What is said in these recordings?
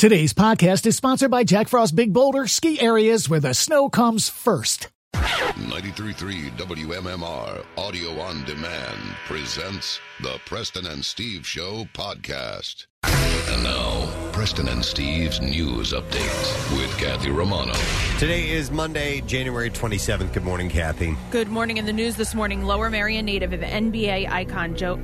Today's podcast is sponsored by Jack Frost Big Boulder Ski Areas where the snow comes first. 93.3 WMMR Audio on Demand presents the Preston and Steve Show podcast. And now, Preston and Steve's news update with Kathy Romano. Today is Monday, January 27th. Good morning, Kathy. Good morning. In the news this morning, Lower Merion native of NBA icon Joe.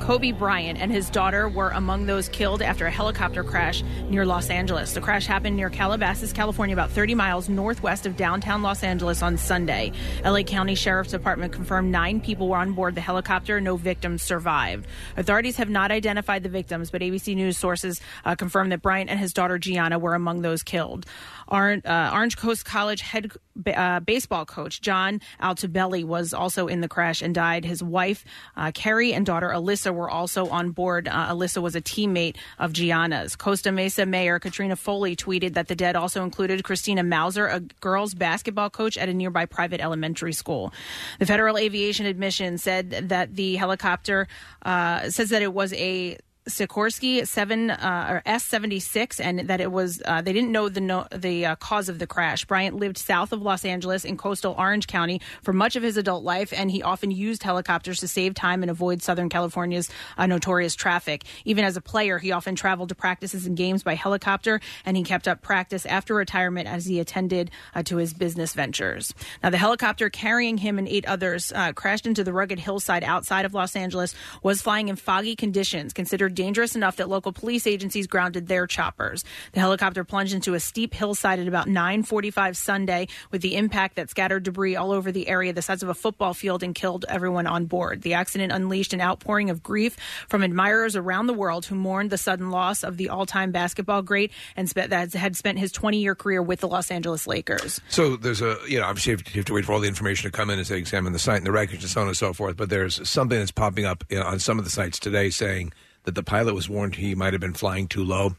Kobe Bryant and his daughter were among those killed after a helicopter crash near Los Angeles. The crash happened near Calabasas, California, about 30 miles northwest of downtown Los Angeles on Sunday. LA County Sheriff's Department confirmed nine people were on board the helicopter. No victims survived. Authorities have not identified the victims, but ABC News sources uh, confirmed that Bryant and his daughter Gianna were among those killed. Orange, uh, Orange Coast College head uh, baseball coach John Altobelli was also in the crash and died. His wife, uh, Keri, and daughter Alyssa were also on board. Uh, Alyssa was a teammate of Gianna's. Costa Mesa Mayor Katrina Foley tweeted that the dead also included Christina Mauser, a girls basketball coach at a nearby private elementary school. The Federal Aviation Admission said that the helicopter uh, says that it was a Sikorsky seven uh, or S seventy six, and that it was uh, they didn't know the no, the uh, cause of the crash. Bryant lived south of Los Angeles in coastal Orange County for much of his adult life, and he often used helicopters to save time and avoid Southern California's uh, notorious traffic. Even as a player, he often traveled to practices and games by helicopter, and he kept up practice after retirement as he attended uh, to his business ventures. Now, the helicopter carrying him and eight others uh, crashed into the rugged hillside outside of Los Angeles, was flying in foggy conditions, considered dangerous enough that local police agencies grounded their choppers. The helicopter plunged into a steep hillside at about 9:45 Sunday with the impact that scattered debris all over the area the size of a football field and killed everyone on board. The accident unleashed an outpouring of grief from admirers around the world who mourned the sudden loss of the all-time basketball great and that had spent his 20-year career with the Los Angeles Lakers. So there's a, you know, obviously you have, to, you have to wait for all the information to come in as they examine the site and the records and so on and so forth. But there's something that's popping up you know, on some of the sites today saying that the pilot was warned he might have been flying too low.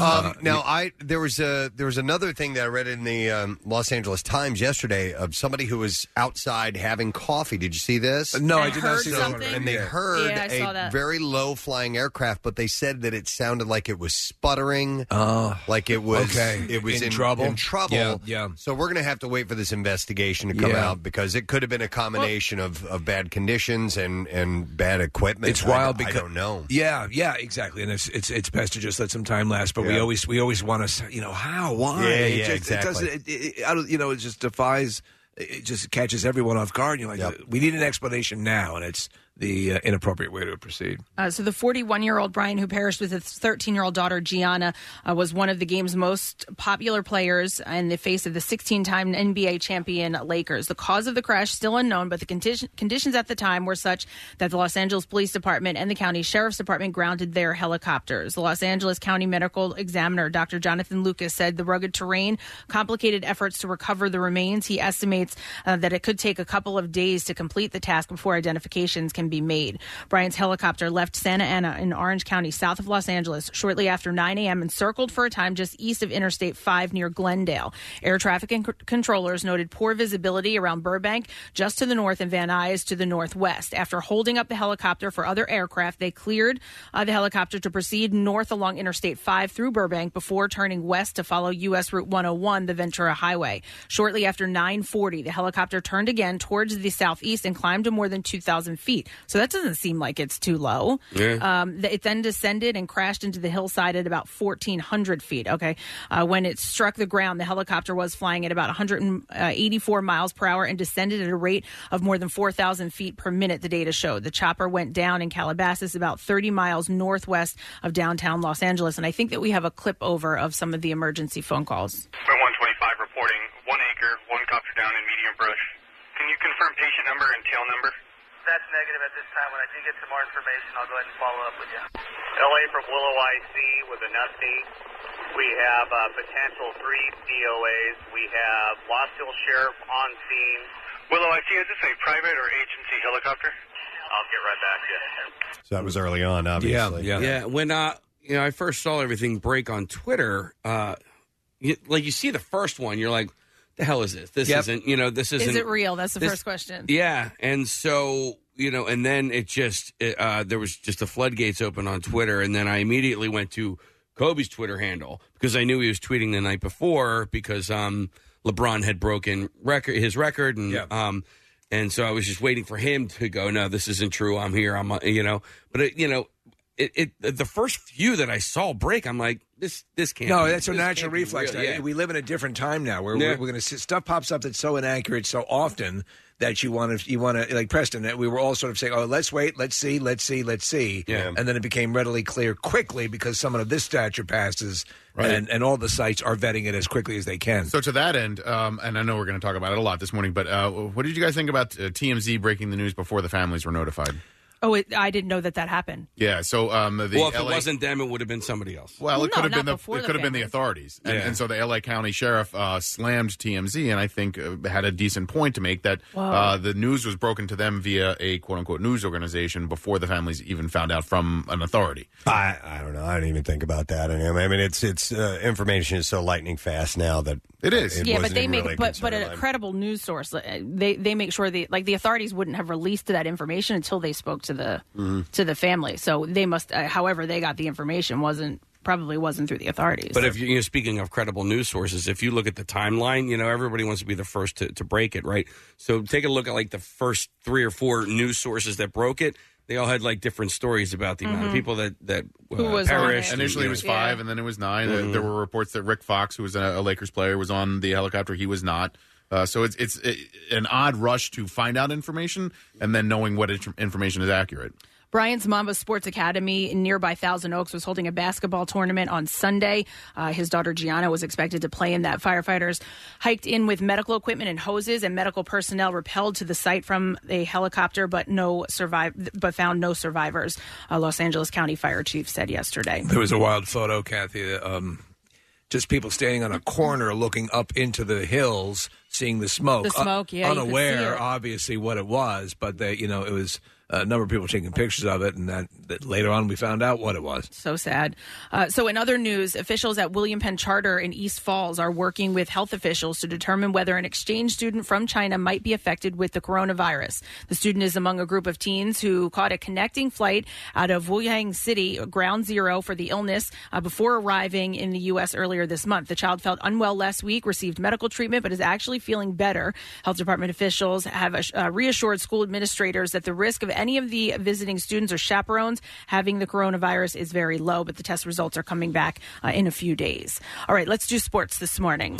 Uh, Um, now, I there was a there was another thing that I read in the um, Los Angeles Times yesterday of somebody who was outside having coffee. Did you see this? No, I I did not heard see that one. something. And they heard Yeah, I saw a that. very low flying aircraft, but they said that it sounded like it was sputtering, Oh, like it was Okay. it was In in, trouble? In trouble. Yeah, yeah. So we're going to have to wait for this investigation to come Yeah. out because it could have been a combination of, of bad conditions and, and bad equipment. It's I- wild I, because don't know. Yeah, yeah, exactly. And it's it's it's best to just let some time last. But we always we always want to, you know, how, why? Yeah, It yeah, just, exactly. It doesn't, it, it, I don't, you know, it just defies. It just catches everyone off guard. And You're like, we need an explanation now, and it's the uh, inappropriate way to proceed. Uh, so the 41 year old Bryant, who perished with his 13 year old daughter Gianna, uh, was one of the game's most popular players in the face of the 16 time NBA champion Lakers. The cause of the crash still unknown, but the condition, conditions at the time were such that the Los Angeles Police Department and the county sheriff's department grounded their helicopters. The Los Angeles County Medical Examiner, Dr. Jonathan Lucas, said the rugged terrain complicated efforts to recover the remains. He estimates uh, that it could take a couple of days to complete the task before identifications can be made. Bryant's helicopter left Santa Ana in Orange County, south of Los Angeles, shortly after 9 a.m. and circled for a time just east of Interstate 5 near Glendale. Air traffic con- controllers noted poor visibility around Burbank, just to the north, and Van Nuys to the northwest. After holding up the helicopter for other aircraft, they cleared uh, the helicopter to proceed north along Interstate 5 through Burbank before turning west to follow U.S. Route 101, the Ventura Highway. Shortly after 9:40, the helicopter turned again towards the southeast and climbed to more than 2,000 feet. So that doesn't seem like it's too low. Um, it then descended and crashed into the hillside at about 1,400 feet. Okay, uh, when it struck the ground, the helicopter was flying at about 184 miles per hour and descended at a rate of more than 4,000 feet per minute. The data showed the chopper went down in Calabasas, about 30 miles northwest of downtown Los Angeles. And I think that we have a clip over of some of the emergency phone calls. 125 reporting one acre, one copter down in medium brush. Can you confirm patient number and tail number? That's negative at this time. When I do get some more information, I'll go ahead and follow up with you. LA from Willow IC with an update. We have uh, potential three DOAs. We have Lost Hill Sheriff on scene. Willow IC, is this a private or agency helicopter? I'll get right back to you. So that was early on, obviously. Yeah, yeah. when uh, you know, I first saw everything break on Twitter. Uh, you, like you see the first one, you're like, "The hell is this? This Yep. isn't." You know, this isn't. Is it real? That's the this- first question. Yeah, and so you know, and then it just it, uh, there was just the floodgates open on Twitter, and then I immediately went to Kobe's Twitter handle because I knew he was tweeting the night before because um, LeBron had broken record his record and um, and so I was just waiting for him to go. No, this isn't true. I'm here. I'm uh," you know, but it, you know. It, it the first few that I saw break, I'm like, this this can't. No, be- that's a natural reflex. real. Yeah. We live in a different time now where Yeah. we're, we're going to see stuff pops up that's so inaccurate so often that you want to you want to like Preston. that We were all sort of saying, "Oh, let's wait, let's see, let's see, let's see," Yeah. and then it became readily clear quickly because someone of this stature passes, Right. and and all the sites are vetting it as quickly as they can. So to that end, um, and I know we're going to talk about it a lot this morning, but uh, what did you guys think about uh, TMZ breaking the news before the families were notified? Oh, it, I didn't know that that happened. Yeah. So um, the well, if LA it wasn't them, it would have been somebody else. Well, it No, could have not been the before it the could have been the families. authorities, and, Yeah. and so the L.A. County sheriff uh, slammed TMZ, and I think uh, had a decent point to make that uh, the news was broken to them via a quote unquote news organization before the families even found out from an authority. I, I don't know. I didn't even think about that. I mean, it's it's uh, information is so lightning fast now that It is. It yeah, but they make really but but concern a credible news source. They they make sure the like the authorities wouldn't have released that information until they spoke to the Mm-hmm. to the family. So they must, uh, however, they got the information wasn't probably wasn't through the authorities. But if you, you know, speaking of credible news sources, if you look at the timeline, you know, everybody wants to be the first to, to break it, right? So take a look at like the first three or four news sources that broke it. They all had like different stories about the amount of people that that uh, Who was on perished. it. Initially, it was know. five, and then it was 9 There- There were reports that Rick Fox, who was a, a Lakers player, was on the helicopter. He was not. Uh, so it's it's uh an odd rush to find out information and then knowing what it, information is accurate. Bryant's Mamba Sports Academy in nearby Thousand Oaks was holding a basketball tournament on Sunday. Uh, his daughter Gianna was expected to play in that. Firefighters hiked in with medical equipment and hoses, and medical personnel repelled to the site from a helicopter, but no survive, but found no survivors. A Los Angeles County Fire Chief said yesterday. There was a wild photo, Kathy. Um, just people standing on a corner looking up into the hills, seeing the smoke. The smoke, yeah, could see unaware, obviously, what it was, but they, you know, it was a number of people taking pictures of it, and that, that later on we found out what it was. So sad. Uh, so, in other news, officials at William Penn Charter in East Falls are working with health officials to determine whether an exchange student from China might be affected with the coronavirus. The student is among a group of teens who caught a connecting flight out of Wuhan City, ground zero for the illness, uh, before arriving in the U.S. earlier this month. The child felt unwell last week, received medical treatment, but is actually feeling better. Health department officials have uh, reassured school administrators that the risk of any of the visiting students or chaperones having the coronavirus is very low, but the test results are coming back uh, in a few days. All right, let's do sports this morning.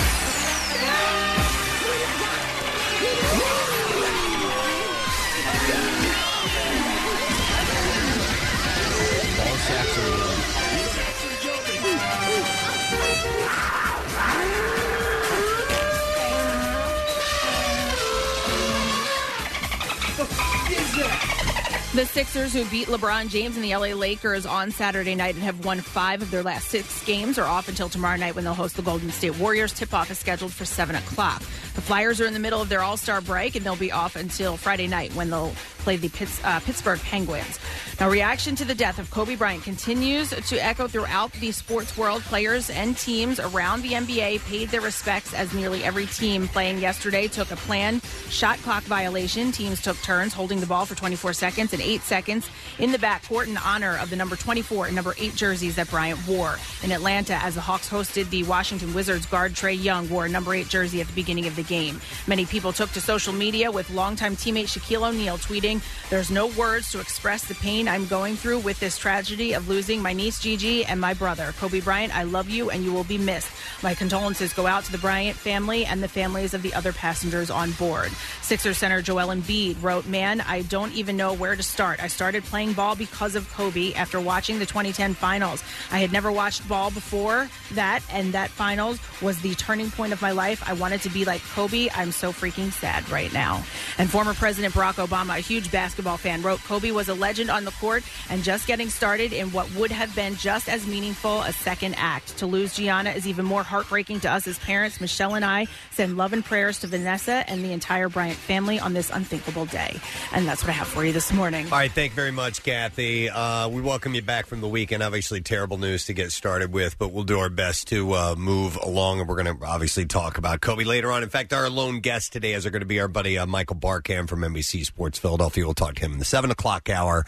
The Sixers, who beat LeBron James and the LA Lakers on Saturday night and have won five of their last six games, are off until tomorrow night when they'll host the Golden State Warriors. Tip off is scheduled for 7 o'clock. The Flyers are in the middle of their All Star break and they'll be off until Friday night when they'll play the uh, Pittsburgh Penguins. Now, reaction to the death of Kobe Bryant continues to echo throughout the sports world. Players and teams around the NBA paid their respects as nearly every team playing yesterday took a planned shot clock violation. Teams took turns holding the ball for 24 seconds and 8 seconds in the backcourt in honor of the number 24 and number 8 jerseys that Bryant wore. In Atlanta, as the Hawks hosted the Washington Wizards, guard Trae Young wore a number 8 jersey at the beginning of the game. Many people took to social media with longtime teammate Shaquille O'Neal tweeting, There's no words to express the pain I'm going through with this tragedy of losing my niece Gigi and my brother. Kobe Bryant, I love you and you will be missed. My condolences go out to the Bryant family and the families of the other passengers on board. Sixers center Joel Embiid wrote, Man, I don't even know where to start. I started playing ball because of Kobe after watching the 2010 finals. I had never watched ball before that, and that finals was the turning point of my life. I wanted to be like Kobe. I'm so freaking sad right now. And former President Barack Obama, a huge basketball fan, wrote, Kobe was a legend on the court and just getting started in what would have been just as meaningful a second act. To lose Gianna is even more heartbreaking to us as parents. Michelle and I send love and prayers to Vanessa and the entire Bryant family on this unthinkable day. And that's what I have for you this morning. All right, thank you very much, Kathy. Uh, we welcome you back from the weekend. Obviously, terrible news to get started with, but we'll do our best to uh, move along, and we're going to obviously talk about Kobe later on. In fact, our lone guest today is going to be our buddy uh, Michael Barkann from NBC Sports Philadelphia. We'll talk to him in the seven o'clock hour.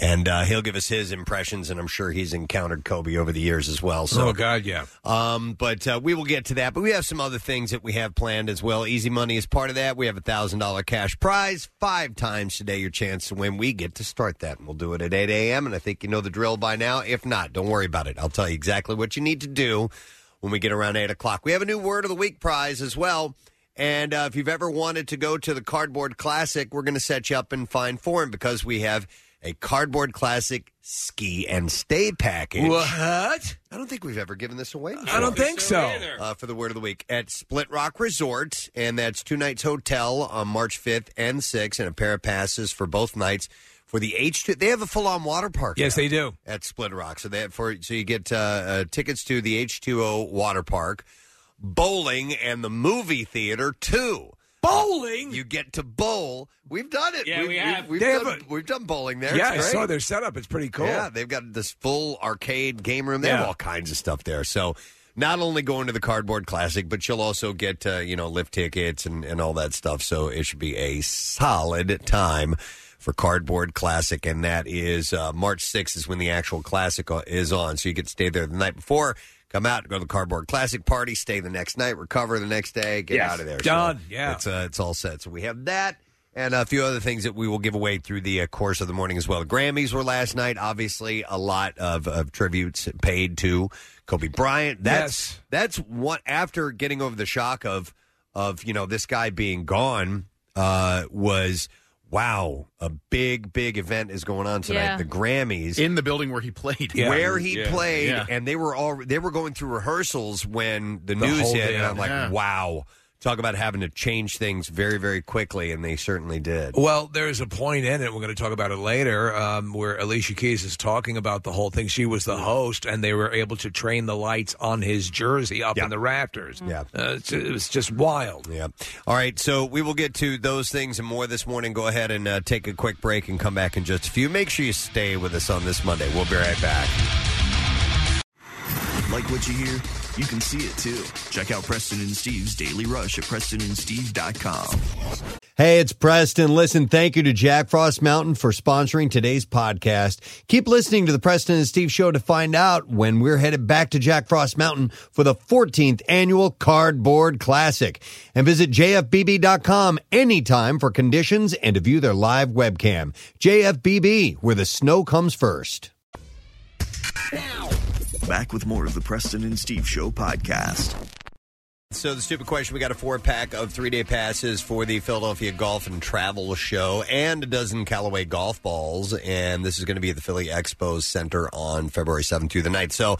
and uh, he'll give us his impressions. And I'm sure he's encountered Kobe over the years as well. So oh God, yeah. um, but uh, we will get to that. But we have some other things that we have planned as well. Easy money is part of that. We have a thousand dollar cash prize, five times today. Your chance to win. We get to start that, and we'll do it at eight a.m. And I think you know the drill by now. If not, don't worry about it. I'll tell you exactly what you need to do when we get around eight o'clock. We have a new word of the week prize as well. And uh, if you've ever wanted to go to the Cardboard Classic, we're going to set you up in fine form because we have a Cardboard Classic ski and stay package. What? I don't think we've ever given this away. Before. I don't think so. Uh, for the word of the week at Split Rock Resort, and that's two nights hotel on March 5th and 6th, and a pair of passes for both nights for the H2. They have a full-on water park. Yes, now they do. at Split Rock. So they have for so you get uh, uh, tickets to the H2O water park, bowling, and the movie theater too. Bowling. You get to bowl. We've done it. Yeah, we've, we have. We've, They done, have we've done bowling there. yeah, I It's great. saw their setup. It's pretty cool. Yeah, they've got this full arcade game room. They have all kinds of stuff there. So not only going to the Cardboard Classic, but you'll also get uh, you know lift tickets and, and all that stuff. So it should be a solid time for Cardboard Classic, and that is uh, March 6th is when the actual classic uh, is on. So you get to stay there the night before. Come out, go to the Cardboard Classic party, stay the next night, recover the next day, get Yes. out of there. Done. Yeah. it's uh, it's all set. So we have that and a few other things that we will give away through the uh, course of the morning as well. The Grammys were last night. Obviously, a lot of, of tributes paid to Kobe Bryant. That's Yes. that's what after getting over the shock of of you know this guy being gone uh, was wow a big big event is going on tonight. Yeah. The Grammys in the building where he played. where he Yeah. played, Yeah. and they were all they were going through rehearsals when the, The news whole hit, day, and I'm like, yeah. wow. Talk about having to change things very, very quickly, and they certainly did. Well, there's a point in it. We're going to talk about it later, um, where Alicia Keys is talking about the whole thing. She was the host, and they were able to train the lights on his jersey up Yeah. in the rafters. Yeah. uh, it's, it was just wild. Yeah. All right. So we will get to those things and more this morning. Go ahead and uh, take a quick break and come back in just a few. Make sure you stay with us on this Monday. We'll be right back. Like what you hear? You can see it too. Check out Preston and Steve's Daily Rush at PrestonandSteve.com. Hey, it's Preston. Listen, thank you to Jack Frost Mountain for sponsoring today's podcast. Keep listening to the Preston and Steve show to find out when we're headed back to Jack Frost Mountain for the 14th annual Cardboard Classic. And visit jfbb.com anytime for conditions and to view their live webcam. JFBB, where the snow comes first. Back with more of the Preston and Steve Show podcast. So the stupid question: We got a four pack of three day passes for the Philadelphia Golf and Travel Show, and a dozen Callaway golf balls. And this is going to be at the Philly Expo Center on February seventh through the 9th. So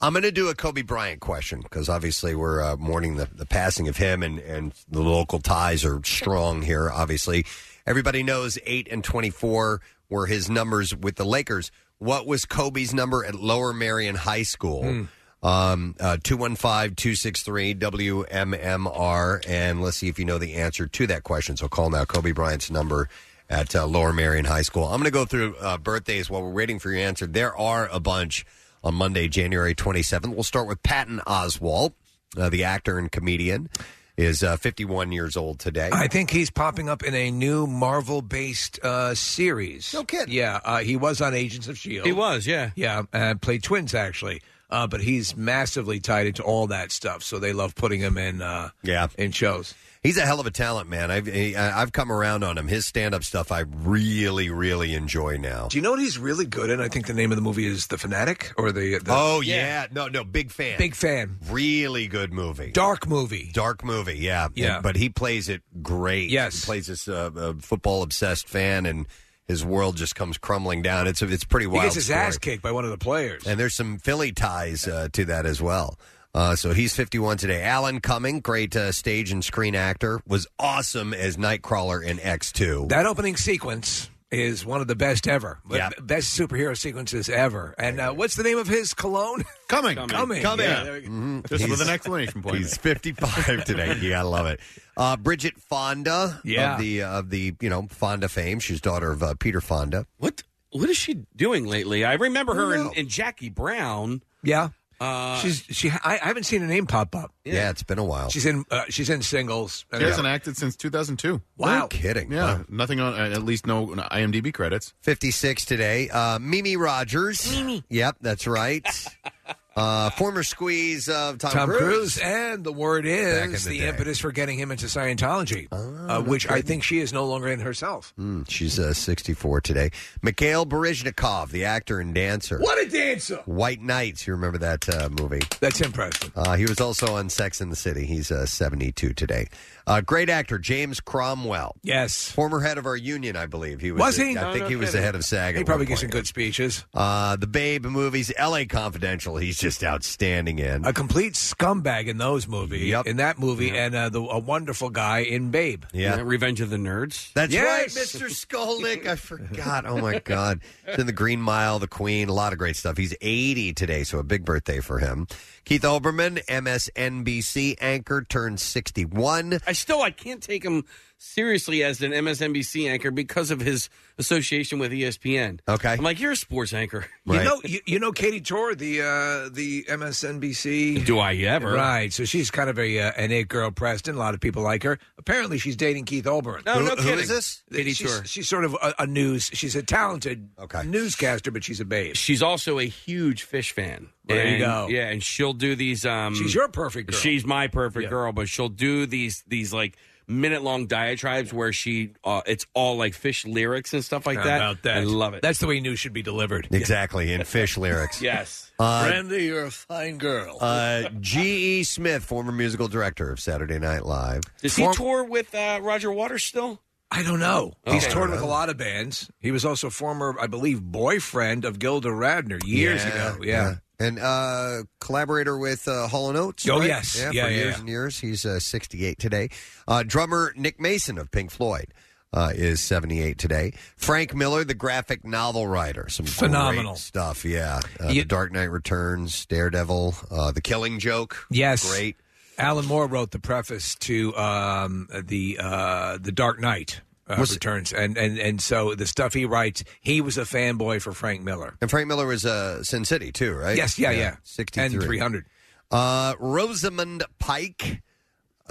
I'm going to do a Kobe Bryant question because obviously we're uh, mourning the, the passing of him, and and the local ties are strong here. Obviously, everybody knows eight and twenty four were his numbers with the Lakers. What was Kobe's number at Lower Merion High School? Um, uh, 215 263 WMMR. And let's see if you know the answer to that question. So call now Kobe Bryant's number at uh, Lower Merion High School. I'm going to go through uh, birthdays while we're waiting for your answer. There are a bunch on Monday, January 27th. We'll start with Patton Oswalt, uh, the actor and comedian, is uh, 51 years old today. I think he's popping up in a new Marvel-based uh, series. No kidding. Yeah, uh, he was on Agents of Shield. He was, yeah. Yeah, and played twins actually. Uh, but he's massively tied into all that stuff, so they love putting him in. Uh, yeah, in shows. He's a hell of a talent, man. I've he- I've come around on him. His stand up stuff I really really enjoy now. Do you know what he's really good in? I think the name of the movie is The Fanatic, or the. the oh yeah. no no big fan, Big fan. really good movie, Dark movie, dark movie, yeah, Yeah. But he plays it great. Yes. he plays this uh, uh, football obsessed fan, and his world just comes crumbling down. It's a, it's a pretty He wild. gets his story. ass kicked by one of the players. And there's some Philly ties uh, to that as well. Uh, so he's 51 today. Alan Cumming, great uh, stage and screen actor, was awesome as Nightcrawler in X2. That opening sequence is one of the best ever. Yeah. Best superhero sequences ever. And uh, what's the name of his cologne? Cumming. Cumming. Cumming. Yeah. Mhm. Just with He's- an exclamation point. He's 55 today. You gotta love it. Uh, Bridget Fonda Yeah. of the of the you know Fonda fame. She's daughter of uh, Peter Fonda. What what is she doing lately? I remember her I in, in Jackie Brown. Yeah. Uh, She's she. I, I haven't seen her name pop up. Yeah, it's been a while. She's in. Uh, she's in singles. She hasn't acted since 2002. Wow. No kidding. Yeah, Wow. nothing on, uh, at least no IMDb credits. 56 today. Uh, Mimi Rogers. Mimi. Yep, that's right. uh, former squeeze of Tom, Tom Cruise. and the word Back in is the the, day. impetus for getting him into Scientology, uh, which I think she is no longer in herself. Mm, she's uh, 64 today. Mikhail Baryshnikov, the actor and dancer. What a dancer! White Knights. You remember that uh, movie? That's impressive. Uh, he was also on Sex in the City. He's uh, 72 today. Uh, great actor James Cromwell. Yes. Former head of our union, I believe. He was. Was the- he? I No, think no he was the kidding. head of SAG. He at probably one gives some point. good speeches. Uh, the Babe movies, L.A. Confidential. He's just outstanding in. A complete scumbag in those movies. Yep. In that movie, and uh, the, a wonderful guy in Babe. Yeah. Revenge of the Nerds. That's Yes. right, Mr. Skolnick. I forgot. Oh my God. He's in the Green Mile, The Queen, a lot of great stuff. He's 80 today, so a big birthday for him. Keith Olbermann, MSNBC anchor, turned 61. I still I can't take him seriously as an MSNBC anchor because of his association with ESPN. Okay. I'm like, you're a sports anchor. You know, you, you know Katy Tur, the uh, the MSNBC. Do I ever? Right. So she's kind of a uh, an it girl, Preston. A lot of people like her. Apparently, she's dating Keith Olbermann. No, no Who- who kidding. is this? Katie she's, Tur. she's sort of a, a news. She's a talented Okay. newscaster, but she's a babe. She's also a huge Phish fan. There you And, go. Yeah, and she'll do these. Um, She's your perfect girl. She's my perfect Yeah. girl, but she'll do these these like minute long diatribes where she uh, it's all like Phish lyrics and stuff like How that. about that? I love it. That's the way news should be delivered. Exactly, in Phish lyrics. yes. Uh, Brandy, you're a fine girl. uh, G.E. Smith, former musical director of Saturday Night Live. Does he Form- tour with uh, Roger Waters still? I don't know. He's Okay. toured with a lot of bands. He was also former, I believe, boyfriend of Gilda Radner years ago. Yeah. And uh, collaborator with uh, Hall and Oates. Oh, right? yes. Yeah, Yeah, for yeah, years yeah. and years. He's uh, 68 today. Uh, drummer Nick Mason of Pink Floyd. Uh, is 78 today. Frank Miller, the graphic novel writer. Some great Phenomenal. stuff, yeah. Uh, You- the Dark Knight Returns, Daredevil, uh, The Killing Joke. Yes. Great. Alan Moore wrote the preface to um, the uh, the Dark Knight uh, Was Returns, and, and and so the stuff he writes, he was a fanboy for Frank Miller. And Frank Miller was uh, Sin City, too, right? Yes, yeah, yeah, 63. and three hundred. Uh, Rosamund Pike,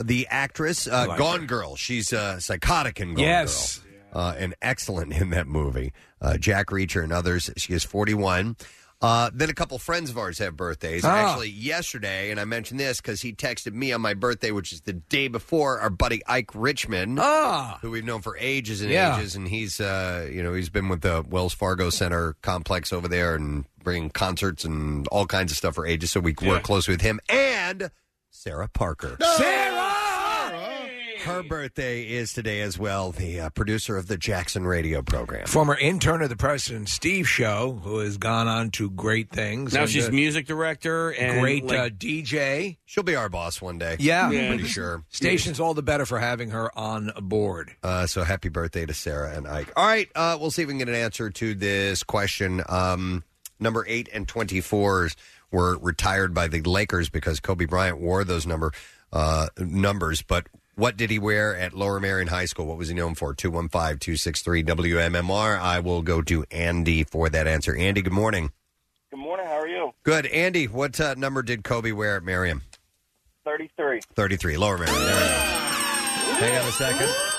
the actress, uh, like Gone Girl. She's uh, psychotic in Gone Yes. Girl. Uh, and excellent in that movie. Uh, Jack Reacher and others. She is 41. Uh, then a couple friends of ours have birthdays. Ah. Actually, yesterday, and I mentioned this because he texted me on my birthday, which is the day before our buddy Ike Richman, Ah, who we've known for ages and Yeah. ages, and he's uh, you know he's been with the Wells Fargo Center complex over there and bringing concerts and all kinds of stuff for ages. So we work closely with him and Sarah Parker. Her birthday is today as well. The uh, producer of the Jackson Radio program. former intern of the Preston Steve Show, who has gone on to great things. Now and, she's uh, music director and great like, uh, DJ. She'll be our boss one day. Yeah. I'm pretty sure. Station's all the better for having her on board. Uh, so happy birthday to Sarah and Ike. All right, uh, we'll see if we can get an answer to this question. Um, number eight and twenty fours were retired by the Lakers because Kobe Bryant wore those number uh, numbers. But what did he wear at Lower Merion High School? What was he known for? 215-263 WMMR. I will go to Andy for that answer. Andy, good morning. Good morning. How are you? Good. Andy, what uh, number did Kobe wear at Marion? 33. 33, Lower Merion. There we go. Hang on a second.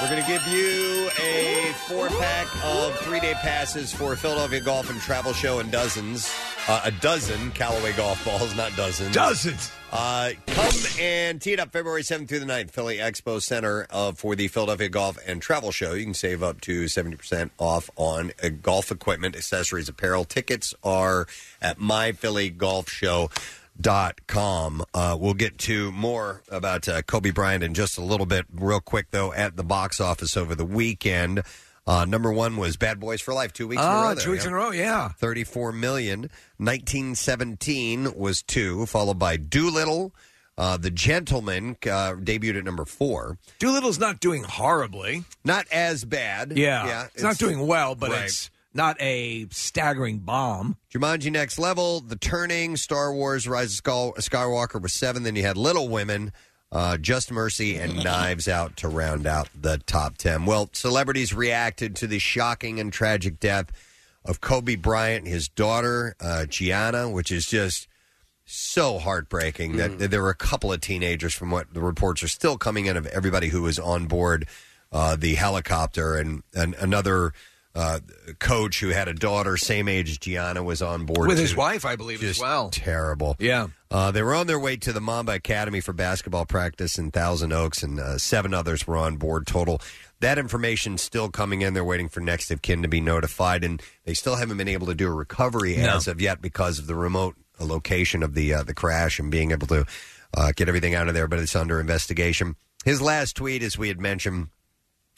We're going to give you a four pack of three day passes for Philadelphia Golf and Travel Show and dozens. Uh, a dozen Callaway golf balls, not dozens. Dozens. Uh, come and tee it up February 7th through the 9th, Philly Expo Center uh, for the Philadelphia Golf and Travel Show. You can save up to 70% off on uh, golf equipment, accessories, apparel. Tickets are at myphillygolfshow.com. Uh, we'll get to more about uh, Kobe Bryant in just a little bit. Real quick, though, at the box office over the weekend. Uh, number one was Bad Boys for Life, two weeks in a row. Ah, there, two weeks yeah. in a row, yeah. 34 million. 1917 was two, followed by Dolittle. Uh, the Gentleman uh, debuted at number four. Dolittle's not doing horribly. Not as bad. Yeah, it's, not doing well, but Right. it's not a staggering bomb. Jumanji Next Level, The Turning, Star Wars, Rise of Skull- Skywalker was seven. Then you had Little Women, uh, Just Mercy, and Knives Out to round out the top 10. Well, celebrities reacted to the shocking and tragic death of Kobe Bryant, his daughter, uh, Gianna, which is just so heartbreaking that there were a couple of teenagers, from what the reports are still coming in, of everybody who was on board uh, the helicopter, and, and another uh, coach who had a daughter, same age as Gianna, was on board With his too. wife, I believe, as Just well. Terrible. Yeah. Uh, they were on their way to the Mamba Academy for basketball practice in Thousand Oaks, and uh, seven others were on board total. That information's still coming in. They're waiting for next of kin to be notified, and they still haven't been able to do a recovery No. as of yet because of the remote location of the uh, the crash and being able to uh, get everything out of there. But it's under investigation. His last tweet, as we had mentioned,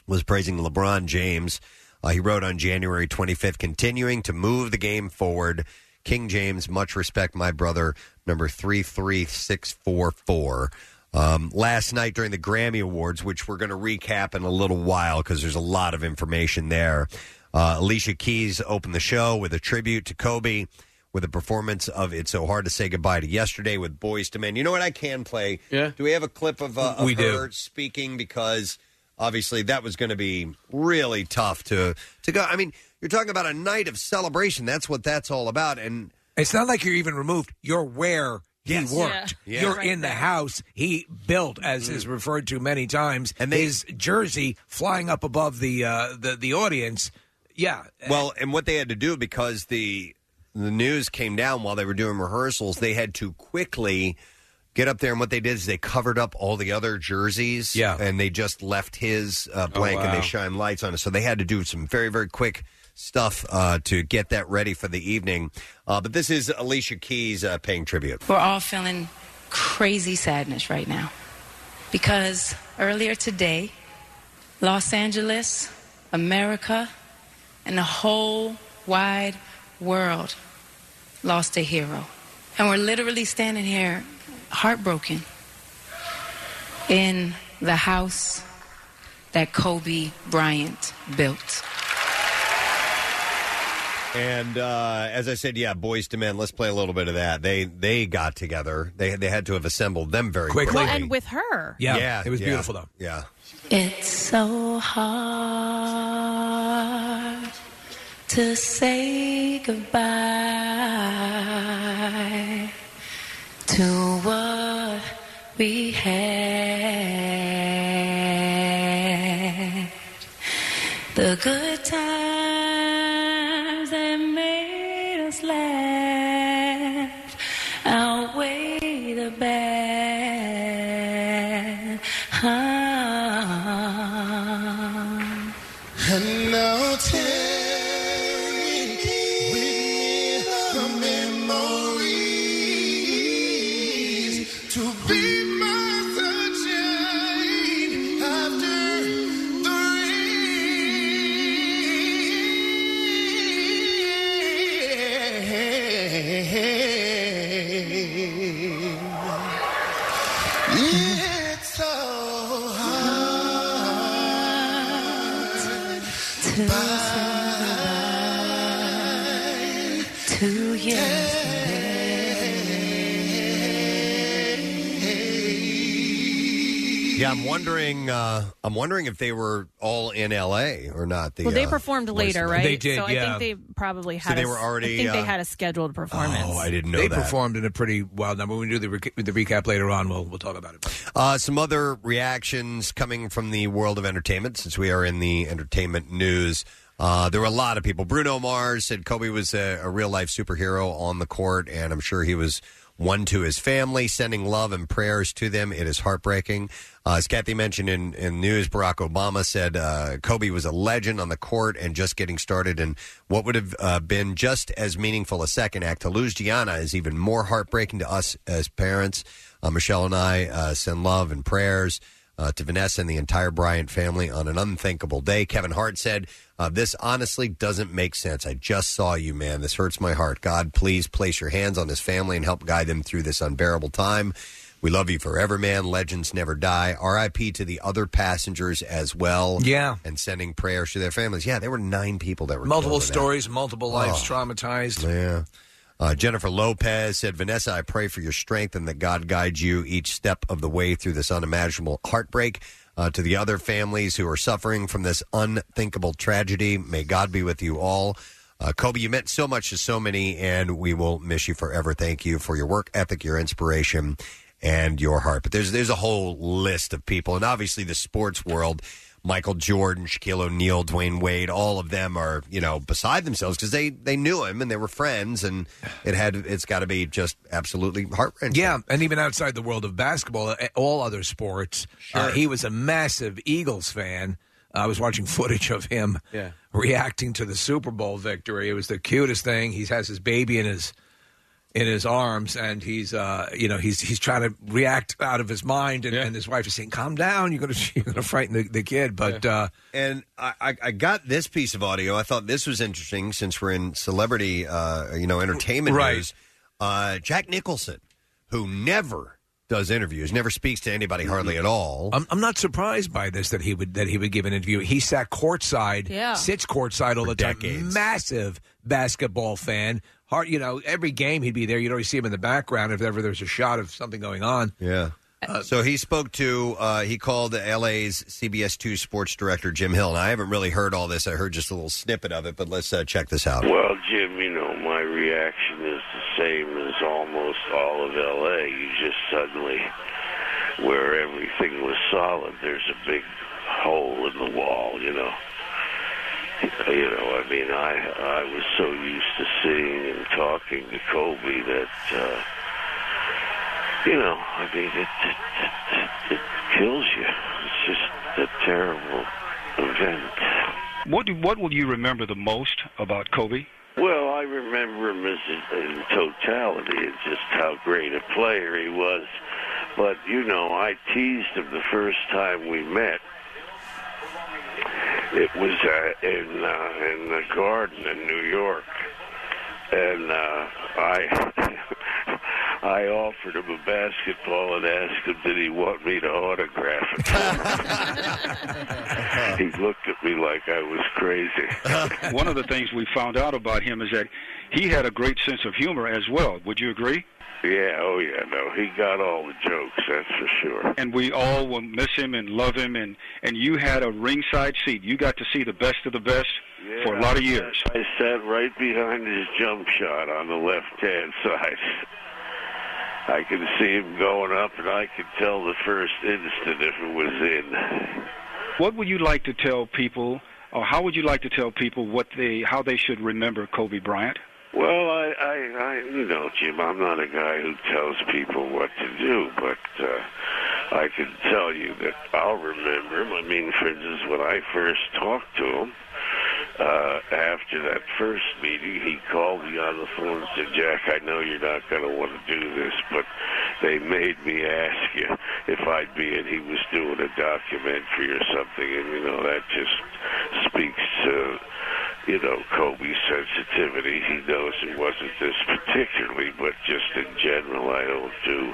was praising LeBron James. Uh, he wrote on January 25th, continuing to move the game forward. King James, much respect, my brother, number 33644. Um, last night during the Grammy Awards, which we're going to recap in a little while because there's a lot of information there, uh, Alicia Keys opened the show with a tribute to Kobe with a performance of It's So Hard to Say Goodbye to Yesterday with Boyz II Men. You know what I can play? Yeah. Do we have a clip of, uh, of We do. her speaking? Because obviously that was going to be really tough to to go. I mean, you're talking about a night of celebration. That's what that's all about. And It's not like you're even removed. You're where he Yes. worked. Yeah. Yeah. You're Right in the house he built, as is referred to many times. And they- his jersey flying up above the uh, the the audience. Yeah. well, and what they had to do because the the news came down while they were doing rehearsals, they had to quickly get up there. And what they did is they covered up all the other jerseys. Yeah. and they just left his uh, blank, and wow. they shine lights on it. So they had to do some very very quick stuff uh, to get that ready for the evening. Uh, but this is Alicia Keys uh, paying tribute. We're all feeling crazy sadness right now because earlier today, Los Angeles, America, and the whole wide world lost a hero. And we're literally standing here heartbroken in the house that Kobe Bryant built. And uh, as I said, yeah, Boyz II Men. Let's play a little bit of that. They they got together. They they had to have assembled them very Quickly. quickly. Well, and with her. yeah, yeah, it was yeah. beautiful though. Yeah. It's so hard to say goodbye to what we had. The good times I'm wondering. Uh, I'm wondering if they were all in L.A. or not. The, Well, they uh, performed later, right? They did, So I think they probably had. they a- were already, I think they uh, had a scheduled performance. Oh, I didn't know They that. performed in a pretty wild number. When we do the, rec- the recap later on, we'll we'll talk about it. Uh, some other reactions coming from the world of entertainment, since we are in the entertainment news. Uh, there were a lot of people. Bruno Mars said Kobe was a, a real life superhero on the court, and I'm sure he was one to his family, sending love and prayers to them. It is heartbreaking. Uh, as Kathy mentioned in, in news, Barack Obama said uh, Kobe was a legend on the court and just getting started. And what would have uh, been just as meaningful a second act to lose Gianna is even more heartbreaking to us as parents. Uh, Michelle and I uh, send love and prayers uh, to Vanessa and the entire Bryant family on an unthinkable day. Kevin Hart said, uh, This honestly doesn't make sense. I just saw you, man. This hurts my heart. God, please place your hands on his family and help guide them through this unbearable time. We love you forever, man. Legends never die. RIP to the other passengers as well. Yeah. And sending prayers to their families. Yeah, there were nine people that were Multiple killed in that. stories, multiple lives Oh. traumatized. Yeah. Uh, Jennifer Lopez said, Vanessa, I pray for your strength and that God guides you each step of the way through this unimaginable heartbreak. Uh, to the other families who are suffering from this unthinkable tragedy, may God be with you all. Uh, Kobe, you meant so much to so many, and we will miss you forever. Thank you for your work ethic, your inspiration, and your heart. But there's there's a whole list of people, and obviously the sports world. Michael Jordan, Shaquille O'Neal, Dwyane Wade, all of them are you know beside themselves because they they knew him and they were friends, and it had it's got to be just absolutely heart wrenching. Yeah, and even outside the world of basketball, all other sports, uh, he was a massive Eagles fan. I was watching footage of him Yeah. reacting to the Super Bowl victory. It was the cutest thing. He has his baby in his in his arms, and he's uh, you know he's he's trying to react out of his mind, and, and his wife is saying, "Calm down, you're going to you're going to frighten the, the kid." But uh, and I, I, I got this piece of audio. I thought this was interesting since we're in celebrity, uh, you know, entertainment Right. news. Uh, Jack Nicholson, who never does interviews, never speaks to anybody hardly at all. I'm, I'm not surprised by this that he would that he would give an interview. He sat courtside, Yeah. sits courtside all the time. Massive basketball fan. Hard, you know, every game he'd be there. You'd always see him in the background if ever there's a shot of something going on. Yeah. so he spoke to, uh, he called LA's CBS 2 sports director, Jim Hill. And I haven't really heard all this. I heard just a little snippet of it, but let's uh, check this out. Well, Jim, you know, my reaction is the same as almost all of L.A. You just suddenly, where everything was solid, there's a big hole in the wall, you know. You know, I mean, I I was so used to seeing and talking to Kobe that, uh, you know, I mean, it, it, it, it kills you. It's just a terrible event. What do, what will you remember the most about Kobe? Well, I remember him as in, in totality and just how great a player he was. But you know, I teased him the first time we met. It was uh, in uh, in the Garden in New York, and uh, I I offered him a basketball and asked him did he want me to autograph it. he looked at me like I was crazy. One of the things we found out about him is that he had a great sense of humor as well. Would you agree? Yeah, oh yeah, no, he got all the jokes, that's for sure. And we all will miss him and love him. And, and you had a ringside seat. You got to see the best of the best for a lot of years. I sat right behind his jump shot on the left hand side. I could see him going up, and I could tell the first instant if it was in. What would you like to tell people, or how would you like to tell people what they, how they should remember Kobe Bryant? Well, I, I, I, you know, Jim, I'm not a guy who tells people what to do, but uh, I can tell you that I'll remember him. I mean, for instance, when I first talked to him, uh, after that first meeting, he called me on the phone and said, Jack, I know you're not going to want to do this, but they made me ask you if I'd be in. He was doing a documentary or something, and, you know, that just speaks to you know, Kobe's sensitivity. He knows it wasn't this particularly, but just in general, I don't do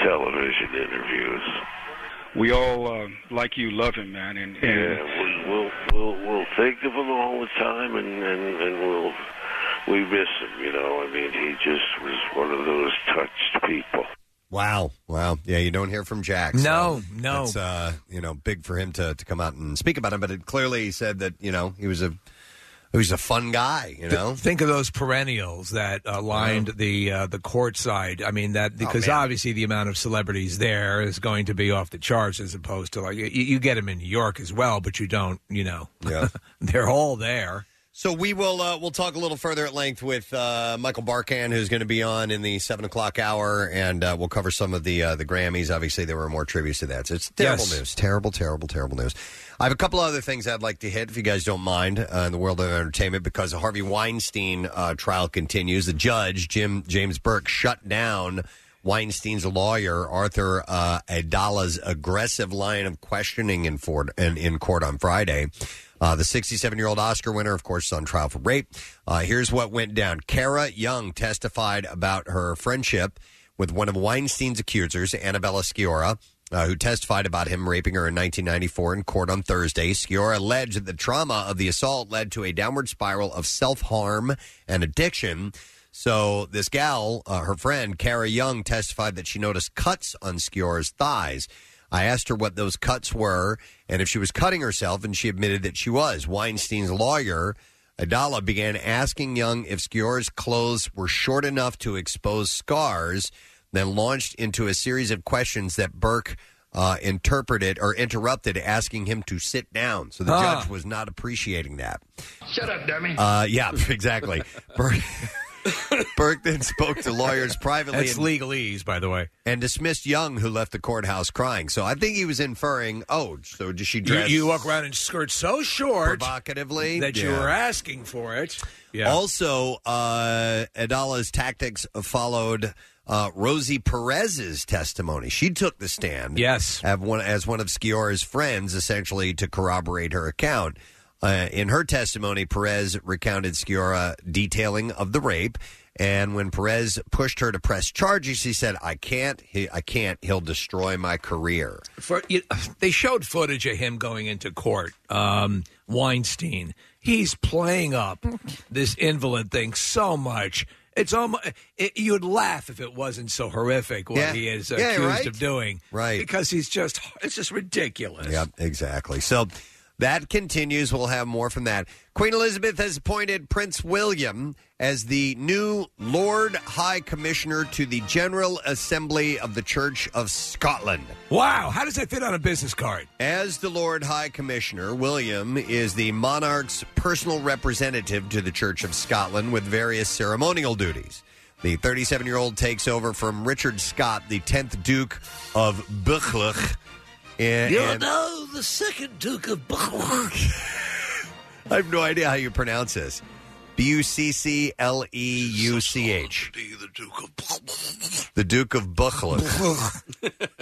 television interviews. We all, uh, like you, love him, man. And, and Yeah, we, we'll we'll we'll think of him all the time, and and and we'll we miss him. You know, I mean, he just was one of those touched people. Wow, wow, yeah, you don't hear from Jack. so No, no. It's uh, you know, big for him to to come out and speak about him. But it clearly said that you know he was a was a fun guy. You know, Th- think of those perennials that uh, lined the uh, the court side. I mean that because Oh, man. obviously the amount of celebrities there is going to be off the charts as opposed to like you, you get them in New York as well, but you don't. You know, Yeah. they're all there. So we will uh, we'll talk a little further at length with uh, Michael Barkann, who's going to be on in the seven o'clock hour, and uh, we'll cover some of the uh, the Grammys. Obviously, there were more tributes to that. So it's terrible Yes. news, terrible, terrible, terrible news. I have a couple other things I'd like to hit, if you guys don't mind, uh, in the world of entertainment, because the Harvey Weinstein uh, trial continues. The judge, Jim James Burke, shut down. Weinstein's lawyer, Arthur uh, Aidala's aggressive line of questioning in, Ford, in, in court on Friday. Uh, the 67 year old Oscar winner, of course, is on trial for rape. Uh, here's what went down Kara Young testified about her friendship with one of Weinstein's accusers, Annabella Sciorra. Uh, who testified about him raping her in 1994 in court on Thursday. Sciorra alleged that the trauma of the assault led to a downward spiral of self harm and addiction. So this gal, uh, her friend Kara Young, testified that she noticed cuts on Sciorra's thighs. I asked her what those cuts were and if she was cutting herself, and she admitted that she was. Weinstein's lawyer Aidala began asking Young if Sciorra's clothes were short enough to expose scars, then launched into a series of questions that Burke uh, interpreted or interrupted, asking him to sit down. So the Ah. judge was not appreciating that. Shut up, dummy. Uh, yeah, exactly. Burke, Burke then spoke to lawyers privately. That's and- legalese, by the way. and dismissed Young, who left the courthouse crying. So I think he was inferring, oh, so does she You, dress you walk around in skirts so short provocatively that you Yeah. were asking for it. Yeah. Also, uh, Aidala's tactics followed uh, Rosie Perez's testimony. She took the stand, yes, as one, as one of Sciorra's friends, essentially to corroborate her account. Uh, in her testimony, Perez recounted Sciorra detailing of the rape. And when Perez pushed her to press charges, she said, "I can't. He, I can't. He'll destroy my career." For, you, they showed footage of him going into court. Um, Weinstein. He's playing up this invalid thing so much. It's almost it, you'd laugh if it wasn't so horrific what Yeah. he is Yeah, accused right. of doing. Right. Because he's just it's just ridiculous. Yep, exactly. So that continues. We'll have more from that. Queen Elizabeth has appointed Prince William as the new Lord High Commissioner to the General Assembly of the Church of Scotland. Wow, how does that fit on a business card? As the Lord High Commissioner, William is the monarch's personal representative to the Church of Scotland with various ceremonial duties. The 37 year old takes over from Richard Scott, the 10th Duke of Buccleuch. And, You're and- now the second Duke of Buccleuch. I have no idea how you pronounce this. B U C C L E U C H. The Duke of Buccleuch.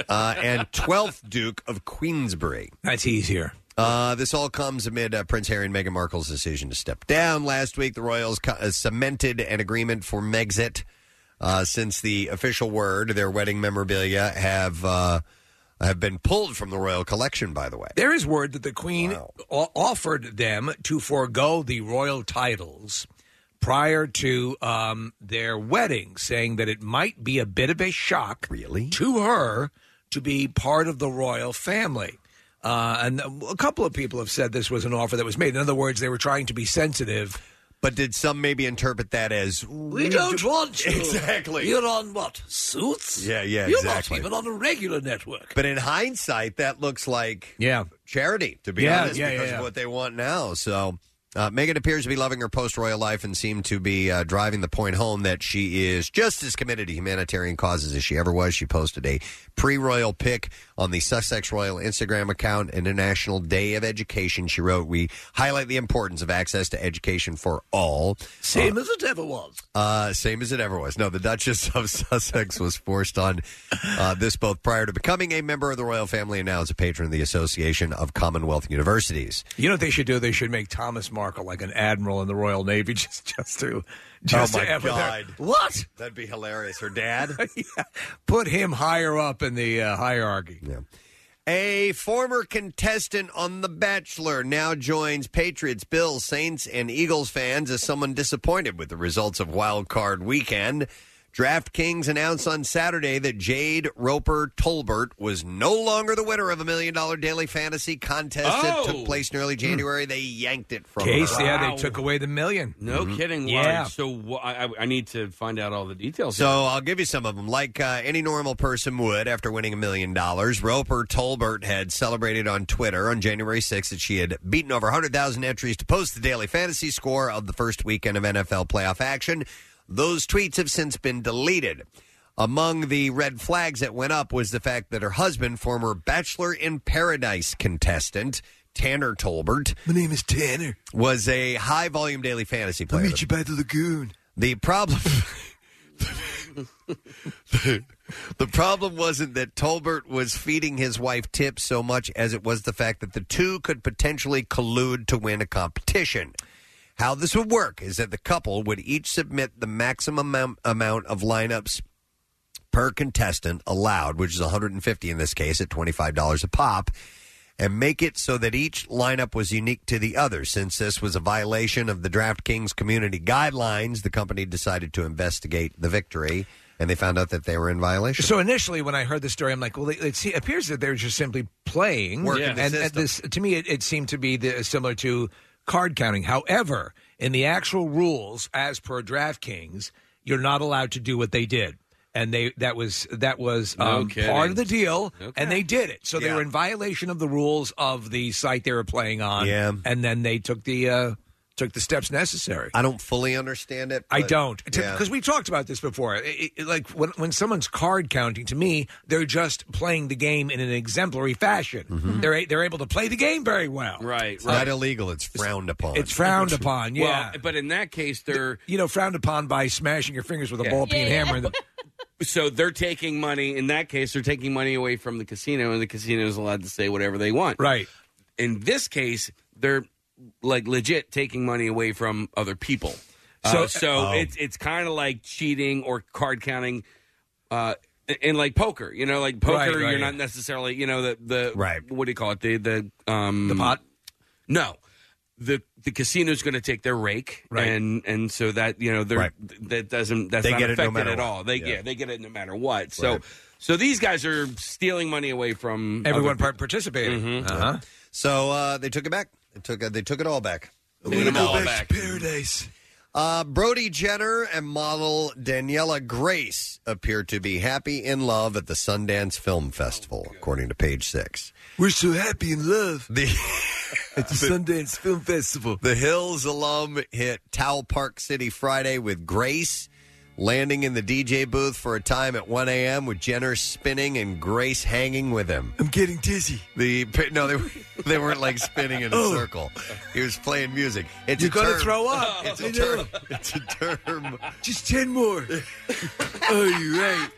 uh, and 12th Duke of Queensberry. That's easier. Uh, this all comes amid uh, Prince Harry and Meghan Markle's decision to step down. Last week, the royals co- uh, cemented an agreement for Megxit. Uh, since the official word, their wedding memorabilia have uh, have been pulled from the royal collection. By the way, There is word that the Queen o- offered them to forego the royal titles prior to um, their wedding, saying that it might be a bit of a shock really? to her to be part of the royal family. Uh, and a couple of people have said this was an offer that was made. In other words, they were trying to be sensitive. But did some maybe interpret that as We don't want you. Exactly. You're on what? Suits? Yeah, yeah, You're exactly. not even on a regular network. But in hindsight, that looks like yeah charity, to be Yeah, honest, yeah, because yeah, of what they want now. So uh, Meghan appears to be loving her post royal life and seemed to be uh, driving the point home that she is just as committed to humanitarian causes as she ever was. She posted a pre royal pic on the Sussex Royal Instagram account, International Day of Education. She wrote, We highlight the importance of access to education for all. Same as it ever was. Uh, same as it ever was. No, the Duchess of Sussex was forced on uh, this both prior to becoming a member of the royal family and now as a patron of the Association of Commonwealth Universities. You know what they should do? They should make Thomas Markle like an admiral in the Royal Navy, just just to just oh my to have her there. God! What? That'd be hilarious. Her dad. yeah. Put him higher up in the uh, hierarchy. A former contestant on The Bachelor now joins Patriots, Bills, Saints, and Eagles fans as someone disappointed with the results of Wild Card Weekend. DraftKings announced on Saturday that Jade Roper Tolbert was no longer the winner of a million dollar daily fantasy contest that Oh. took place in early January. They yanked it from Case, her. yeah, they took away the million. No Mhm. kidding. Yeah. Wow. So wh- I, I- I need to find out all the details. So I'll give you some of them. Like uh, any normal person would after winning a million dollars, Roper Tolbert had celebrated on Twitter on January 6th that she had beaten over 100,000 entries to post the daily fantasy score of the first weekend of NFL playoff action. Those tweets have since been deleted. Among the red flags that went up was the fact that her husband, former Bachelor in Paradise contestant, Tanner Tolbert, My name is Tanner. was a high volume daily fantasy player. I'll meet you by the lagoon. The problem the problem wasn't that Tolbert was feeding his wife tips so much as it was the fact that the two could potentially collude to win a competition. How this would work is that the couple would each submit the maximum amount, amount of lineups per contestant allowed, which is 150 in this case at $25 a pop, and make it so that each lineup was unique to the other. Since this was a violation of the DraftKings community guidelines, the company decided to investigate the victory, and they found out that they were in violation. So initially, when I heard the story, I'm like, well, it, it appears that they're just simply playing. Working the and, and system. this, to me, it, it seemed to be the, similar to card counting. However, In the actual rules, as per DraftKings, you're not allowed to do what they did. And they that was that was No um, kidding. part of the deal, Okay. and they did it. So they Yeah. were in violation of the rules of the site they were playing on. Yeah. and then they took the uh, took the steps necessary. I don't fully understand it. I but- don't Yeah. because we talked about this before. It- it- like when when someone's card counting, to me, they're just playing the game in an exemplary fashion. Mm-hmm. They're a- they're able to play the game very well. Right, It's not illegal. It's frowned upon. It's frowned upon. Yeah, Well, but in that case, they're you know frowned upon by smashing your fingers with a ball peen hammer. In the, so they're taking money. In that case, they're taking money away from the casino, and the casino is allowed to say whatever they want. Right. In this case, they're like legit taking money away from other people. So- So, so Oh. it's it's kind of like cheating or card counting. Uh, in like poker, you know, like poker, Right, right. you're not necessarily, you know, the the Right. What do you call it? The the um the pot. no, the the casino's going to take their rake, Right. and and so that you know they're Right. that doesn't that's They not get it no affected matter at what. all. They Yeah. yeah. they get it no matter what. So Right. so these guys are stealing money away from Everyone other part participating. Mhm. Uh-huh. So uh, they took it back. They took it. They took it all back. Take them all back. paradise. Uh, Brody Jenner and model Daniela Grace appear to be happy in love at the Sundance Film Festival, according to Page Six. We're so happy in love The at the Sundance Film Festival. The Hills alum hit Towel Park City Friday with Grace, landing in the DJ booth for a time at 1 a.m. with Jenner spinning and Grace hanging with him. I'm getting dizzy. The no, they were, they weren't like spinning in a Oh. circle. He was playing music. It's You're a gonna term. throw up. It's I a know. term. It's a term. Just ten more. oh, you're right.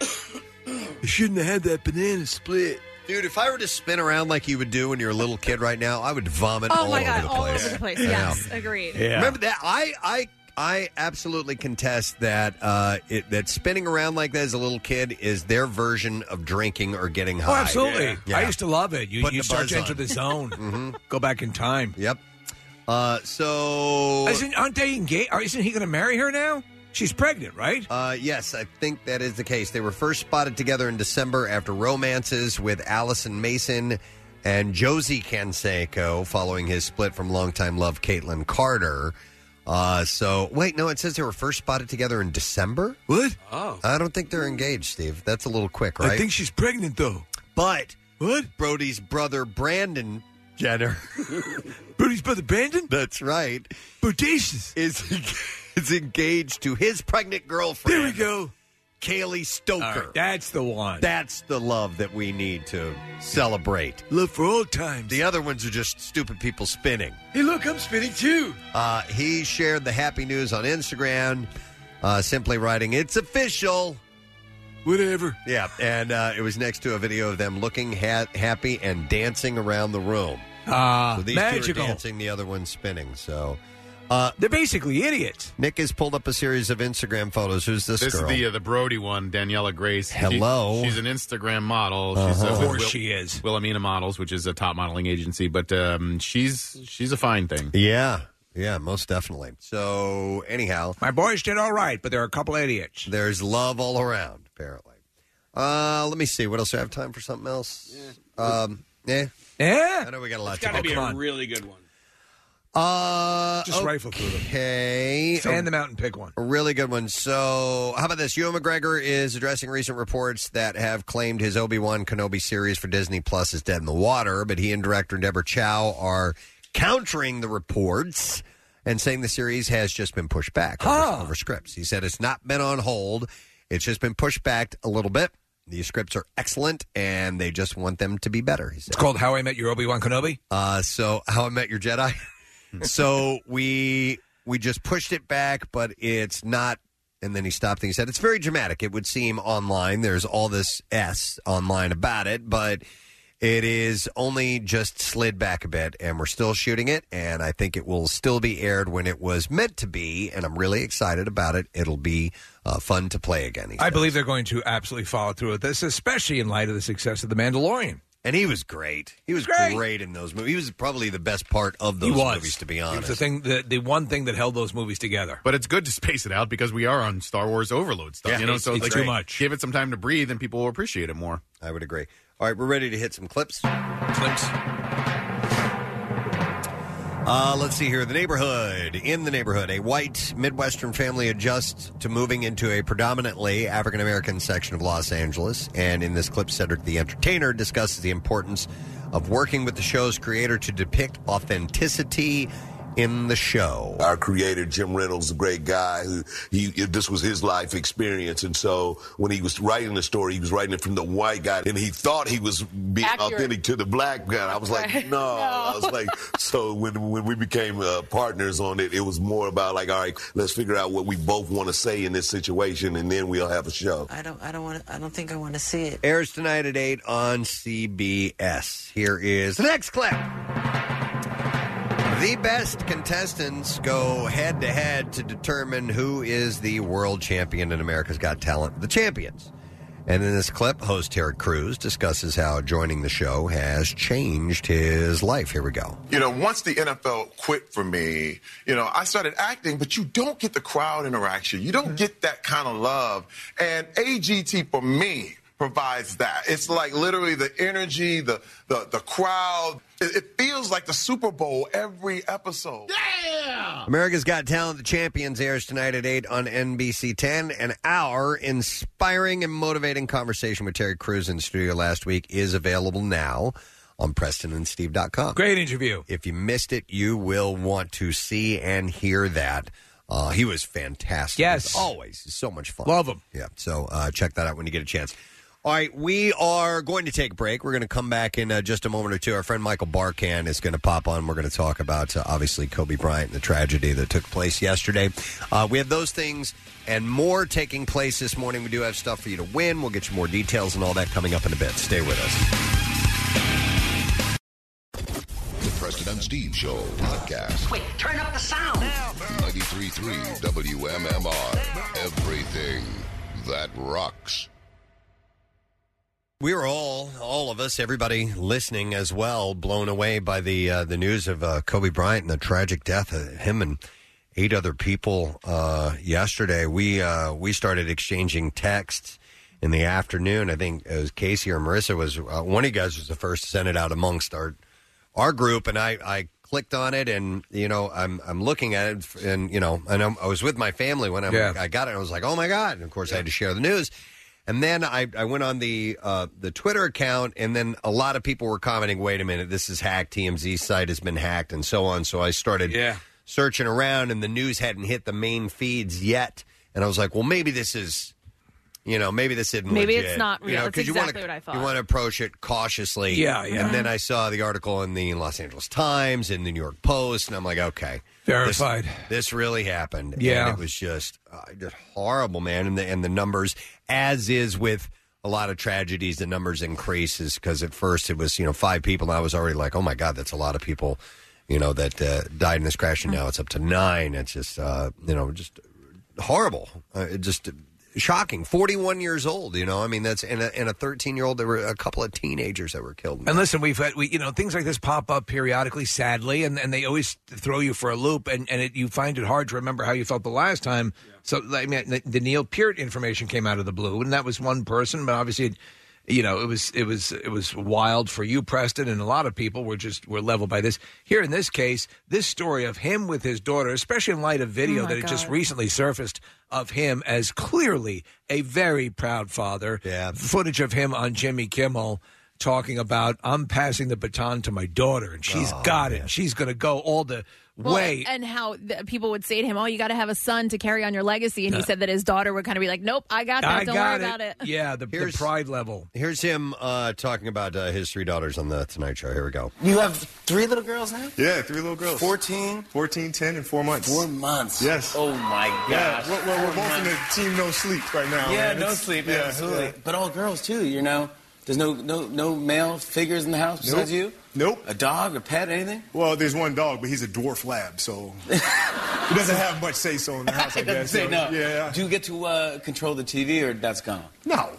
I shouldn't have had that banana split. Dude, if I were to spin around like you would do when you're a little kid right now, I would vomit Oh all my over god, the all place. over the place. Yeah. Yes, agreed. Remember that? I I I absolutely contest that. Uh, it, that spinning around like that as a little kid is their version of drinking or getting high. Oh, high. absolutely. Yeah. I used to love it. You, Putting you the start buzz to enter on. the zone. Mhm. Go back in time. Yep. Uh, so Isn't aren't they engaged? Isn't he going to marry her now? She's pregnant, right? Uh, yes, I think that is the case. They were first spotted together in December after romances with Allison Mason and Josie Canseco following his split from longtime love Kaitlynn Carter. Uh, so, wait, no, it says they were first spotted together in December? What? Oh, I don't think they're engaged, Steve. That's a little quick, right? I think she's pregnant though. but What? Brody's brother, Brandon Jenner, Brody's brother Brandon? that's right, Bodacious. is, is engaged to his pregnant girlfriend, There we go. Cayley Stoker. All right, that's the one. That's the love that we need to celebrate. Love for all times. The other ones are just stupid people spinning. Hey, look, I'm spinning too. Uh, he shared the happy news on Instagram, uh, simply writing, It's official. Whatever. Yeah, and uh, it was next to a video of them looking ha- happy and dancing around the room. Ah, So these two magical. are dancing, the other one's spinning. So uh, They're basically idiots. Nick has pulled up a series of Instagram photos. Who's this, This girl? is the uh, the Brody one, Daniela Grace. She- Hello. she's an Instagram model. She's Uh-huh. uh, Of course Will- she is. Wilhelmina Models, which is a top modeling agency, but um, she's she's a fine thing. yeah, yeah, most definitely. So anyhow, My boys did all right, but there are a couple idiots. There's love all around, apparently. Uh, let me see. What else? Do I have time for something else? Um, yeah. Yeah. I know we got a lot it's to got to go. be a on. really good one. Uh, Just rifle through them. Okay. Fan them out and pick one. A really good one. So, how about this? Ewan McGregor is addressing recent reports that have claimed his Obi Wan Kenobi series for Disney Plus is dead in the water, but he and director Deborah Chow are countering the reports and saying the series has just been pushed back over, over scripts. He said it's not been on hold, it's just been pushed back a little bit. These scripts are excellent, and they just want them to be better. He said. It's called How I Met Your Obi Wan Kenobi. Uh, so How I Met Your Jedi. so we we just pushed it back, but it's not. And then he stopped and he said, "It's very dramatic. It would seem online. There's all this s online about it, but it is only just slid back a bit, and we're still shooting it. And I think it will still be aired when it was meant to be. And I'm really excited about it. It'll be uh, fun to play again." he I said. believe they're going to absolutely follow through with this, especially in light of the success of The Mandalorian. And he was great. He was Great. great, in those movies. He was probably the best part of those was. movies, to be He was honest. the thing, the, the one thing that held those movies together. But it's good to space it out because we are on Star Wars overload stuff. Yeah, you know, it's- so it's like, too much. Give it some time to breathe, and people will appreciate it more. I would agree. All right, we're ready to hit some clips. Clips. Uh, let's see here. The neighborhood. In the neighborhood, a white Midwestern family adjusts to moving into a predominantly African American section of Los Angeles. And in this clip, Cedric the Entertainer discusses the importance of working with the show's creator to depict authenticity in the show. Our creator Jim Reynolds, a great guy who he this was his life experience, and so when he was writing the story, he was writing it from the white guy, and he thought he was being Accurate. authentic to the black guy. I was like, Right. no. No. I was like, so when when we became uh, partners on it, it was more about like, all right, let's figure out what we both want to say in this situation, and then we'll have a show. I don't. I don't want. I don't think I want to see it. Airs tonight at 8 on CBS. Here is the next clip. The best contestants go head to head to determine who is the world champion in America's Got Talent, the champions. And in this clip, host Terry Crews discusses how joining the show has changed his life. Here we go. You know, once the NFL quit for me, you know, I started acting, but you don't get the crowd interaction. You don't mm-hmm. get that kind of love. And AGT for me provides that. It's like literally the energy, the the, the crowd. It, it feels like the Super Bowl every episode. Yeah! America's Got Talent, the Champions airs tonight at 8 on NBC 10. An hour inspiring and motivating conversation with Terry Crews in the studio last week is available now on PrestonandSteve.com. Great interview. If you missed it, you will want to see and hear that. Uh, he was fantastic. Yes. As always. So much fun. Love him. Yeah. So uh, check that out when you get a chance. All right, we are going to take a break. We're going to come back in uh, just a moment or two. Our friend Michael Barkann is going to pop on. We're going to talk about, uh, obviously, Kobe Bryant and the tragedy that took place yesterday. Uh, we have those things and more taking place this morning. We do have stuff for you to win. We'll get you more details and all that coming up in a bit. Stay with us. The Preston and Steve Show podcast. Wait, turn up the sound. 93.3 WMMR. Everything that rocks. We were all, all of us, everybody listening as well, blown away by the uh, the news of uh, Kobe Bryant and the tragic death of him and eight other people uh, yesterday. We uh, we started exchanging texts in the afternoon. I think it was Casey or Marissa was uh, one of you guys was the first to send it out amongst our our group, and I, I clicked on it, and you know I'm I'm looking at it, and you know, and I'm, I was with my family when I'm, Yeah. I got it. and I was like, oh my god! And of course, I had to share the news. And then I, I went on the uh, the Twitter account, and then a lot of people were commenting, "Wait a minute, this is hacked. TMZ site has been hacked, and so on." So I started Yeah. searching around, and the news hadn't hit the main feeds yet. And I was like, "Well, maybe this is, you know, maybe this isn't Maybe legit. it's not You know, That's 'cause you wanna- exactly what I thought. You want to approach it cautiously. Yeah, yeah. And then I saw the article in the Los Angeles Times and the New York Post, and I'm like, okay, Verified. This, this really happened. Yeah. and it was just uh, just horrible, man. And the and the numbers, as is with a lot of tragedies, the numbers increases because at first it was you know five people, and I was already like, oh my god, that's a lot of people, you know, that uh, died in this crash, and now it's up to nine. It's just uh, you know just horrible. Uh, it just shocking. Forty one years old. You know, I mean that's and a, and a thirteen year old. There were a couple of teenagers that were killed. And listen, we've had we, you know things like this pop up periodically, sadly, and, and they always throw you for a loop, and and it, you find it hard to remember how you felt the last time. So I mean, the, the Neil Peart information came out of the blue, and that was one person, but obviously, you know, it was it was it was wild for you, Preston, and a lot of people were just were leveled by this. Here in this case, this story of him with his daughter, especially in light of video Oh, my that had just God. recently surfaced of him as clearly a very proud father. Yeah. Footage of him on Jimmy Kimmel talking about I'm passing the baton to my daughter and she's Oh, got it. She's going to go all the Well, way. and how the, people would say to him, "Oh, you got to have a son to carry on your legacy," and he Uh. said that his daughter would kind of be like, "Nope, I got that. I Don't got worry it. about it." Yeah, the, Here's- pride level. Here's him uh, talking about uh, his three daughters on the Tonight Show. Here we go. You have three little girls now? Yeah, three little girls. 14? 14, 10, and four months. Four months. Yes. Oh, my Yeah, gosh. we're, we're, we're Four both in the team no sleep right now. Yeah, man. no It's- sleep, yeah, absolutely. yeah. But all girls, too, you know? There's no no no male figures in the house besides Nope. you? Nope. A dog, a pet, anything? Well, there's one dog, but he's a dwarf lab, so he doesn't have much say so in the house, I guess. Say so, no. Yeah. Do you get to uh, control the TV, or that's gone? No.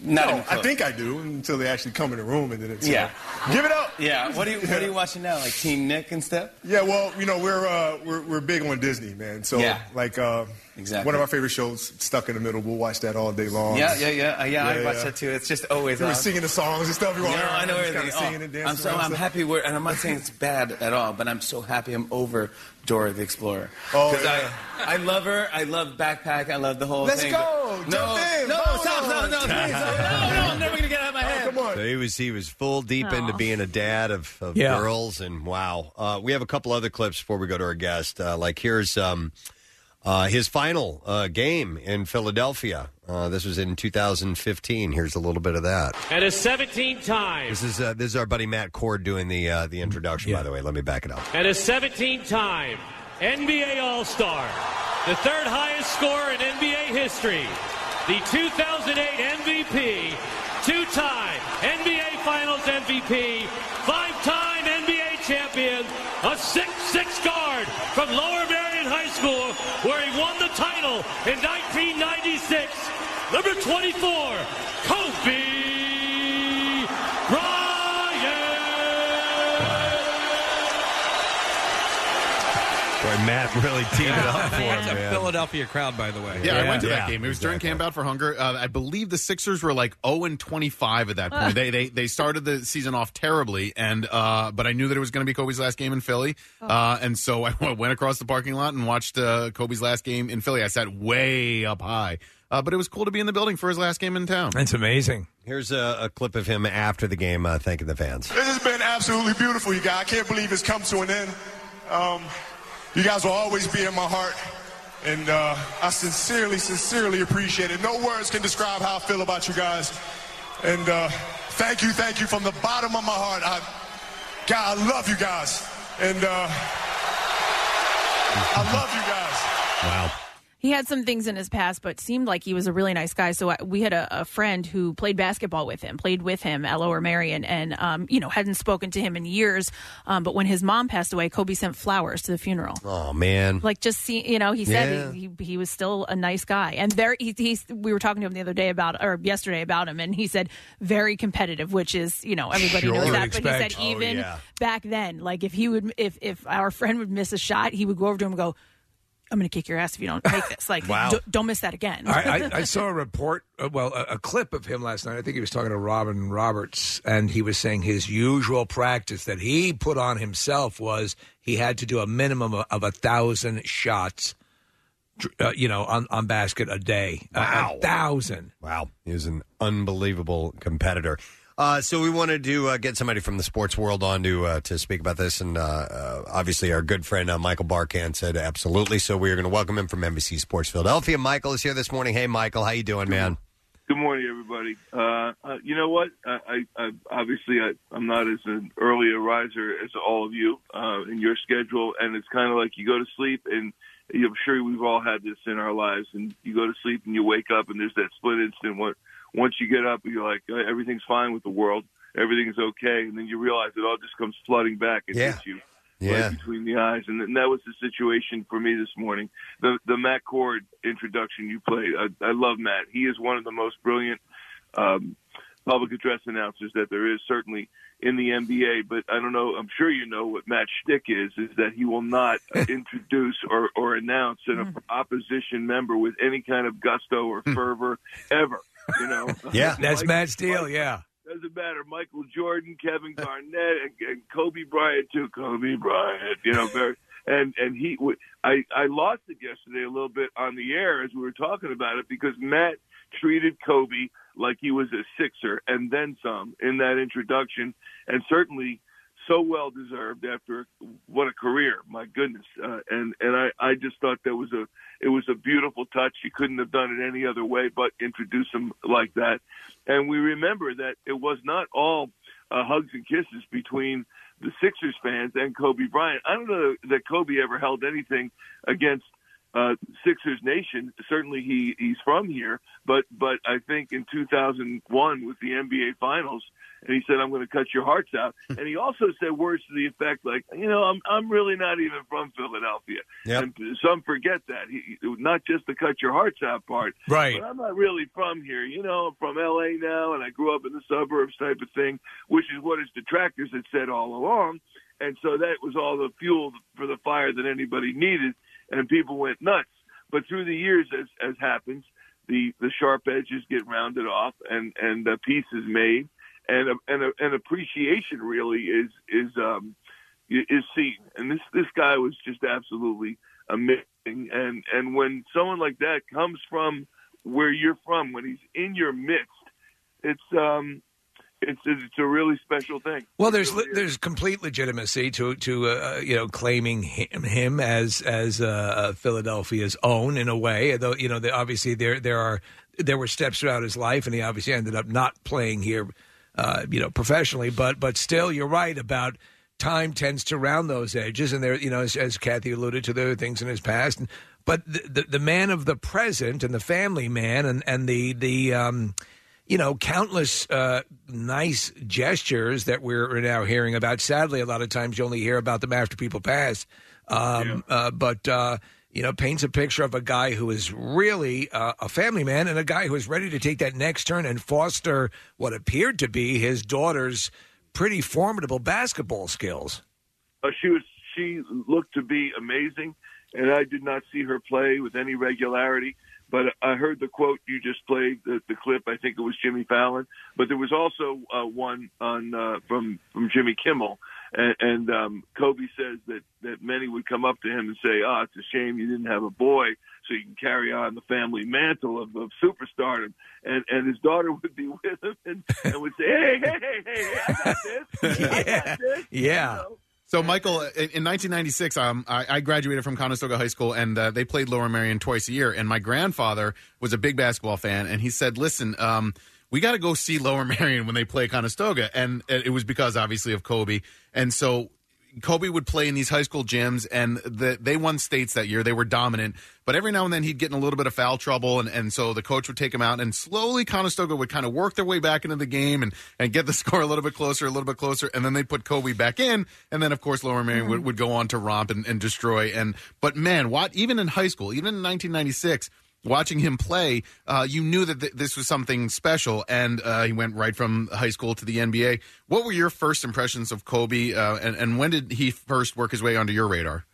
Not no, I think I do until they actually come in the room and then it's Yeah. uh, give it up. Yeah. What are you What are you watching now? Like Team Nick and stuff? Yeah, well, you know, we're uh, we're we're big on Disney, man. So Yeah. like uh, exactly. One of our favorite shows, Stuck in the Middle. We'll watch that all day long. Yeah, yeah, yeah, uh, yeah. I watch that too. It's just always. We were singing the songs and stuff. We No, walk around I know everything. Oh, and dancing I'm so I'm happy. We're, and I'm not saying it's bad at all, but I'm so happy I'm over Dora the Explorer. Oh, 'Cause yeah. I, I love her. I love backpack. I love the whole thing. Let's go. but- No, in. no, Bono. stop, no, no, please, no, no, no, I'm never gonna get out of my head. Come on. So he was he was full deep into being a dad of, of Yeah. girls, and wow, uh, we have a couple other clips before we go to our guest. Uh, like here's um, uh, his final uh, game in Philadelphia. Uh, this was in 2015. Here's a little bit of that. And a 17 time. This is uh, this is our buddy Matt Cord doing the uh, the introduction. By the way, let me back it up. And a 17 time NBA All Star. The third highest score in NBA history. The 2008 MVP. Two time NBA Finals MVP. Five time NBA champion. A 6 6 guard from Lower Merion High School, where he won the title in 1996. Number 24, Matt really teed it up for him, That's a man. Philadelphia crowd, by the way. Yeah, I went to Yeah, that game. It was during Camp Out for Hunger. Uh, I believe the Sixers were like 0 and 25 at that point. they, they they started the season off terribly, and uh, but I knew that it was going to be Kobe's last game in Philly, uh, and so I went across the parking lot and watched uh, Kobe's last game in Philly. I sat way up high, uh, but it was cool to be in the building for his last game in town. It's amazing. Here's a, a clip of him after the game uh, thanking the fans. This has been absolutely beautiful, you guys. I can't believe it's come to an end. Um, you guys will always be in my heart. And uh, I sincerely, sincerely appreciate it. No words can describe how I feel about you guys. And uh, thank you, thank you from the bottom of my heart. I, God, I love you guys. And uh, I love you guys. Wow. He had some things in his past, but seemed like he was a really nice guy. So I, we had a, a friend who played basketball with him, played with him at Lower Merion, and um, you know hadn't spoken to him in years. Um, but when his mom passed away, Kobe sent flowers to the funeral. Oh man. Like just see, you know, he said Yeah. he, he, he was still a nice guy, and very he, he's. We were talking to him the other day about, or yesterday about him, and he said very competitive, which is you know everybody Sure. knows Would that. But he said expect. Oh, even yeah. back then, like if he would, if if our friend would miss a shot, he would go over to him and go. I'm going to kick your ass if you don't make this. Like, Wow. d- don't miss that again. I, I, I saw a report, uh, well, a, a clip of him last night. I think he was talking to Robin Roberts, and he was saying his usual practice that he put on himself was he had to do a minimum of, of a thousand shots, dr- uh, you know, on, on basket a day. A- Wow. A, thousand. Wow, he was an unbelievable competitor. Uh, so we wanted to uh, get somebody from the sports world on to uh, to speak about this, and uh, uh, obviously our good friend uh, Michael Barkann said absolutely. So we are going to welcome him from NBC Sports Philadelphia. Michael is here this morning. Hey, Michael, how you doing, man? Good morning, everybody. Uh, uh, you know what? I, I, I obviously I, I'm not as an early riser as all of you uh, in your schedule, and it's kind of like you go to sleep, and I'm sure we've all had this in our lives, and you go to sleep and you wake up, and there's that split instant when once you get up, you're like "Uh, everything's fine with the world, everything's okay, and then you realize it all just comes flooding back and Yeah. hits you Yeah. right between the eyes, and, and that was the situation for me this morning. The the Matt Cord introduction you played, I, I love Matt. He is one of the most brilliant um, public address announcers that there is, certainly in the NBA. But I don't know. I'm sure you know what Matt shtick is: is that he will not introduce or or announce an opposition member with any kind of gusto or fervor ever. You know. Yeah, that's Mike- Matt Steele, Mike- yeah. doesn't matter. Michael Jordan, Kevin Garnett, and, and Kobe Bryant too. Kobe Bryant, you know, very. And and he, I I lost it yesterday a little bit on the air as we were talking about it because Matt treated Kobe like he was a Sixer and then some in that introduction, and certainly so well deserved after what a career. My goodness, uh, and and I I just thought that was a it was a beautiful touch. You couldn't have done it any other way but introduce him like that. And we remember that it was not all uh, hugs and kisses between the Sixers fans and Kobe Bryant. I don't know that Kobe ever held anything against uh, Sixers Nation. Certainly, he he's from here, but but I think in 2001 with the NBA Finals, and he said, "I'm going to cut your hearts out," and he also said words to the effect like, "You know, I'm I'm really not even from Philadelphia." Yep. And some forget that he not just the cut your hearts out part, Right. But I'm not really from here. You know, I'm from L.A. now, and I grew up in the suburbs type of thing, which is what his detractors had said all along. And so that was all the fuel for the fire that anybody needed, and people went nuts. but through the years, as as happens, the the sharp edges get rounded off, and and a piece is made, and and an appreciation really is is um is seen. And this this guy was just absolutely amazing. And and when someone like that comes from where you're from, when he's in your midst, it's um it's it's a really special thing. Well, there's there's complete legitimacy to to uh, you know claiming him, him as as uh, Philadelphia's own in a way. Though you know, obviously there there are there were steps throughout his life, and he obviously ended up not playing here, uh, you know, professionally. But but still, you're right about time tends to round those edges, and there you know, as, as Kathy alluded to, there are things in his past. And, but the, the the man of the present and the family man and and the the um, you know, countless uh, nice gestures that we're now hearing about. Sadly, a lot of times you only hear about them after people pass. Um, uh, but, uh, you know, paints a picture of a guy who is really uh, a family man and a guy who is ready to take that next turn and foster what appeared to be his daughter's pretty formidable basketball skills. Uh, she was she looked to be amazing, and I did not see her play with any regularity. But I heard the quote you just played, the, the clip. I think it was Jimmy Fallon, but there was also uh, one on uh, from from Jimmy Kimmel, and, and um, Kobe says that that many would come up to him and say, "Ah, it's a shame you didn't have a boy, so you can carry on the family mantle of, of superstardom." And and his daughter would be with him and, and would say, "Hey, hey, hey, hey, I got this, I got this." Yeah. So, Michael, in, in 1996, um, I, I graduated from Conestoga High School, and uh, they played Lower Merion twice a year. And my grandfather was a big basketball fan, and he said, "Listen, um, we got to go see Lower Merion when they play Conestoga." And it was because, obviously, of Kobe. And so Kobe would play in these high school gyms, and the, they won states that year. They were dominant, but every now and then he'd get in a little bit of foul trouble, and, and so the coach would take him out, and slowly Conestoga would kind of work their way back into the game and, and get the score a little bit closer, a little bit closer, and then they'd put Kobe back in, and then of course Lower Merion would, mm-hmm. would go on to romp and, and destroy. And but man, what even in high school, even in 1996 watching him play, uh, you knew that th- this was something special, and uh, he went right from high school to the NBA. What were your first impressions of Kobe, uh, and, and when did he first work his way onto your radar?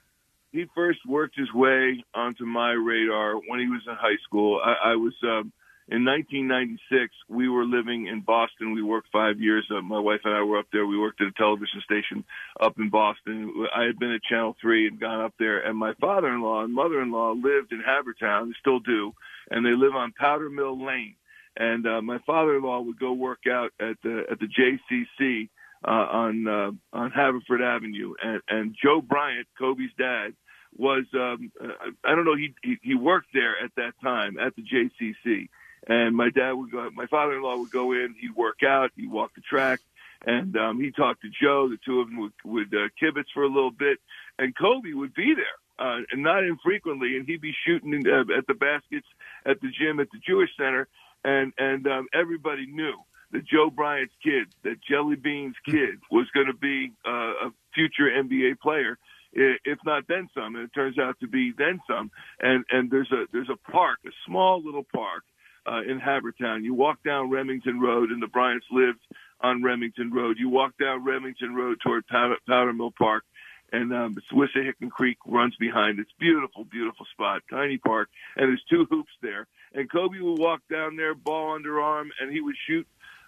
He first worked his way onto my radar when he was in high school. I, I was um, in 1996. We were living in Boston. We worked five years. Uh, my wife and I were up there. We worked at a television station up in Boston. I had been at Channel Three and gone up there. And my father-in-law and mother-in-law lived in Havertown. They still do, and they live on Powder Mill Lane. And uh, my father-in-law would go work out at the at the JCC uh, on uh, on Haverford Avenue. And, and Joe Bryant, Kobe's dad, was um, uh, I don't know he, he he worked there at that time at the JCC and my dad would go my father-in-law would go in he'd work out he'd walk the track and um he'd talk to Joe the two of them would would uh, kibitz for a little bit and Kobe would be there uh and not infrequently and he'd be shooting in, uh, at the baskets at the gym at the Jewish Center and and um everybody knew that Joe Bryant's kid that Jelly Bean's kid was going to be uh, a future NBA player if not then some. And it turns out to be then some. And and there's a there's a park, a small little park uh, in Havertown. You walk down Remington Road, and the Bryants lived on Remington Road. You walk down Remington Road toward Powder, Mill Park, and um, Wissahickon Creek runs behind. It's beautiful, beautiful spot, tiny park, and there's two hoops there. And Kobe would walk down there, ball under arm, and he would shoot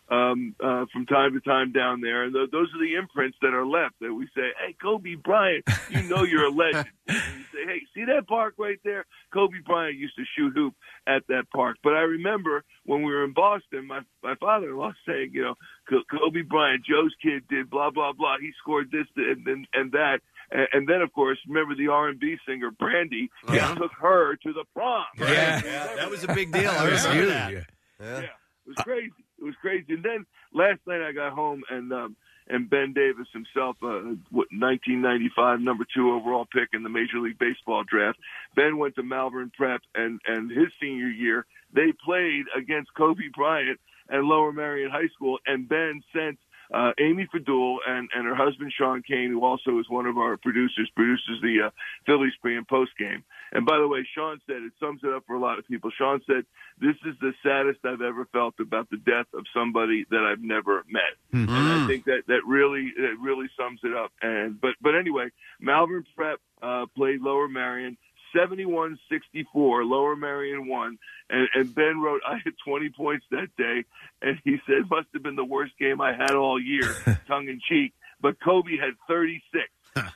um, uh, from time to time down there. And th- those are the imprints that are left that we say, hey, Kobe Bryant, you know you're a legend. and you say, hey, see that park right there? Kobe Bryant used to shoot hoop at that park. But I remember when we were in Boston, my, my father-in-law saying, you know, Kobe Bryant, Joe's kid did blah, blah, blah. He scored this and, and, and that. And, and then, of course, remember the R&B singer Brandy Yeah. took her to the prom. Yeah, yeah, that was a big deal. I Yeah. remember that. Yeah. Yeah. It was crazy. It was crazy. And then last night I got home and um and Ben Davis himself, uh, what 1995 number two overall pick in the Major League Baseball draft. Ben went to Malvern Prep, and and his senior year they played against Kobe Bryant at Lower Merion High School, and Ben sent uh, Amy Fadool and, and her husband Sean Kane, who also is one of our producers, produces the uh, Phillies pre and post game. And by the way, Sean said it sums it up for a lot of people. Sean said, "This is the saddest I've ever felt about the death of somebody that I've never met." And I think that that really that really sums it up. And but but anyway, Malvern Prep uh, played Lower Merion. 71-64. Lower Merion won, and, and Ben wrote, "I had 20 points that day," and he said, "Must have been the worst game I had all year." tongue in cheek, but Kobe had 36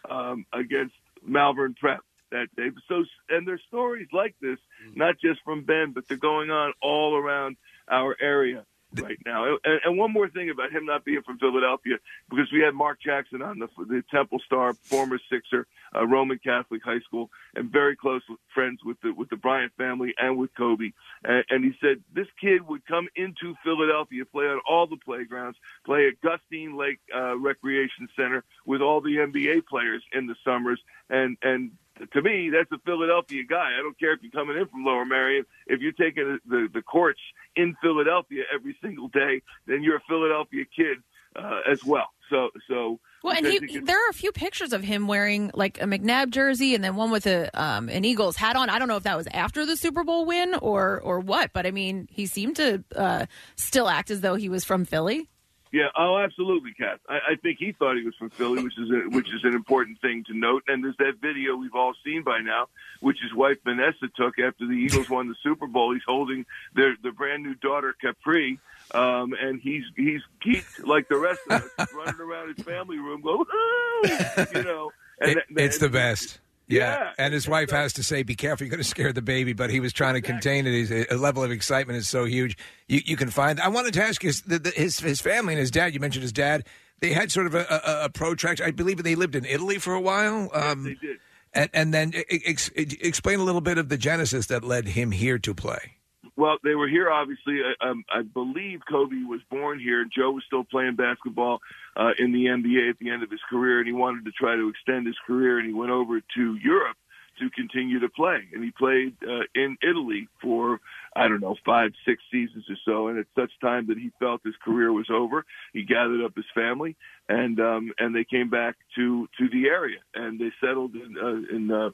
um, against Malvern Prep that day. So, and there's stories like this, not just from Ben, but they're going on all around our area right now. And, and one more thing about him not being from Philadelphia, because we had Mark Jackson on the, the Temple Star, former Sixer, uh, Roman Catholic high school, and very close friends with the with the Bryant family and with Kobe. And, and he said this kid would come into Philadelphia, play on all the playgrounds, play at Gustine Lake uh, Recreation Center with all the NBA players in the summers, and and to me, that's a Philadelphia guy. I don't care if you're coming in from Lower Merion. If you're taking the, the courts in Philadelphia every single day, then you're a Philadelphia kid uh, as well. So, so Well, and he, he there are a few pictures of him wearing like a McNabb jersey and then one with a um, an Eagles hat on. I don't know if that was after the Super Bowl win or or what, but I mean, he seemed to uh, still act as though he was from Philly. Yeah, oh, absolutely, Kath. I, I think he thought he was from Philly, which is a, which is an important thing to note. And there's that video we've all seen by now, which his wife Vanessa took after the Eagles won the Super Bowl. He's holding their their brand new daughter Capri, um, and he's he's geeked like the rest of us, running around his family room, go, "Woo!" you know. And It- that- it's the best. Yeah. Yeah. and his wife has to say, "Be careful, you're going to scare the baby." But he was trying to contain it. His a level of excitement is so huge. You, you can find. I wanted to ask you his, the, the, his his family and his dad. You mentioned his dad. They had sort of a, a, a protracted. I believe they lived in Italy for a while. Um, they did. And, and then ex, explain a little bit of the genesis that led him here to play. Well, they were here, obviously. I, um, I believe Kobe was born here. Joe was still playing basketball uh, in the NBA at the end of his career, and he wanted to try to extend his career, and he went over to Europe to continue to play. And he played uh, in Italy for, I don't know, five, six seasons or so. And at such time that he felt his career was over, he gathered up his family and um, and they came back to to the area and they settled in uh, in uh,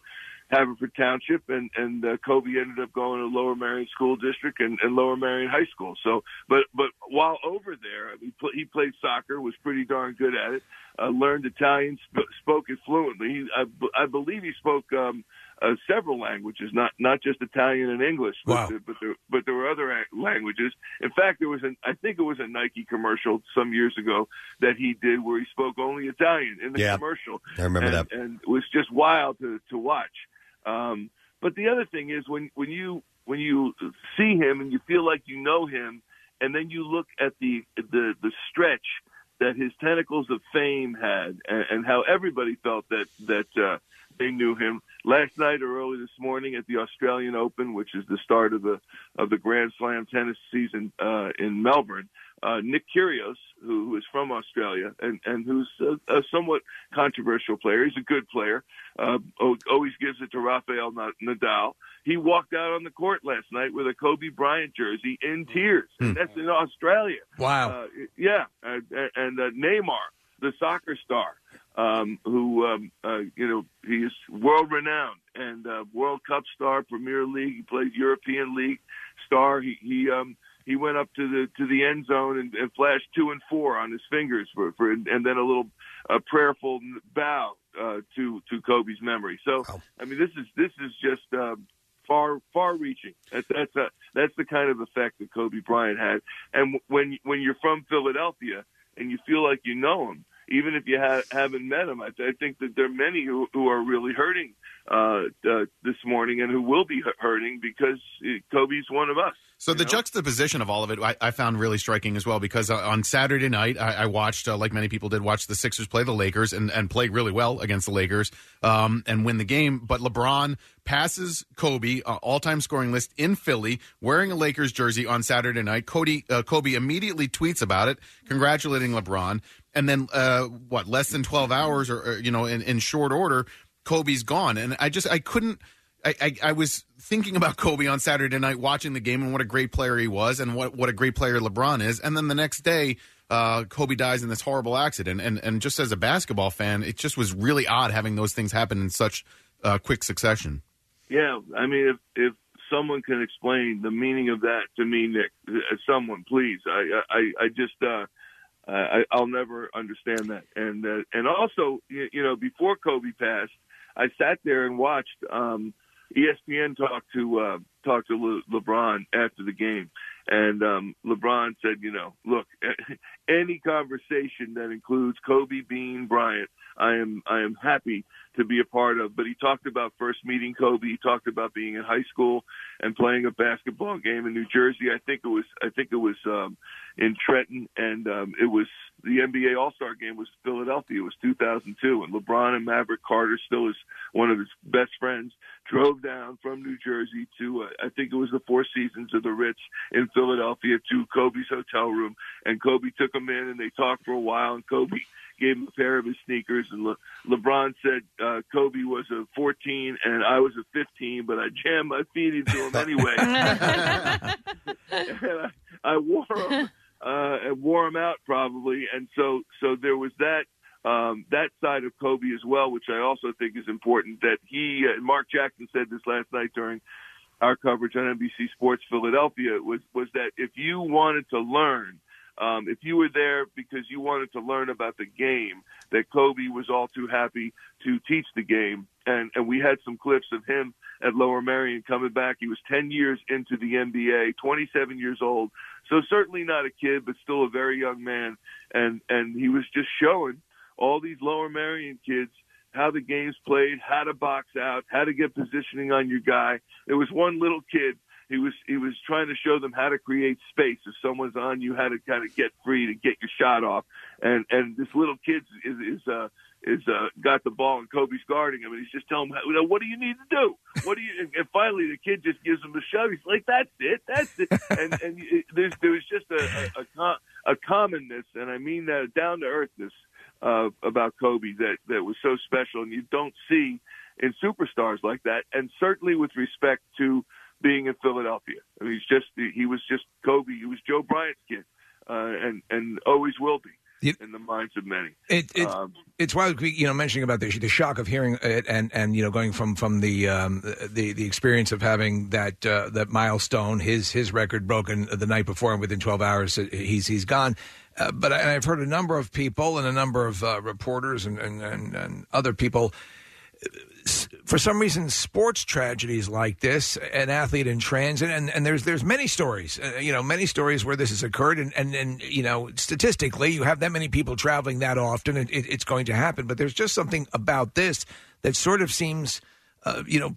Haverford Township, and and uh, Kobe ended up going to Lower Merion School District and, and Lower Merion High School. So, but but while over there, he, pl- he played soccer, was pretty darn good at it. Uh, learned Italian, sp- spoke it fluently. He, I, b- I believe he spoke um, uh, several languages, not not just Italian and English, but Wow. there, but there, but there were other languages. In fact, there was an I think it was a Nike commercial some years ago that he did where he spoke only Italian in the Yeah. commercial. I remember and, that. and it was just wild to to watch. Um, but the other thing is when when you when you see him and you feel like you know him, and then you look at the the the stretch that his tentacles of fame had, and, and how everybody felt that that uh, they knew him. Last night or early this morning at the Australian Open, which is the start of the of the Grand Slam tennis season uh, in Melbourne, uh, Nick Kyrgios, who, who is from Australia and and who's a, a somewhat controversial player, he's a good player. Uh, always gives it to Rafael Nadal. He walked out on the court last night with a Kobe Bryant jersey in tears. And that's in Australia. Wow. Uh, yeah, and, and uh, Neymar, the soccer star, um, who um, uh, you know he is world renowned and uh, World Cup star, Premier League. He plays European League star. He he um, he went up to the to the end zone and, and flashed two and four on his fingers for, for and then a little uh, prayerful bow uh, to to Kobe's memory. So I mean, this is this is just. Um, Far, far-reaching. That's that's a, that's the kind of effect that Kobe Bryant had. And when when you're from Philadelphia and you feel like you know him, even if you ha- haven't met him, I, I think that there are many who, who are really hurting uh, uh, this morning and who will be hurting because uh, Kobe's one of us. So the juxtaposition of all of it, I, I found really striking as well because uh, on Saturday night, I, I watched, uh, like many people did, watch the Sixers play the Lakers and, and play really well against the Lakers um, and win the game. But LeBron passes Kobe, uh, all-time scoring list in Philly, wearing a Lakers jersey on Saturday night. Cody, uh, Kobe immediately tweets about it, congratulating LeBron. And then, uh, what, less than 12 hours or, or you know, in, in short order, Kobe's gone. And I just, I couldn't, I, I, was thinking about Kobe on Saturday night, watching the game, and what a great player he was, and what, what a great player LeBron is. And then the next day, uh, Kobe dies in this horrible accident. And and just as a basketball fan, it just was really odd having those things happen in such uh, quick succession. Yeah, I mean, if if someone can explain the meaning of that to me, Nick, uh, someone, please. I I, I just uh, I, I'll never understand that. And uh, and also, you, you know, before Kobe passed, I sat there and watched um, ESPN talked to uh, talked to Le- LeBron after the game, and um, LeBron said, you know, look, any conversation that includes Kobe, Bean, Bryant, I am I am happy to be a part of. But he talked about first meeting Kobe. He talked about being in high school and playing a basketball game in New Jersey. I think it was I think it was um, in Trenton, and um, it was the NBA All Star game was Philadelphia. It was 2002, and LeBron and Maverick Carter, still is one of his best friends, drove down from New Jersey to uh, I think it was the Four Seasons of the Ritz in Philadelphia to Kobe's hotel room, and Kobe took him in, and they talked for a while, and Kobe gave him a pair of his sneakers, and Le- LeBron said uh, Kobe was a 14 and I was a 15, but I jammed my feet into him anyway. and I, I wore him, uh, and wore him out probably, and so so there was that. Um, that side of Kobe as well, which I also think is important. That he, uh, Mark Jackson said this last night during our coverage on NBC Sports Philadelphia was was that if you wanted to learn, um, if you were there because you wanted to learn about the game, that Kobe was all too happy to teach the game. And and we had some clips of him at Lower Merion coming back. He was 10 years into the NBA, 27 years old, so certainly not a kid, but still a very young man. And and he was just showing all these Lower Merion kids how the game's played, how to box out, how to get positioning on your guy. There was one little kid. He was he was trying to show them how to create space. If someone's on you, how to kind of get free to get your shot off. And and this little kid is is uh, is uh, got the ball and Kobe's guarding him, and he's just telling him, you know, what do you need to do? What do you? And, finally, the kid just gives him a shove. He's like, that's it, that's it. And and it, there's there was just a a, a, a commonness, and I mean that down to earthness uh, about Kobe that that was so special, and you don't see in superstars like that, and certainly with respect to being in Philadelphia. I mean, he's just he was just Kobe. He was Joe Bryant's kid, uh, and and always will be in the minds of many. It, it, Um, it's wild, you know, mentioning about the the shock of hearing it, and and you know, going from from the um, the the experience of having that uh, that milestone, his his record broken the night before, and within twelve hours uh, he's he's gone. Uh, but I, I've heard a number of people and a number of uh, reporters and, and, and, and other people. For some reason, sports tragedies like this, an athlete in transit, and, and there's there's many stories, uh, you know, many stories where this has occurred, and, and and you know, statistically, you have that many people traveling that often, it, it's going to happen. But there's just something about this that sort of seems, uh, you know,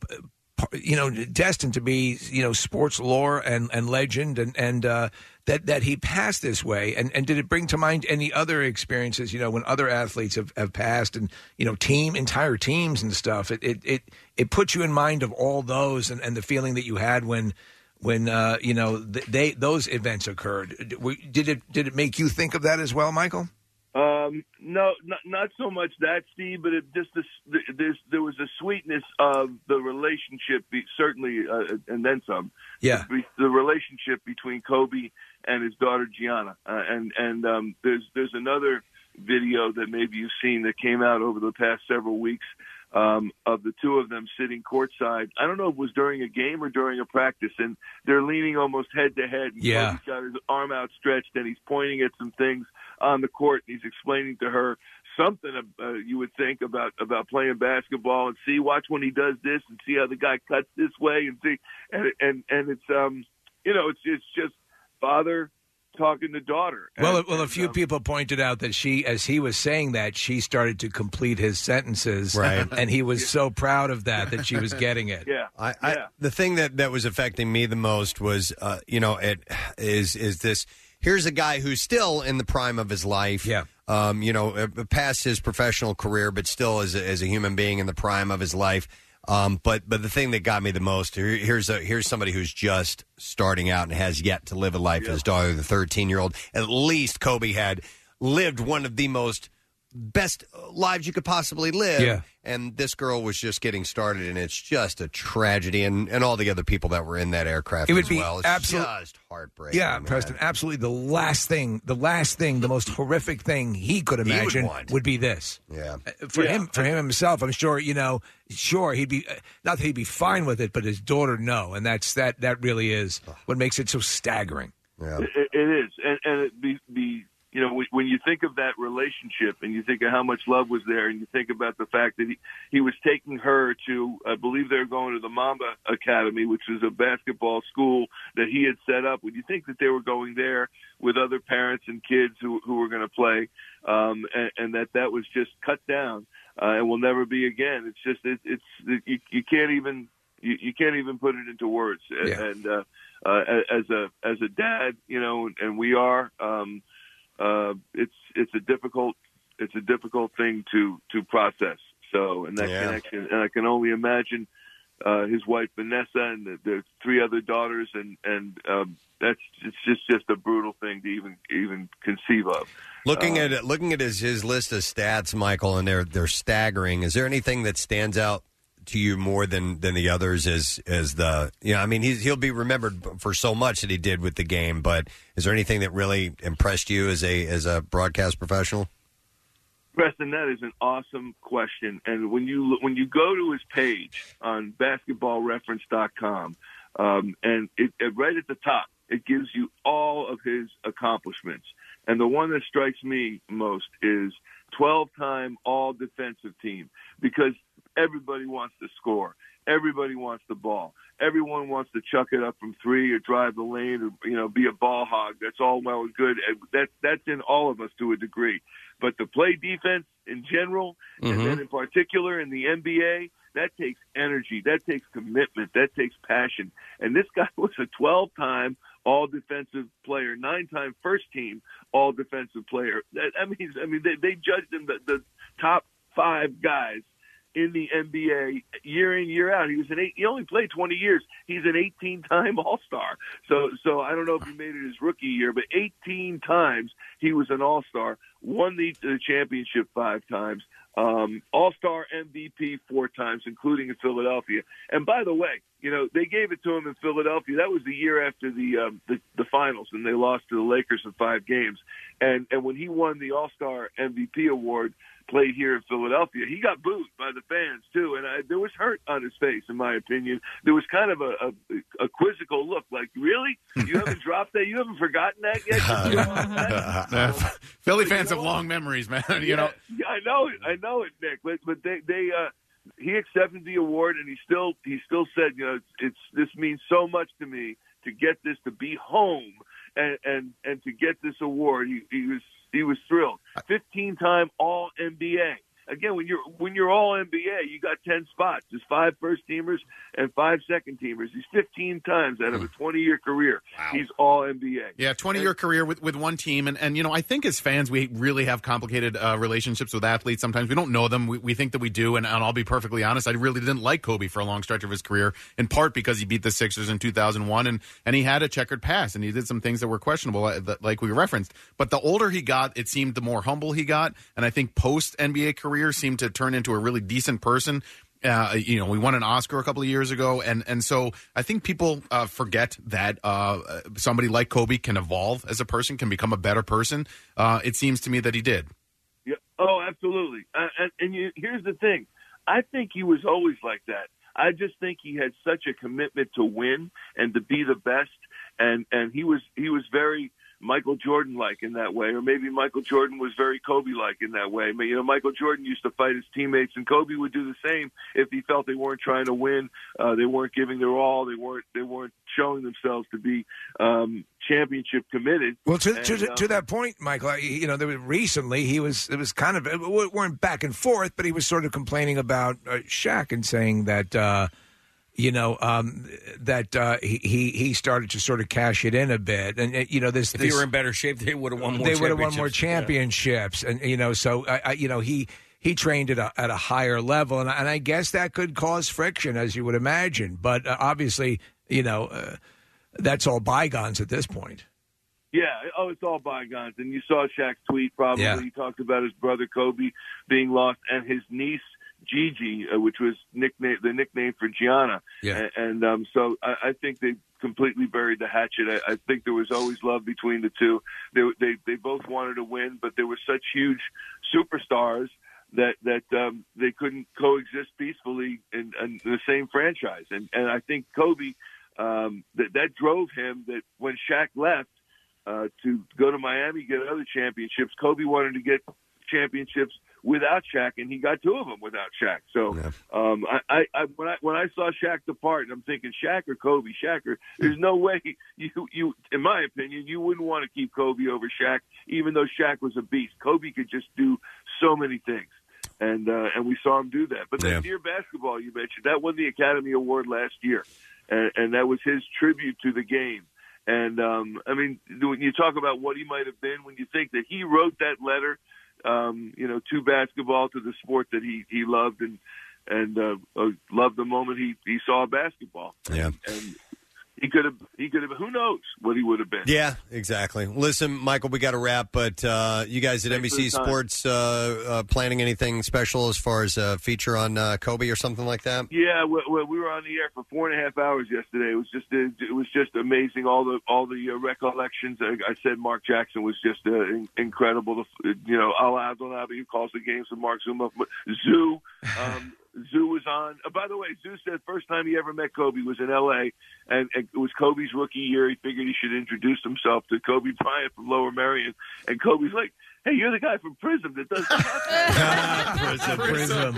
you know, destined to be, you know, sports lore and, and legend, and and uh, that that he passed this way. And and did it bring to mind any other experiences, you know, when other athletes have, have passed, and you know, team entire teams and stuff? It it it, it puts you in mind of all those, and, and the feeling that you had when. When uh, you know th- they those events occurred, Did- it did it make you think of that as well, Michael? Um, no, not, not so much that, Steve, but it just this, there's there was a sweetness of the relationship, certainly, uh, and then some. Yeah, the, the relationship between Kobe and his daughter Gianna, uh, and and um, there's there's another video that maybe you've seen that came out over the past several weeks um, of the two of them sitting courtside. I don't know if it was during a game or during a practice, and they're leaning almost head to head. Yeah. Kobe's got his arm outstretched, and he's pointing at some things on the court, and he's explaining to her something uh, you would think about about playing basketball and see watch when he does this and see how the guy cuts this way and see and and and it's um you know it's it's just father talking to daughter Well, And- well, a few um, people pointed out that she, as he was saying that, she started to complete his sentences, Right. And he was so proud of that that she was getting it. Yeah, I, I, the thing that, that was affecting me the most was, uh, you know, it is is this. Here's a guy who's still in the prime of his life. Yeah. Um, you know, uh, past his professional career, but still as a, as a human being in the prime of his life. Um, but but the thing that got me the most here, here's a here's somebody who's just starting out and has yet to live a life. His daughter, the 13 year old, at least Kobe had lived one of the most best lives you could possibly live. Yeah. And this girl was just getting started, and it's just a tragedy. And, and all the other people that were in that aircraft It would as be well. It's absolute- just heartbreaking. Yeah, Preston, absolutely. The last thing, the last thing, the most horrific thing he could He would imagine want. be this. Yeah. For him, for him himself, I'm sure. You know, sure he'd be uh, not that he'd be fine with it, but his daughter, no, and that's that. That really is what makes it so staggering. Yeah. It, it is, and, and it, the the you know, when, you think of that relationship and you think of how much love was there, and you think about the fact that he he was taking her to, I believe they're going to the Mamba Academy, which is a basketball school that he had set up. When you think that they were going there with other parents and kids who who were going to play, um, and, and that that was just cut down uh, and will never be again. It's just it, it's it, you, you can't even you, you can't even put it into words. Yeah. And uh, uh, as a as a dad, you know, and we are. Um, uh, it's it's a difficult it's a difficult thing to to process. So, and that Yeah. connection, and I can only imagine uh, his wife Vanessa and the, the three other daughters, and and um, that's it's just just a brutal thing to even even conceive of. Looking Uh, at looking at his his list of stats, Michael, and they're they're staggering. Is there anything that stands out to you more than than the others? As as the you know, I mean, he's, he'll be remembered for so much that he did with the game. But is there anything that really impressed you as a as a broadcast professional? Preston, that is an awesome question. And when you when you go to his page on basketballreference.com, um, and it, it right at the top, it gives you all of his accomplishments. And the one that strikes me most is 12-time All Defensive Team because everybody wants to score. Everybody wants the ball. Everyone wants to chuck it up from three or drive the lane or you know be a ball hog. That's all well and good. And That's that's in all of us to a degree. But to play defense in general, and Mhm. then in particular in the NBA, that takes energy. That takes commitment. That takes passion. And this guy was a 12-time All Defensive Player, nine-time First Team All Defensive Player. That, I mean, I mean, they, they judged him the, the top five guys in the NBA year in year out. He was an eight. He only played 20 years. He's an 18 time All Star. So so I don't know if he made it his rookie year, but 18 times he was an All Star. Won the, the championship five times. Um, All Star MVP four times, including in Philadelphia. And by the way, you know they gave it to him in Philadelphia. That was the year after the um, the, the finals, and they lost to the Lakers in five games. And and when he won the All Star MVP award, played here in Philadelphia, he got booed by the fans too, and I, there was hurt on his face, in my opinion. There was kind of a, a, a quizzical look, like, "Really? You haven't dropped that? You haven't forgotten that yet?" Philly fans have long memories, man. You know, yeah, I know it. I know it, Nick. But but they they uh, he accepted the award, and he still he still said, you know, it's, it's this means so much to me to get this to be home and and and to get this award. He he was he was thrilled. Fifteen time All NBA. Again, when you're when you're all NBA, you got ten spots. There's five first teamers and five second teamers. He's 15 times out of a 20 year career. He's all NBA. Yeah, 20 year career with, with one team. And, and, you know, I think as fans, we really have complicated uh, relationships with athletes. Sometimes we don't know them. We, we think that we do. And, and I'll be perfectly honest, I really didn't like Kobe for a long stretch of his career, in part because he beat the Sixers in 2001 and, and he had a checkered past and he did some things that were questionable, uh, like we referenced. But the older he got, it seemed the more humble he got. And I think post NBA career seemed to turn into a really decent person. Uh, you know, we won an Oscar a couple of years ago, and and so I think people uh, forget that uh, somebody like Kobe can evolve as a person, can become a better person. Uh, it seems to me that he did. Yeah. Oh, absolutely. Uh, and and you, here's the thing. I think he was always like that. I just think he had such a commitment to win and to be the best, and and he was he was very Michael Jordan like in that way, or maybe Michael Jordan was very Kobe like in that way. But, you know, Michael Jordan used to fight his teammates, and Kobe would do the same if he felt they weren't trying to win, uh, they weren't giving their all, they weren't they weren't showing themselves to be um, championship committed. Well, to, And, to, uh, to that point, Michael, I- you know, there was, recently he was it was kind of we weren't back and forth, but he was sort of complaining about uh, Shaq and saying that uh, you know um, that uh, he he he started to sort of cash it in a bit, and uh, you know this If this, he were in better shape, they would have won more. they would have won more championships. championships, and you know, so I, I, you know he. He trained at a, at a higher level, and, I- and I guess that could cause friction, as you would imagine. But uh, obviously, you know, uh, that's all bygones at this point. Yeah, oh, it's all bygones. And you saw Shaq's tweet. Probably Yeah. he talked about his brother Kobe being lost and his niece Gigi, uh, which was nickname the nickname for Gianna. Yeah. And, and um, so I, I think they completely buried the hatchet. I, I think there was always love between the two. They, they they both wanted to win, but there were such huge superstars that that um, they couldn't coexist peacefully in, in the same franchise. And and I think Kobe um, that that drove him. That when Shaq left, uh, to go to Miami, get other championships. Kobe wanted to get championships without Shaq, and he got two of them without Shaq. So um, I, I, when I when I saw Shaq depart, I'm thinking Shaq or Kobe. Shaq or there's no way you you in my opinion you wouldn't want to keep Kobe over Shaq, even though Shaq was a beast. Kobe could just do so many things. And uh, and we saw him do that. But that Yeah. Dear Basketball you mentioned that won the Academy Award last year, and, and that was his tribute to the game. And um, I mean, when you talk about what he might have been, when you think that he wrote that letter, um, you know, to basketball, to the sport that he he loved and and uh, uh, loved the moment he he saw basketball. Yeah. And he could have he could have who knows what he would have been. Yeah, exactly. Listen, Michael, we got to wrap, but uh, you guys at Thanks for NBC the time. Sports uh, uh, planning anything special as far as a feature on uh, Kobe or something like that? Yeah, we, we we were on the air for four and a half hours yesterday. It was just uh, it was just amazing. All the all the uh, recollections. I, I said Mark Jackson was just uh, in, incredible. The, you know, Alaa Abdelnaby who calls the games with Mark Zuma. Zoo, um, Zoo was on. Uh, by the way, Zoo said first time he ever met Kobe was in L.A. and, and it was Kobe's rookie year. He figured he should introduce himself to Kobe Bryant from Lower Merion, and Kobe's like. Hey, you're the guy from Prism that does the Prism, Prism.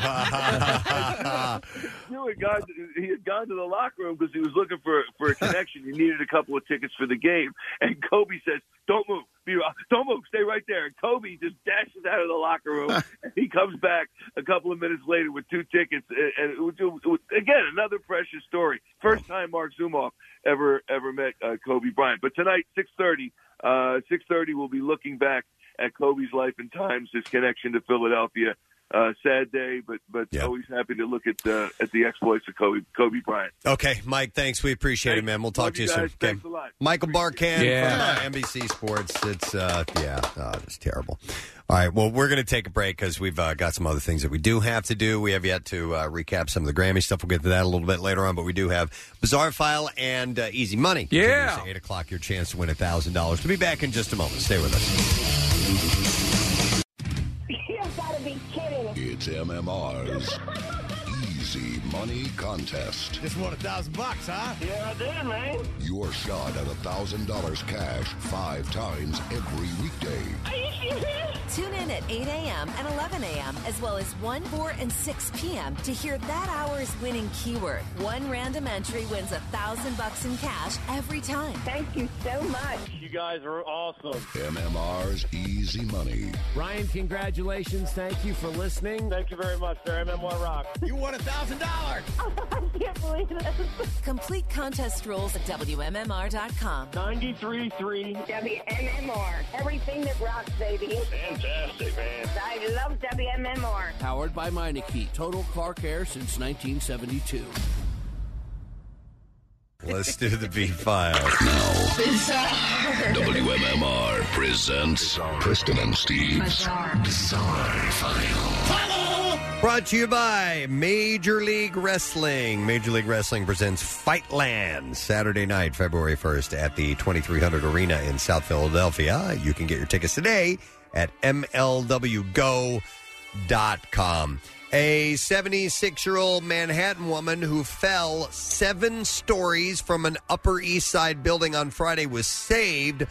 Stu had gone. To, he had gone to the locker room because he was looking for for a connection. He needed a couple of tickets for the game, and Kobe says, "Don't move, be don't move, stay right there." And Kobe just dashes out of the locker room. and he comes back a couple of minutes later with two tickets, and and it was, it was, again another precious story. First time Marc Zumoff ever ever met uh, Kobe Bryant. But tonight, six thirty, uh, six thirty, we'll be looking back at Kobe's life and times, his connection to Philadelphia. Uh, sad day, but but always happy to look at uh, at the exploits of Kobe Kobe Bryant. Okay, Mike, thanks. We appreciate it, man. We'll talk Love to you you soon. guys. Okay. Thanks a lot. Michael Barkann Yeah. from uh, NBC Sports. It's, uh, yeah, uh, it's terrible. All right, well, we're going to take a break because we've uh, got some other things that we do have to do. We have yet to uh, recap some of the Grammy stuff. We'll get to that a little bit later on, but we do have Bizarre File and uh, Easy Money. Yeah. Continues at 8 o'clock, your chance to win a $1,000. We'll be back in just a moment. Stay with us. Kidding. It's MMR's Easy Money Contest. Just won a thousand bucks, huh? Yeah, I did, man. Your shot at a thousand dollars cash five times every weekday. Are you serious? Tune in at 8 a.m. and 11 a.m. as well as 1, 4, and 6 p.m. to hear that hour's winning keyword. One random entry wins a thousand bucks in cash every time. Thank you so much. You guys are awesome. MMR's Easy Money. Ryan, congratulations. Thank you for listening. Thank you very much, sir. MMR Rock. You won a thousand dollars. I can't believe this. Complete contest rules at WMMR.com. 93.3 WMMR. Everything that rocks, baby. Fantastic, man. I love WMMR. Powered by Meineke. Total car care since 1972. Let's do the B file. Now, Bizarre. WMMR presents Preston and Steve's Bizarre File. Brought to you by Major League Wrestling. Major League Wrestling presents Fightland Saturday night, February 1st at the 2300 Arena in South Philadelphia. You can get your tickets today at MLWGo.com. A 76 year old Manhattan woman who fell seven stories from an Upper East Side building on Friday was saved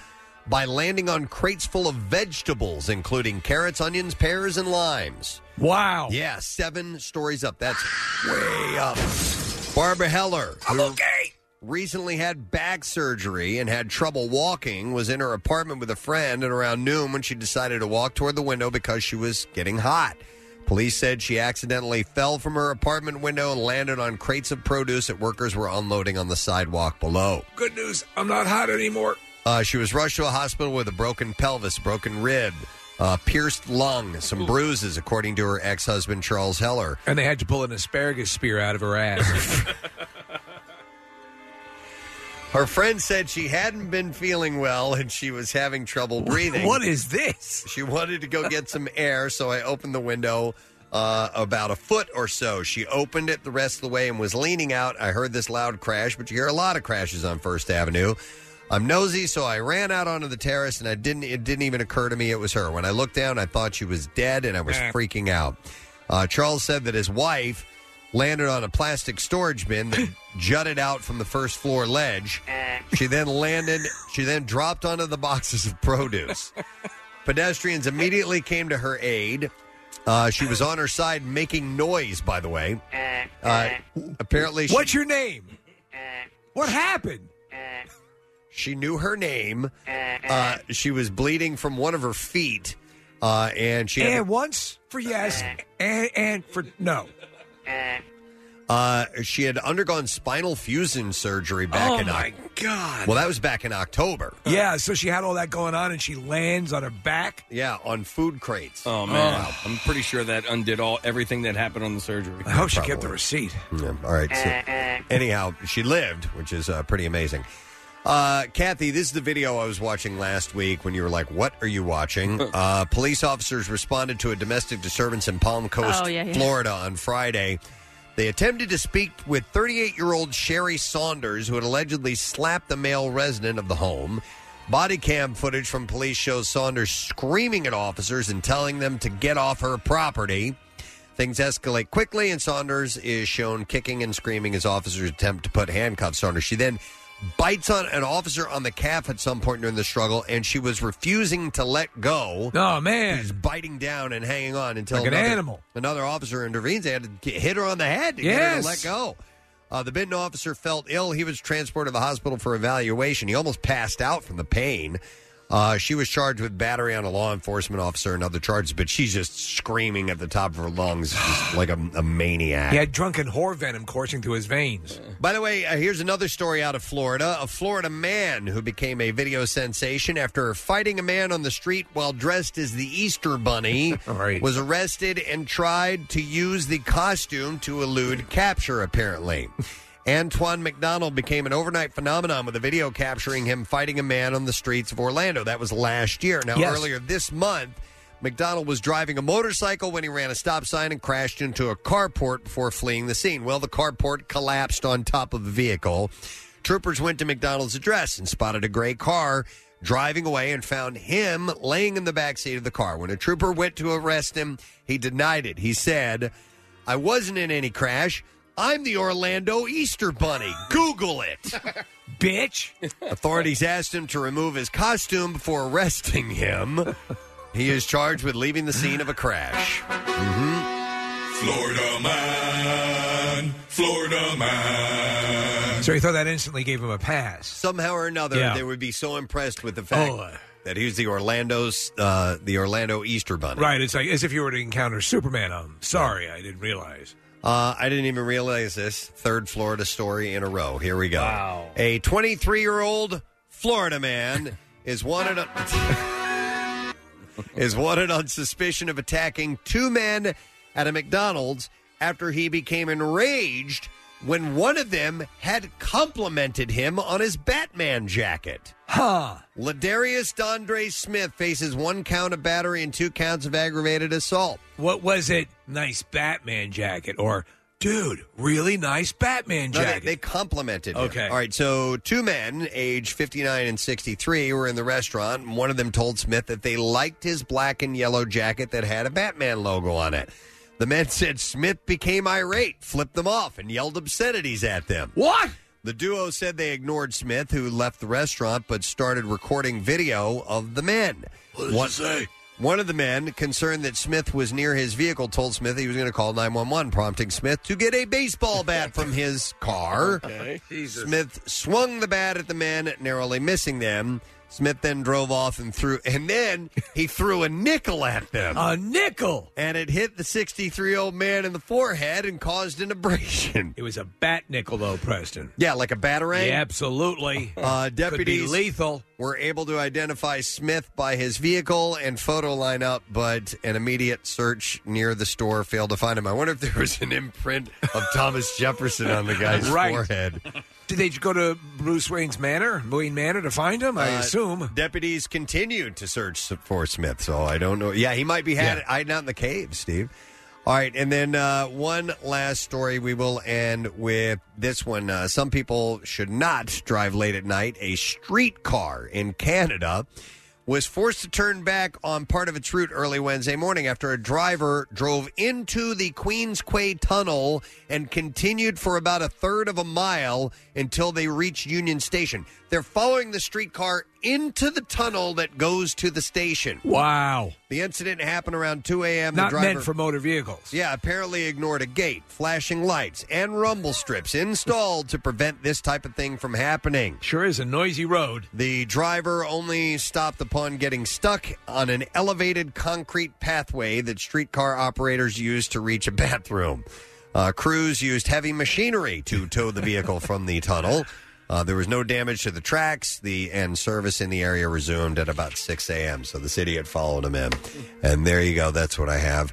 by landing on crates full of vegetables, including carrots, onions, pears, and limes. Wow. Yeah, seven stories up. That's way up. Barbara Heller. I'm okay. Recently had back surgery and had trouble walking, was in her apartment with a friend, and around noon when she decided to walk toward the window because she was getting hot. Police said she accidentally fell from her apartment window and landed on crates of produce that workers were unloading on the sidewalk below. Good news. I'm not hot anymore. Uh, she was rushed to a hospital with a broken pelvis, broken rib, uh, pierced lung, some bruises, according to her ex husband, Charles Heller. And they had to pull an asparagus spear out of her ass. Her friend said she hadn't been feeling well and she was having trouble breathing. What is this? She wanted to go get some air, so I opened the window uh, about a foot or so. She opened it the rest of the way and was leaning out. I heard this loud crash, but you hear a lot of crashes on First Avenue. I'm nosy, so I ran out onto the terrace, and I didn't. It didn't even occur to me it was her. When I looked down, I thought she was dead, and I was Eh. freaking out. Uh, Charles said that his wife landed on a plastic storage bin that jutted out from the first floor ledge. She then landed, she then dropped onto the boxes of produce. Pedestrians immediately came to her aid. Uh, she was on her side making noise, by the way. Uh, apparently, she, What's your name? What happened? she knew her name. Uh, she was bleeding from one of her feet. Uh, and she had And once for yes, and and for no. Uh, she had undergone spinal fusion surgery back in October. Oh, my God. Well, that was back in October. Yeah, so she had all that going on, and she lands on her back. Yeah, on food crates. Oh man, I'm pretty sure that undid all everything that happened on the surgery. I hope she kept the receipt. Yeah, all right. So, anyhow, she lived, which is uh, pretty amazing. Uh, Kathy, this is the video I was watching last week when you were like, "What are you watching?" Uh, police officers responded to a domestic disturbance in Palm Coast, Oh, yeah, yeah. Florida, on Friday. They attempted to speak with 38-year-old Sherry Saunders, who had allegedly slapped the male resident of the home. Body cam footage from police shows Saunders screaming at officers and telling them to get off her property. Things escalate quickly, and Saunders is shown kicking and screaming as officers attempt to put handcuffs on her. She then bites on an officer on the calf at some point during the struggle, and she was refusing to let go. Oh man, She's biting down and hanging on until Like an another, animal. Another officer intervenes. They had to get- hit her on the head to get her to let go. Uh, the bitten officer felt ill. He was transported to the hospital for evaluation. He almost passed out from the pain. Uh, she was charged with battery on a law enforcement officer and other charges, but she's just screaming at the top of her lungs just like a, a maniac. He had drunken whore venom coursing through his veins. By the way, uh, here's another story out of Florida. A Florida man who became a video sensation after fighting a man on the street while dressed as the Easter Bunny was arrested and tried to use the costume to elude capture, apparently. Antoine McDonald became an overnight phenomenon with a video capturing him fighting a man on the streets of Orlando. That was last year. Now, Yes. earlier this month, McDonald was driving a motorcycle when he ran a stop sign and crashed into a carport before fleeing the scene. Well, the carport collapsed on top of the vehicle. Troopers went to McDonald's address and spotted a gray car driving away and found him laying in the back seat of the car. When a trooper went to arrest him, he denied it. He said, I wasn't in any crash. I'm the Orlando Easter Bunny. Google it. Bitch. Authorities asked him to remove his costume before arresting him. He is charged with leaving the scene of a crash. Florida man, Florida man. So he thought that instantly gave him a pass. Somehow or another, Yeah. they would be so impressed with the fact Oh. that he was the Orlando's, uh, the Orlando Easter Bunny. Right, it's like as if you were to encounter Superman. I'm sorry, I didn't realize. Uh, I didn't even realize this. Third Florida story in a row. Here we go. Wow. A 23 year old Florida man is wanted on, is wanted on suspicion of attacking two men at a McDonald's after he became enraged when one of them had complimented him on his Batman jacket. Huh. Ladarius Dondre Smith faces one count of battery and two counts of aggravated assault. What was it? Nice Batman jacket, or dude, really nice Batman No, they, jacket. they complimented him. Okay. All right. So, two men, age 59 and 63, were in the restaurant. and One of them told Smith that they liked his black and yellow jacket that had a Batman logo on it. The men said Smith became irate, flipped them off, and yelled obscenities at them. What? The duo said they ignored Smith, who left the restaurant but started recording video of the men. What did one, you say? One of the men, concerned that Smith was near his vehicle, told Smith he was going to call 911, prompting Smith to get a baseball bat from his car. Okay. Smith swung the bat at the men, narrowly missing them. Smith then drove off and threw, and then he threw a nickel at them. A nickel, and it hit the 63-year-old man in the forehead and caused an abrasion. It was a bat nickel, though, Preston. Yeah, like a batarang. Yeah, absolutely. Uh, deputies lethal. were able to identify Smith by his vehicle and photo lineup, but an immediate search near the store failed to find him. I wonder if there was an imprint of Thomas Jefferson on the guy's Right. forehead. Did they go to Bruce Wayne's manor, Wayne Manor, to find him? I Uh, assume. deputies continued to search for Smith, so I don't know. Yeah, he might be had hiding out in the cave, Steve. All right, and then uh, one last story. We will end with this one. Uh, some people should not drive late at night. A streetcar in Canada was forced to turn back on part of its route early Wednesday morning after a driver drove into the Queens Quay Tunnel and continued for about a third of a mile until they reached Union Station. They're following the streetcar into the tunnel that goes to the station. Wow. The incident happened around 2 a.m. The Not driver, meant for motor vehicles. Yeah, apparently ignored a gate, flashing lights, and rumble strips installed to prevent this type of thing from happening. Sure is a noisy road. The driver only stopped upon getting stuck on an elevated concrete pathway that streetcar operators use to reach a bathroom. Uh, crews used heavy machinery to tow the vehicle from the tunnel. Uh, there was no damage to the tracks. The and service in the area resumed at about 6 a.m. So the city had followed him in, and there you go. That's what I have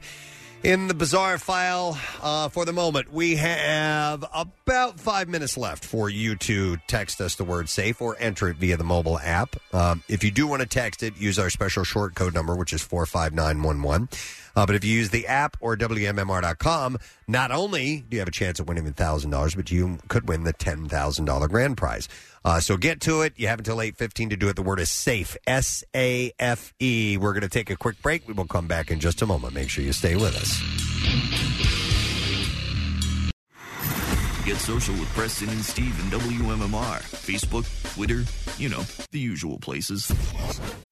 in the bizarre file uh, for the moment. We have about five minutes left for you to text us the word "safe" or enter it via the mobile app. Um, if you do want to text it, use our special short code number, which is four five nine one one. Uh, but if you use the app or WMMR.com, not only do you have a chance of winning the $1,000, but you could win the $10,000 grand prize. Uh, so get to it. You have until 8.15 to do it. The word is SAFE, S-A-F-E. We're going to take a quick break. We will come back in just a moment. Make sure you stay with us. Get social with Preston and Steve and WMMR. Facebook, Twitter, you know, the usual places.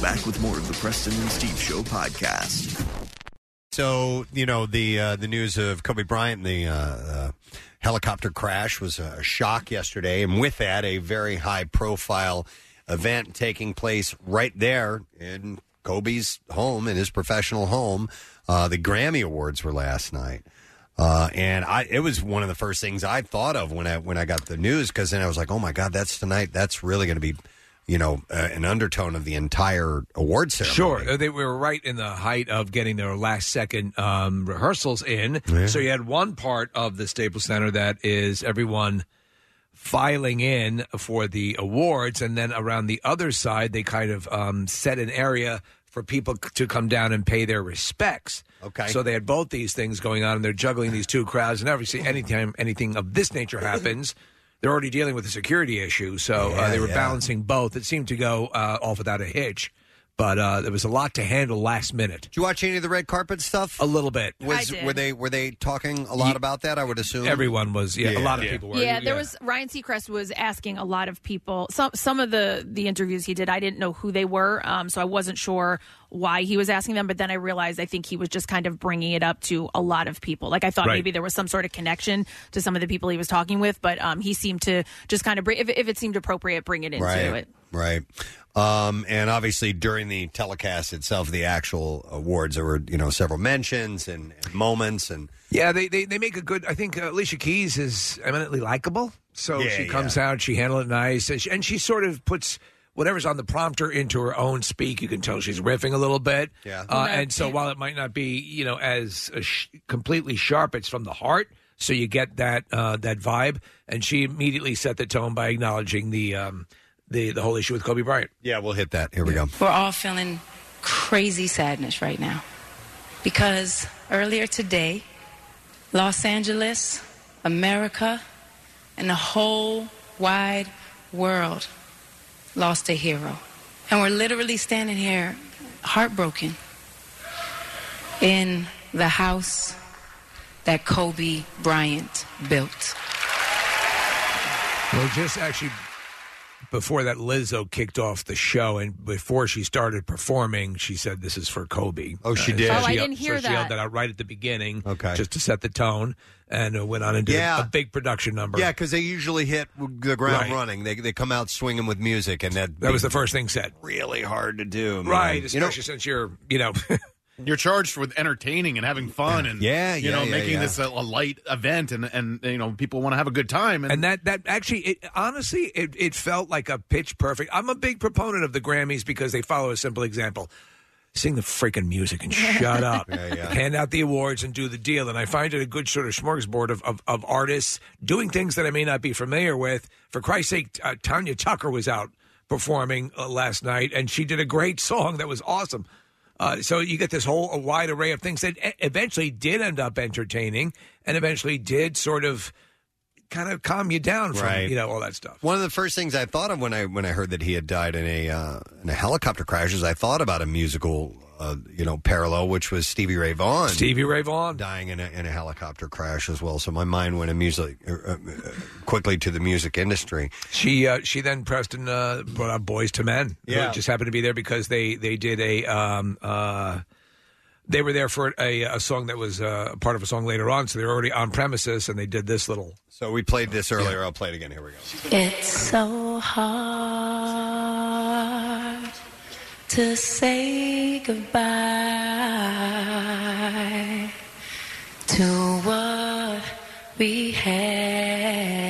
Back with more of the Preston and Steve Show podcast. So you know the uh, the news of Kobe Bryant, the uh, uh, helicopter crash was a shock yesterday, and with that, a very high profile event taking place right there in Kobe's home, in his professional home. Uh, the Grammy Awards were last night. Uh, and I, it was one of the first things I thought of when I when I got the news because then I was like, oh my god, that's tonight. That's really going to be, you know, uh, an undertone of the entire award ceremony. Sure, Uh, they were right in the height of getting their last second um, rehearsals in. Yeah. So you had one part of the Staples Center that is everyone filing in for the awards, and then around the other side, they kind of um, set an area for people c- to come down and pay their respects. Okay. So they had both these things going on, and they're juggling these two crowds. And obviously, anytime anything of this nature happens, they're already dealing with a security issue. So uh, Yeah, they were yeah. balancing both. It seemed to go uh, off without a hitch, but uh, there was a lot to handle last minute. Did you watch any of the red carpet stuff? A little bit. Was were they were they talking a lot about that? I would assume Everyone was. Yeah, a lot of people were. Yeah, there was Ryan Seacrest was asking a lot of people. Some some of the the interviews he did, I didn't know who they were, um, so I wasn't sure why he was asking them. But then I realized I think he was just kind of bringing it up to a lot of people. Like I thought Right. maybe there was some sort of connection to some of the people he was talking with, but um, he seemed to just kind of bring, if, if it seemed appropriate, bring it into right, it. Right. Um, and obviously during the telecast itself, the actual awards, there were you know several mentions and, and moments and Yeah, they, they they make a good. I think uh, Alicia Keys is eminently likable. So Yeah, she comes out, she handled it nice, and she, and she sort of puts whatever's on the prompter into her own speak. You can tell she's riffing a little bit. Yeah. Uh, and so while it might not be you know as uh, sh- completely sharp, it's from the heart. So you get that uh, that vibe, and she immediately set the tone by acknowledging the um, the the whole issue with Kobe Bryant. Yeah, we'll hit that. Here we go. We're all feeling crazy sadness right now because earlier today, Los Angeles, America, and the whole wide world lost a hero. And we're literally standing here heartbroken in the house that Kobe Bryant built. Well, just actually before that, Lizzo kicked off the show, and before she started performing, she said, "This is for Kobe." Oh, she Uh, did? so Oh, I she- didn't hear so She yelled that. that out right at the beginning, Okay. just to set the tone, and uh, went on and did Yeah. a, a big production number. Yeah, because they usually hit the ground Right. running. They they come out swinging with music, and that that was the first thing said. Really hard to do, man. Right, You know, especially since you're, you know, You're charged with entertaining and having fun, and Yeah, you yeah, know, yeah, making yeah. this a, a light event, and and you know, people want to have a good time, and, and that that actually, it, honestly, it, it felt like a pitch perfect. I'm a big proponent of the Grammys because they follow a simple example. Sing the freaking music and shut up. Yeah, yeah. Hand out the awards and do the deal. And I find it a good sort of smorgasbord of, of, of artists doing things that I may not be familiar with. For Christ's sake, uh, Tanya Tucker was out performing uh, last night, and she did a great song that was awesome. Uh, so you get this whole wide array of things that eventually did end up entertaining, and eventually did sort of kind of calm you down from Right. you know all that stuff. One of the first things I thought of when I when I heard that he had died in a uh, in a helicopter crash is I thought about a musical, uh, you know, parallel, which was Stevie Ray Vaughan. Stevie Ray Vaughan dying in a, in a helicopter crash as well. So my mind went music uh, uh, quickly to the music industry. She uh, she then Preston uh, brought out Boyz II Men. who Yeah. just happened to be there because they they did a um uh they were there for a, a song that was uh, part of a song later on, so they were already on premises, and they did this little. So we played this earlier. I'll play it again. Here we go. It's so hard to say goodbye to what we had.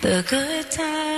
The good times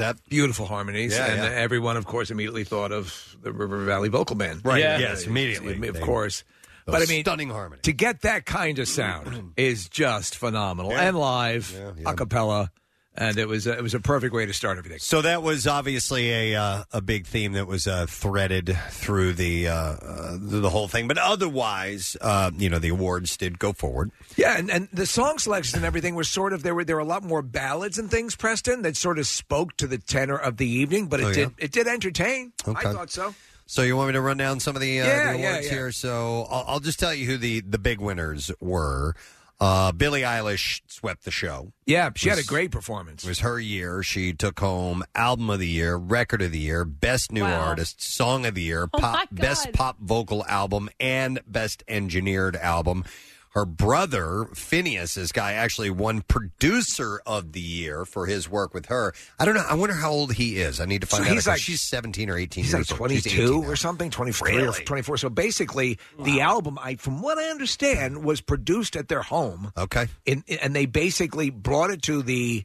that? Beautiful harmonies, Yeah, and yeah. everyone, of course, immediately thought of the River Valley Vocal Band. Right, Yeah. yes, immediately. of course. Those But I mean, stunning harmony. to get that kind of sound is just phenomenal, Yeah. and live, a cappella, and it was a, it was a perfect way to start everything. So that was obviously a uh, a big theme that was uh, threaded through the uh, uh, the whole thing. But otherwise, uh, you know, the awards did go forward. Yeah, and, and the song selections and everything were sort of there were there were a lot more ballads and things, Preston, that sort of spoke to the tenor of the evening, but it Oh, yeah? did it did entertain. Okay. I thought so. So you want me to run down some of the, uh, Yeah, the yeah, awards yeah. here? So I'll, I'll just tell you who the the big winners were. Uh, Billie Eilish swept the show. Yeah, she had a great performance. It was her year. She took home album of the year, record of the year, best new Wow. artist, song of the year, Oh, pop, God. best pop vocal album, and best engineered album. Her brother Finneas, this guy, actually won producer of the year for his work with her. I don't know. I wonder how old he is. I need to find So out. he's like- she's seventeen or eighteen. He's like years old. She's 22 18 or something, 23 or Really? 24. So basically, the album, I from what I understand, was produced at their home. Okay. In, and they basically brought it to the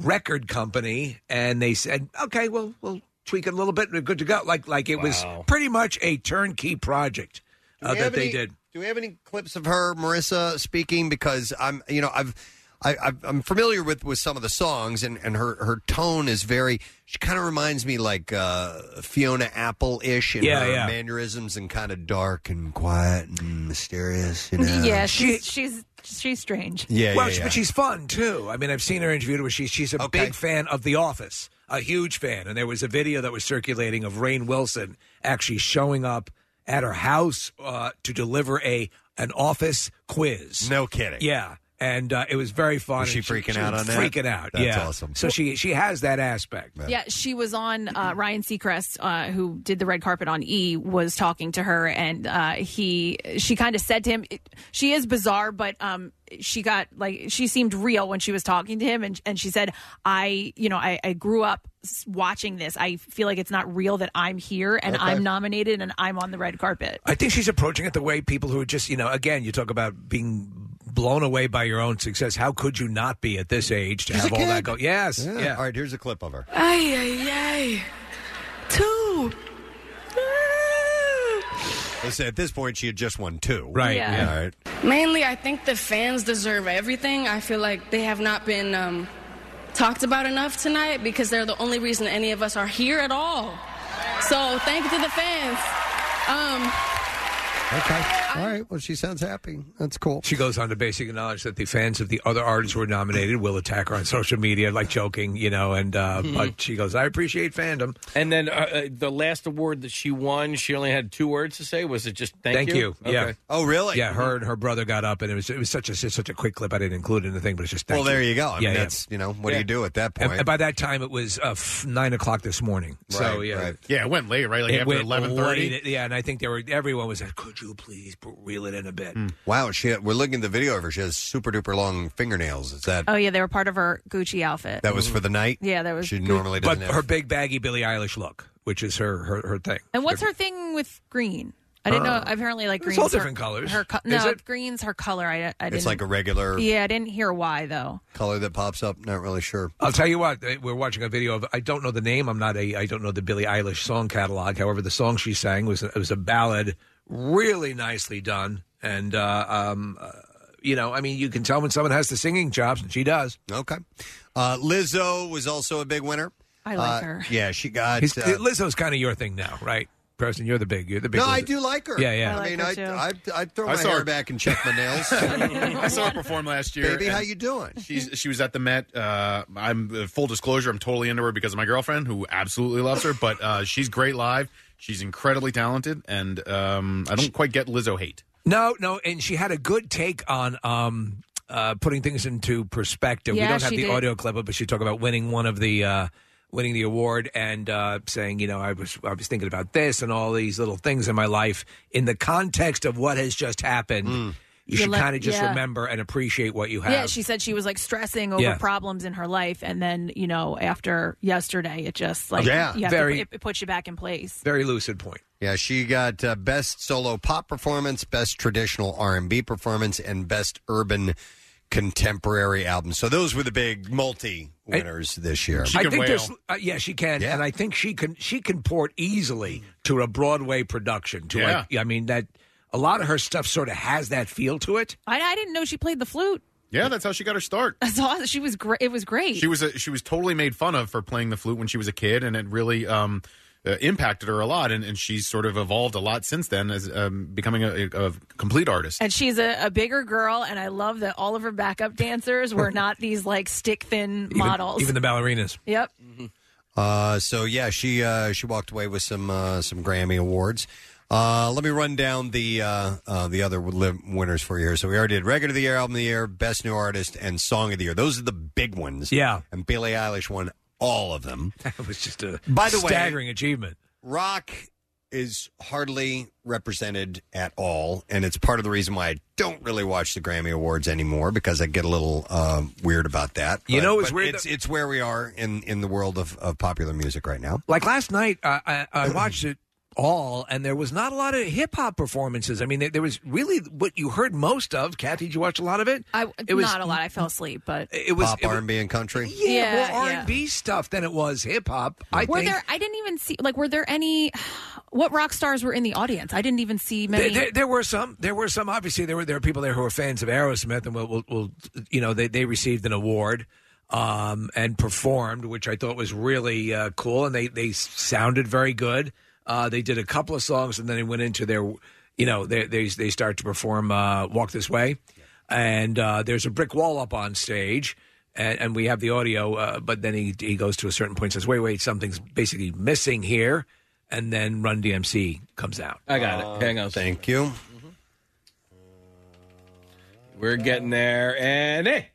record company, and they said, "Okay, well, we'll tweak it a little bit. We're good to go." Like, like it was Wow. pretty much a turnkey project uh, we have that they did. Do we have any clips of her, Marissa, speaking? Because I'm, you know, I've, I, I've I'm familiar with with some of the songs, and and her her tone is very. She kind of reminds me like uh, Fiona Apple ish in Yeah, her yeah. mannerisms and kind of dark and quiet and mysterious. You know? Yeah, she's she's she's strange. Yeah, well, yeah, she- yeah. but she's fun too. I mean, I've seen her interviewed where she's she's a big fan of The Office, a huge fan. And there was a video that was circulating of Rainn Wilson actually showing up at her house uh, to deliver a an Office quiz. No kidding. Yeah. And uh, it was very fun. Was she and freaking out was on that? Freaking out. That's yeah. awesome. So she she has that aspect. Yeah, she was on uh, Ryan Seacrest, uh, who did the red carpet on E, was talking to her, and uh, he she kind of said to him, she is bizarre, but um, she got like she seemed real when she was talking to him, and and she said, I you know I, I grew up s- watching this. I feel like it's not real that I'm here and Okay. I'm nominated and I'm on the red carpet. I think she's approaching it the way people who are just, you know, again, you talk about being blown away by your own success. How could you not be at this age to She's have a all that go? Yes. Yeah. Yeah. All right, here's a clip of her. Ay, ay, ay. Two. Listen, at this point, she had just won two. Right. Yeah. Yeah. All right. Mainly, I think the fans deserve everything. I feel like they have not been um, talked about enough tonight because they're the only reason any of us are here at all. So, thank you to the fans. Um, Okay. All right. Well, she sounds happy. That's cool. She goes on to basically acknowledge that the fans of the other artists who were nominated will attack her on social media, like joking, you know. And uh, Mhm. but she goes, "I appreciate fandom." And then uh, uh, the last award that she won, she only had two words to say. Was it just thank, you? Yeah. Okay. Oh, really? Yeah. Her and her brother got up, and it was it was such a just such a quick clip. I didn't include it in the thing, but it's just thank Well, there you go. I mean, yeah, yeah. that's, you know, what do you do at that point? And by that time, it was uh, f- nine o'clock this morning. so Right, yeah, right. Yeah, it went late, right? Like It after went eleven thirty. late, Yeah, and I think they were everyone was like, "Could you please reel it in a bit?" Wow, she we're looking at the video of her. She has super duper long fingernails. Is that Oh yeah, they were part of her Gucci outfit. that was for the night? Yeah, that was She good. normally but doesn't have. her big baggy Billie Eilish look, which is her her, her thing. And what's her thing with green? I didn't Uh, know. Apparently, like it's green's all her- different colors. Her co- Is no, it? green's her color. I, I didn't. It's like a regular Yeah, I didn't hear why though. color that pops up. Not really sure. I'll tell you what. eh, We're watching a video of. I don't know the name. I'm not a. I don't know the Billie Eilish song catalog. However, the song she sang was it was a ballad, really nicely done. And uh, um, uh, you know, I mean, you can tell when someone has the singing chops, and she does. Okay. Uh, Lizzo was also a big winner. I like Uh, her. Yeah, she got. He's, uh, Lizzo's kind of your thing now, right? Preston, you're the big. You're the big. no, I Lizzo. do like her. Yeah, yeah. I, mean, I, I, I throw I my saw hair her- back and check my nails. I saw her perform last year. Baby, how and you doing? She's she was at the Met. Uh, I'm uh, full disclosure. I'm totally into her because of my girlfriend, who absolutely loves her. But uh, she's great live. She's incredibly talented, and um, I don't quite get Lizzo hate. No, no, and she had a good take on um, uh, putting things into perspective. we Yeah, don't have she the did. audio clip, but she talked about winning one of the uh, winning the award and uh, saying, you know, I was I was thinking about this and all these little things in my life in the context of what has just happened. You You should let- kind of just yeah. remember and appreciate what you have. Yeah, she said she was like stressing over Yeah. problems in her life, and then you know after yesterday, it just like Yeah. you Very- to, it, it puts you back in place. Very lucid point. Yeah, she got uh, best solo pop performance, best traditional R and B performance, and best urban contemporary album. So those were the big multi winners this year. I think there's, uh, yeah, she can, and I think she can. She can port easily to a Broadway production. To Yeah. like, I mean that a lot of her stuff sort of has that feel to it. I, I didn't know she played the flute. Yeah, that's how she got her start. I saw that she was great. It was great. She was a, she was totally made fun of for playing the flute when she was a kid, and it really um, uh, impacted her a lot. And, and she's sort of evolved a lot since then as um, becoming a, a complete artist. and she's a, a bigger girl, and I love that all of her backup dancers were not these like stick thin models. even the ballerinas. yep. Uh, so yeah, she uh, she walked away with some uh, some Grammy awards. Uh, let me run down the uh, uh, the other li- winners for you here. So we already did record of the year, album of the year, best new artist, and song of the year. Those are the big ones. Yeah. and Billie Eilish won all of them. That was just a By the way- staggering achievement. Rock is hardly represented at all, and it's part of the reason why I don't really watch the Grammy Awards anymore because I get a little uh, weird about that. You know, it's but weird It's, that- it's where we are in in the world of, of popular music right now. Like last night, uh, I, I watched it all, and there was not a lot of hip hop performances. I mean, there, there was really what you heard most of. Kathy, did you watch a lot of it? I It was- not a lot. I fell asleep, but It was Pop, R and B, and country. yeah, Yeah, more R and B stuff than it was hip hop. I were think. there? I didn't even see. Like, were there any? What rock stars were in the audience? I didn't even see many. There, there, there were some. There were some. Obviously, there were there were people there who were fans of Aerosmith, and will, will, will you know they they received an award um, and performed, which I thought was really uh, cool, and they they sounded very good. Uh, they did a couple of songs, and then they went into their, you know, they they they start to perform uh, "Walk This Way," and uh, there's a brick wall up on stage. And, and we have the audio, uh, but then he he goes to a certain point and says, "Wait, wait, something's basically missing here." And then Run DMC comes out. I got it. Hang on. Thank you. We're getting there, and hey.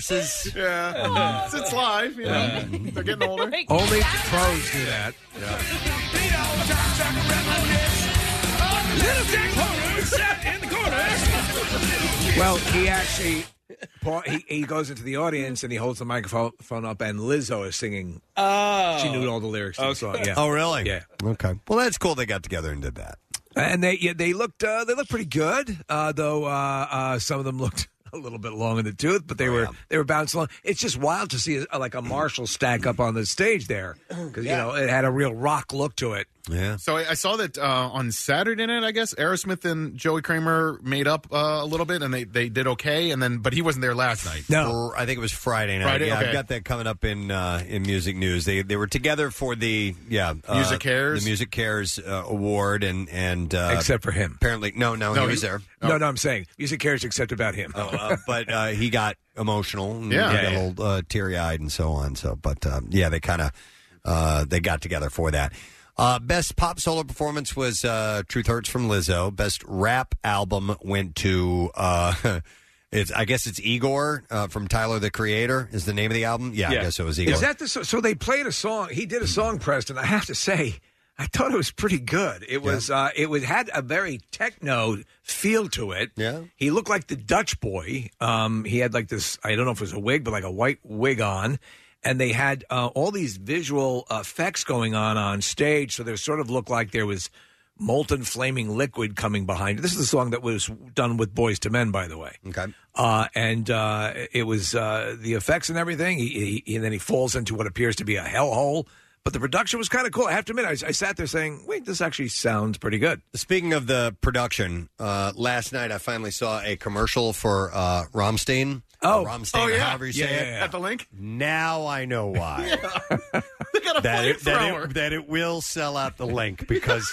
Different verses. Yeah. It's live, you know. They're getting older. Only pros do that. Well, he actually, Paul, he, he goes into the audience and he holds the microphone up, and Lizzo is singing. Oh. She knew all the lyrics to the song. Yeah. Oh, really? Yeah. Okay. Well, that's cool. They got together and did that. And they yeah, they looked uh, they looked pretty good, uh, though uh, uh, some of them looked a little bit long in the tooth, but they Oh, were they were bouncing along. It's just wild to see a, like a Marshall stack up on the stage there because you know it had a real rock look to it. Yeah. So I, I saw that uh, on Saturday night, I guess Aerosmith and Joey Kramer made up uh, a little bit, and they, they did okay. And then, but he wasn't there last night. For- I think it was Friday night. Friday? Yeah, Okay. I've got that coming up in uh, in music news. They they were together for the yeah uh, MusiCares? the MusiCares uh, award and and uh, Except for him. Apparently, no, no, No, he he- was there. No, no, I'm saying music cares except about him. Oh, uh, but uh, he got emotional, and Yeah. he Yeah, got yeah. a little uh, teary eyed and so on. So, but um, yeah, they kind of uh, they got together for that. Uh, best pop solo performance was uh, "Truth Hurts" from Lizzo. Best rap album went to uh, it's I guess it's Igor uh, from Tyler the Creator is the name of the album. Yeah, I guess it was Igor. Is that the so, so they played a song? He did a song, Preston. I have to say, I thought it was pretty good. It was uh, it was had a very techno feel to it. Yeah, he looked like the Dutch boy. Um, he had like this. I don't know if it was a wig, but like a white wig on. And they had uh, all these visual effects going on on stage, so there sort of looked like there was molten flaming liquid coming behind it. This is the song that was done with Boyz II Men, by the way. Okay. Uh, and uh, it was uh, the effects and everything. He, he, and then he falls into what appears to be a hellhole. But the production was kind of cool. I have to admit, I, I sat there saying, "Wait, this actually sounds pretty good." Speaking of the production, uh, last night I finally saw a commercial for uh, Rammstein. Oh. Or Rammstein, Oh, yeah. however you say Yeah, it. yeah, yeah. At the Linc. Now I know why. they got a that, it, that, flamethrower. it, that it will sell out the Linc because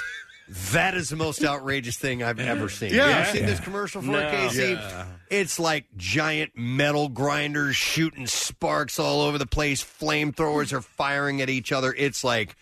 that is the most outrageous thing I've ever seen. Yeah. You've seen this commercial for No. it, Casey? Yeah. It's like giant metal grinders shooting sparks all over the place. Flamethrowers are firing at each other. It's like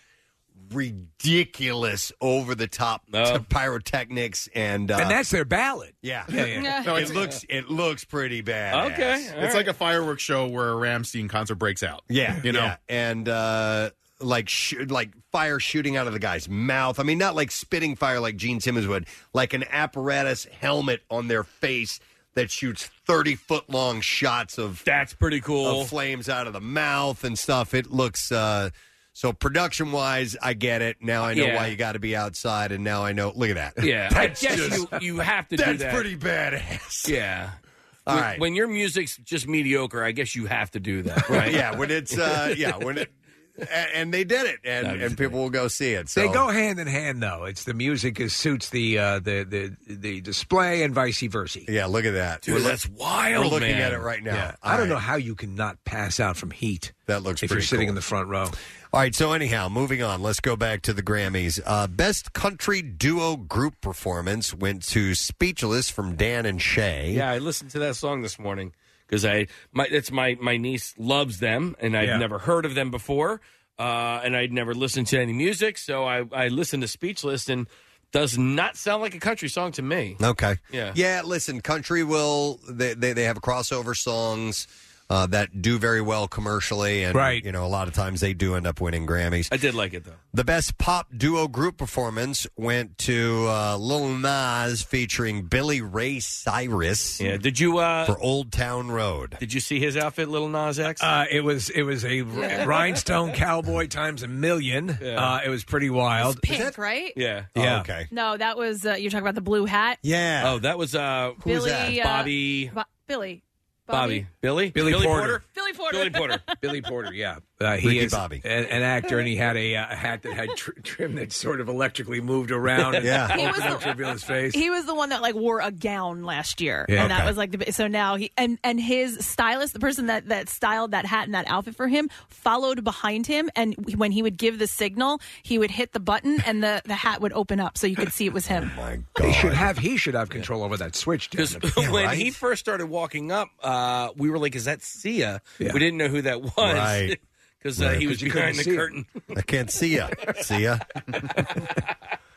ridiculous, over the top pyrotechnics and uh, and that's their ballad. yeah, Yeah, yeah. No, it it's- looks it looks pretty bad. Okay. It's like a fireworks show where a Rammstein concert breaks out. Yeah, you know. yeah. and uh, like sh- like fire shooting out of the guy's mouth. I mean, not like spitting fire like Gene Simmons would, like an apparatus helmet on their face that shoots thirty foot long shots of that's pretty cool of flames out of the mouth and stuff. It looks. Uh, so production wise, I get it. Now I know Yeah. why you got to be outside, and now I know. Look at that. Yeah, I That's guess just- you you have to do That's pretty badass. Yeah. All when, right. when your music's just mediocre, I guess you have to do that, Right. right? yeah. When it's uh, yeah when it a- and they did it, and, and people will go see it. So They go hand in hand, though. It's the music is suits the uh, the the the display and vice versa. Yeah, look at that, Dude, that's wild, We're looking man. at it right now. Yeah. All I don't right. know how you can not pass out from heat. That looks if you're pretty sitting cool. in the front row. All right, so anyhow, moving on. Let's go back to the Grammys. Uh, best country duo group performance went to "Speechless" from Dan and Shay. Yeah, I listened to that song this morning because I my it's my my niece loves them and I've Yeah. never heard of them before, uh, and I'd never listened to any music, so I I listened to Speechless and does not sound like a country song to me. Okay. Yeah. Yeah. Listen, country will they they, they have crossover songs. Uh, that do very well commercially, and Right. you know, a lot of times they do end up winning Grammys. I did like it though. The best pop duo group performance went to uh, Lil Nas featuring Billy Ray Cyrus. Yeah, did you uh, for Old Town Road? Did you see his outfit, Little Nas X? Uh, it was it was a rhinestone cowboy times a million. Uh, it was pretty wild. Pink, right? Yeah. Yeah. okay. No, that was uh, you're talking about the blue hat. Yeah. Oh, that was uh, Billy, uh, Bobby. Bo- Billy. Bobby. Billy. Billy, Porter. Billy Porter. Billy Porter. Billy Porter, yeah. Uh, he Ricky is Bobby. An, an actor, and he had a, uh, hat that had tr- trim that sort of electrically moved around. and Yeah. He was opened up the- to his face. He was the one that like wore a gown last year, Yeah. and that Okay. was like the so now he and and his stylist, the person that that styled that hat and that outfit for him, followed behind him, and when he would give the signal, he would hit the button, and the the hat would open up so you could see it was him. my They should have. He should have control over that switch. down Because there. when he first started walking up, uh, we were like, "Is that Sia?" Yeah. We didn't know who that was Right. Because uh, Right. he was you behind the couldn't curtain. I can't see ya. See ya.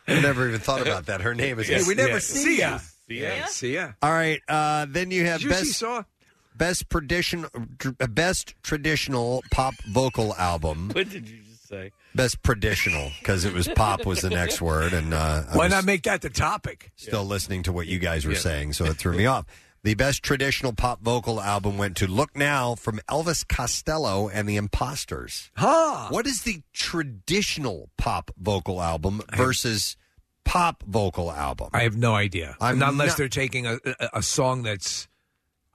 I never even thought about that. Her name is. Hey, we never Yeah. see ya. Yeah. See ya. All right. Uh, then you have Did you see best Saw? best traditional best traditional pop vocal album. What did you just say? Best traditional because it was pop was the next word, and uh, I Why was not make that the topic? still listening to what you guys were Yeah. saying, so it threw me off. The best traditional pop vocal album went to "Look Now" from Elvis Costello and the Imposters. Huh? What is the traditional pop vocal album versus pop vocal album? I have no idea. I'm not unless not- they're taking a, a, a song that's.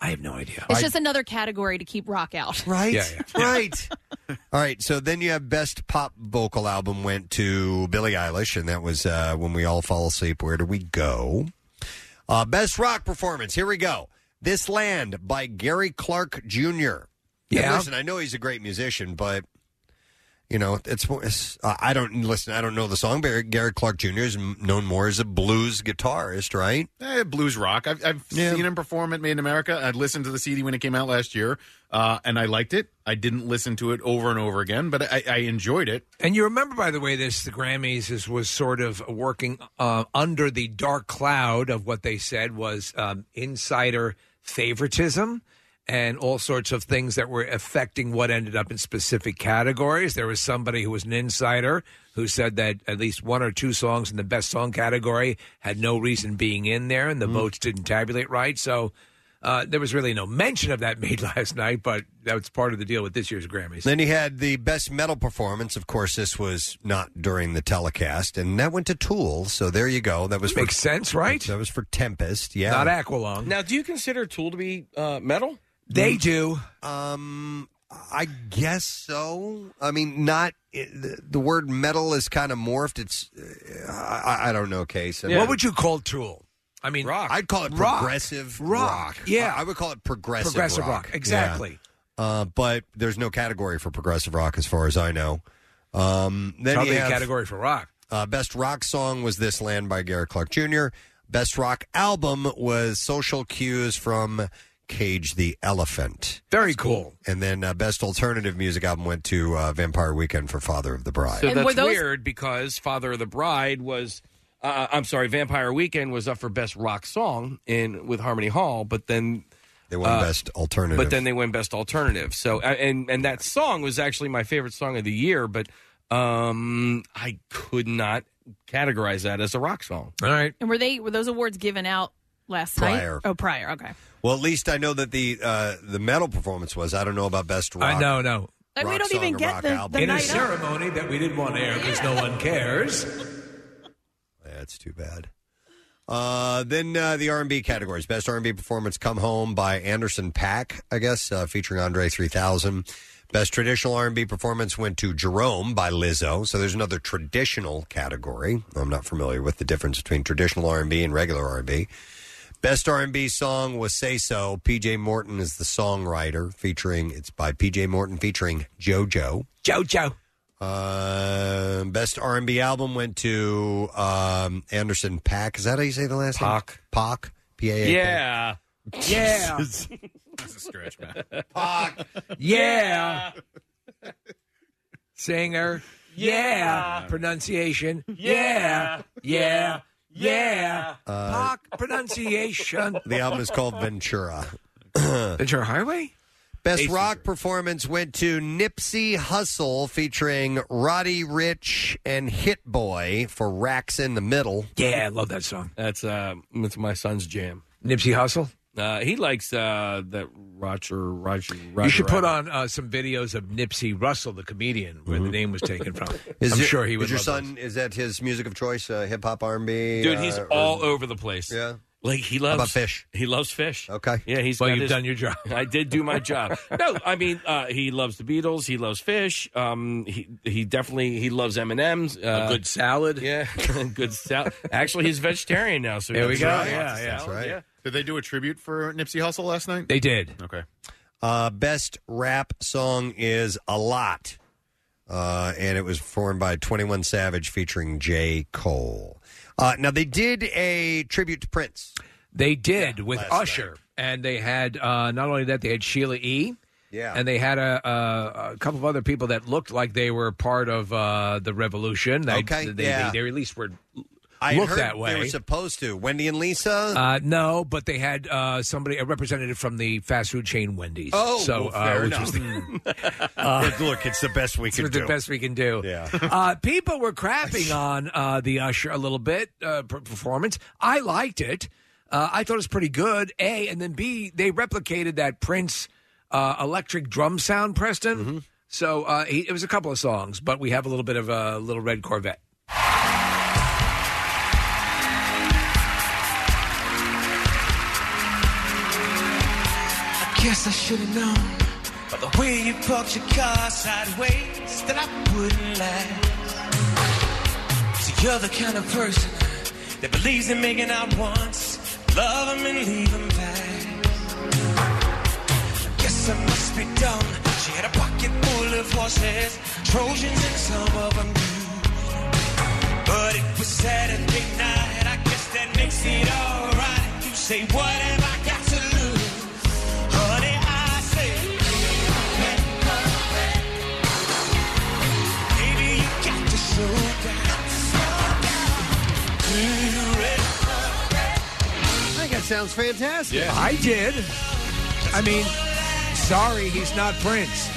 I have no idea. It's just another category to keep rock out. Right, Yeah, yeah. right. All right, so then you have best pop vocal album went to Billie Eilish, and that was uh, when we all fall asleep. Where do we go? Uh, best rock performance. Here we go. This Land by Gary Clark Jr. Yeah. listen, I know he's a great musician, but you know, it's, it's uh, I don't listen. I don't know the song, but Gary Clark Jr. is m- known more as a blues guitarist, right? Eh, blues rock. I've, I've Yeah. seen him perform at Made in America. I'd listened to the CD when it came out last year, uh, and I liked it. I didn't listen to it over and over again, but I, I enjoyed it. And you remember, by the way, this the Grammys is, was sort of working uh, under the dark cloud of what they said was um, insider favoritism and all sorts of things that were affecting what ended up in specific categories. There was somebody who was an insider who said that at least one or two songs in the best song category had no reason being in there, and the votes didn't tabulate right. So. Uh, there was really no mention of that made last night, but that was part of the deal with this year's Grammys. Then you had the best metal performance. Of course, this was not during the telecast, and that went to Tool. So there you go. That was Makes for, sense, right? That was for Tempest. Yeah, Not Aqualung. Now, do you consider Tool to be uh, metal? They do. Um, I guess so. I mean, not the, the word metal is kind of morphed. It's uh, I, I don't know, Case. I What would you call Tool? I mean, rock. I'd call it Rock. progressive Rock. Yeah. I, I would call it progressive, Progressive rock. Exactly. Yeah. Uh, but there's no category for progressive rock as far as I know. Um, then Probably you a category for rock. Uh, best rock song was "This Land" by Garrett Clark Jr. Best rock album was "Social Cues" from Cage the Elephant. Very cool. And then uh, best alternative music album went to uh, Vampire Weekend for Father of the Bride. So And that's those- weird because Father of the Bride was. Uh, I'm sorry, Vampire Weekend was up for best rock song in with Harmony Hall, but then They won uh, best alternative. But then they win best alternative. So uh, and and that song was actually my favorite song of the year, but um, I could not categorize that as a rock song. All right. And were they were those awards given out last Prior. night? Oh, prior. Okay. well, at least I know that the uh, the metal performance was. I don't know about best rock. I know, no. Like, we rock don't song even or get rock the, album. In a night of. ceremony that we didn't want to air because no one cares. That's too bad. Uh, then uh, the R&B categories: best R&B performance, "Come Home" by Anderson Paak, I guess, uh, featuring Andre 3000. Best traditional R&B performance went to "Jerome" by Lizzo. So there's another traditional category. I'm not familiar with the difference between traditional R&B and regular R&B. Best R&B song was "Say So." PJ Morton is the songwriter, featuring it's by PJ Morton featuring JoJo. JoJo. Uh, best R&B album went to um, Anderson Paak. Is that how you say the last Pac. name? Pac. P A A K. Yeah. Yeah. That's a stretch, man. Yeah. Singer. Yeah. Pronunciation. Yeah. Yeah. Yeah. Uh, Pock pronunciation. the album is called Ventura. Ventura Highway? Best Ace rock performance went to Nipsey Hussle featuring Roddy Ricch and Hit Boy for Racks in the Middle. Yeah, I love that song. That's uh, it's my son's jam. Nipsey Hussle. Uh, he likes uh, that Roger Roger. Roger you should put Rabbit. on uh, some videos of Nipsey Russell, the comedian, where the name was taken from. Mm-hmm. Is I'm it- sure he is would. your love son, is that his music of choice, uh, hip hop, R&B? Dude, he's uh, or- all over the place. Yeah. Like he How loves about Phish? He loves Phish. Okay. Yeah, he's Well, you've his- done your job. I did do my job. no, I mean uh, he loves the Beatles. He loves Phish. Um, he he definitely he loves M and M's. Uh, A good salad. Yeah, good salad. Actually, he's vegetarian now. So There we does go. lots Yeah, yeah. salad, right. yeah. Did they do a tribute for Nipsey Hussle last night? They did. Okay. Uh, best rap song is A Lot. Uh, and it was performed by 21 Savage featuring J. Cole. Uh, now, they did a tribute to Prince. They did with last Usher, and they had uh, not only that, they had Sheila E. Yeah. And they had a, a, a couple of other people that looked like they were part of uh, the revolution. They, Okay, they, yeah. they, they at least were I looked heard that way. They were supposed to. Wendy and Lisa. Uh, no, but they had uh, somebody, a representative from the fast food chain Wendy's. Oh, so well, fair uh, which enough. was uh, Look, it's the best we can do. it's the best we can do. Yeah. uh, people were crapping on uh, the Usher a little bit uh, per- performance. I liked it. Uh, I thought it was pretty good. A and then B, they replicated that Prince uh, electric drum sound, Preston. Mm-hmm. So uh, he, it was a couple of songs, but we have a little bit of a little red Corvette. Guess I should have known by the way you parked your car sideways that I wouldn't last. So you're the kind of person that believes in making out once, love 'em and leave 'em back. Guess I must be dumb. She had a pocket full of horses, Trojans and some of 'em used. But it was Saturday night. I guess that makes it alright. You say, what have I sounds fantastic. I did. I mean, sorry, he's not Prince.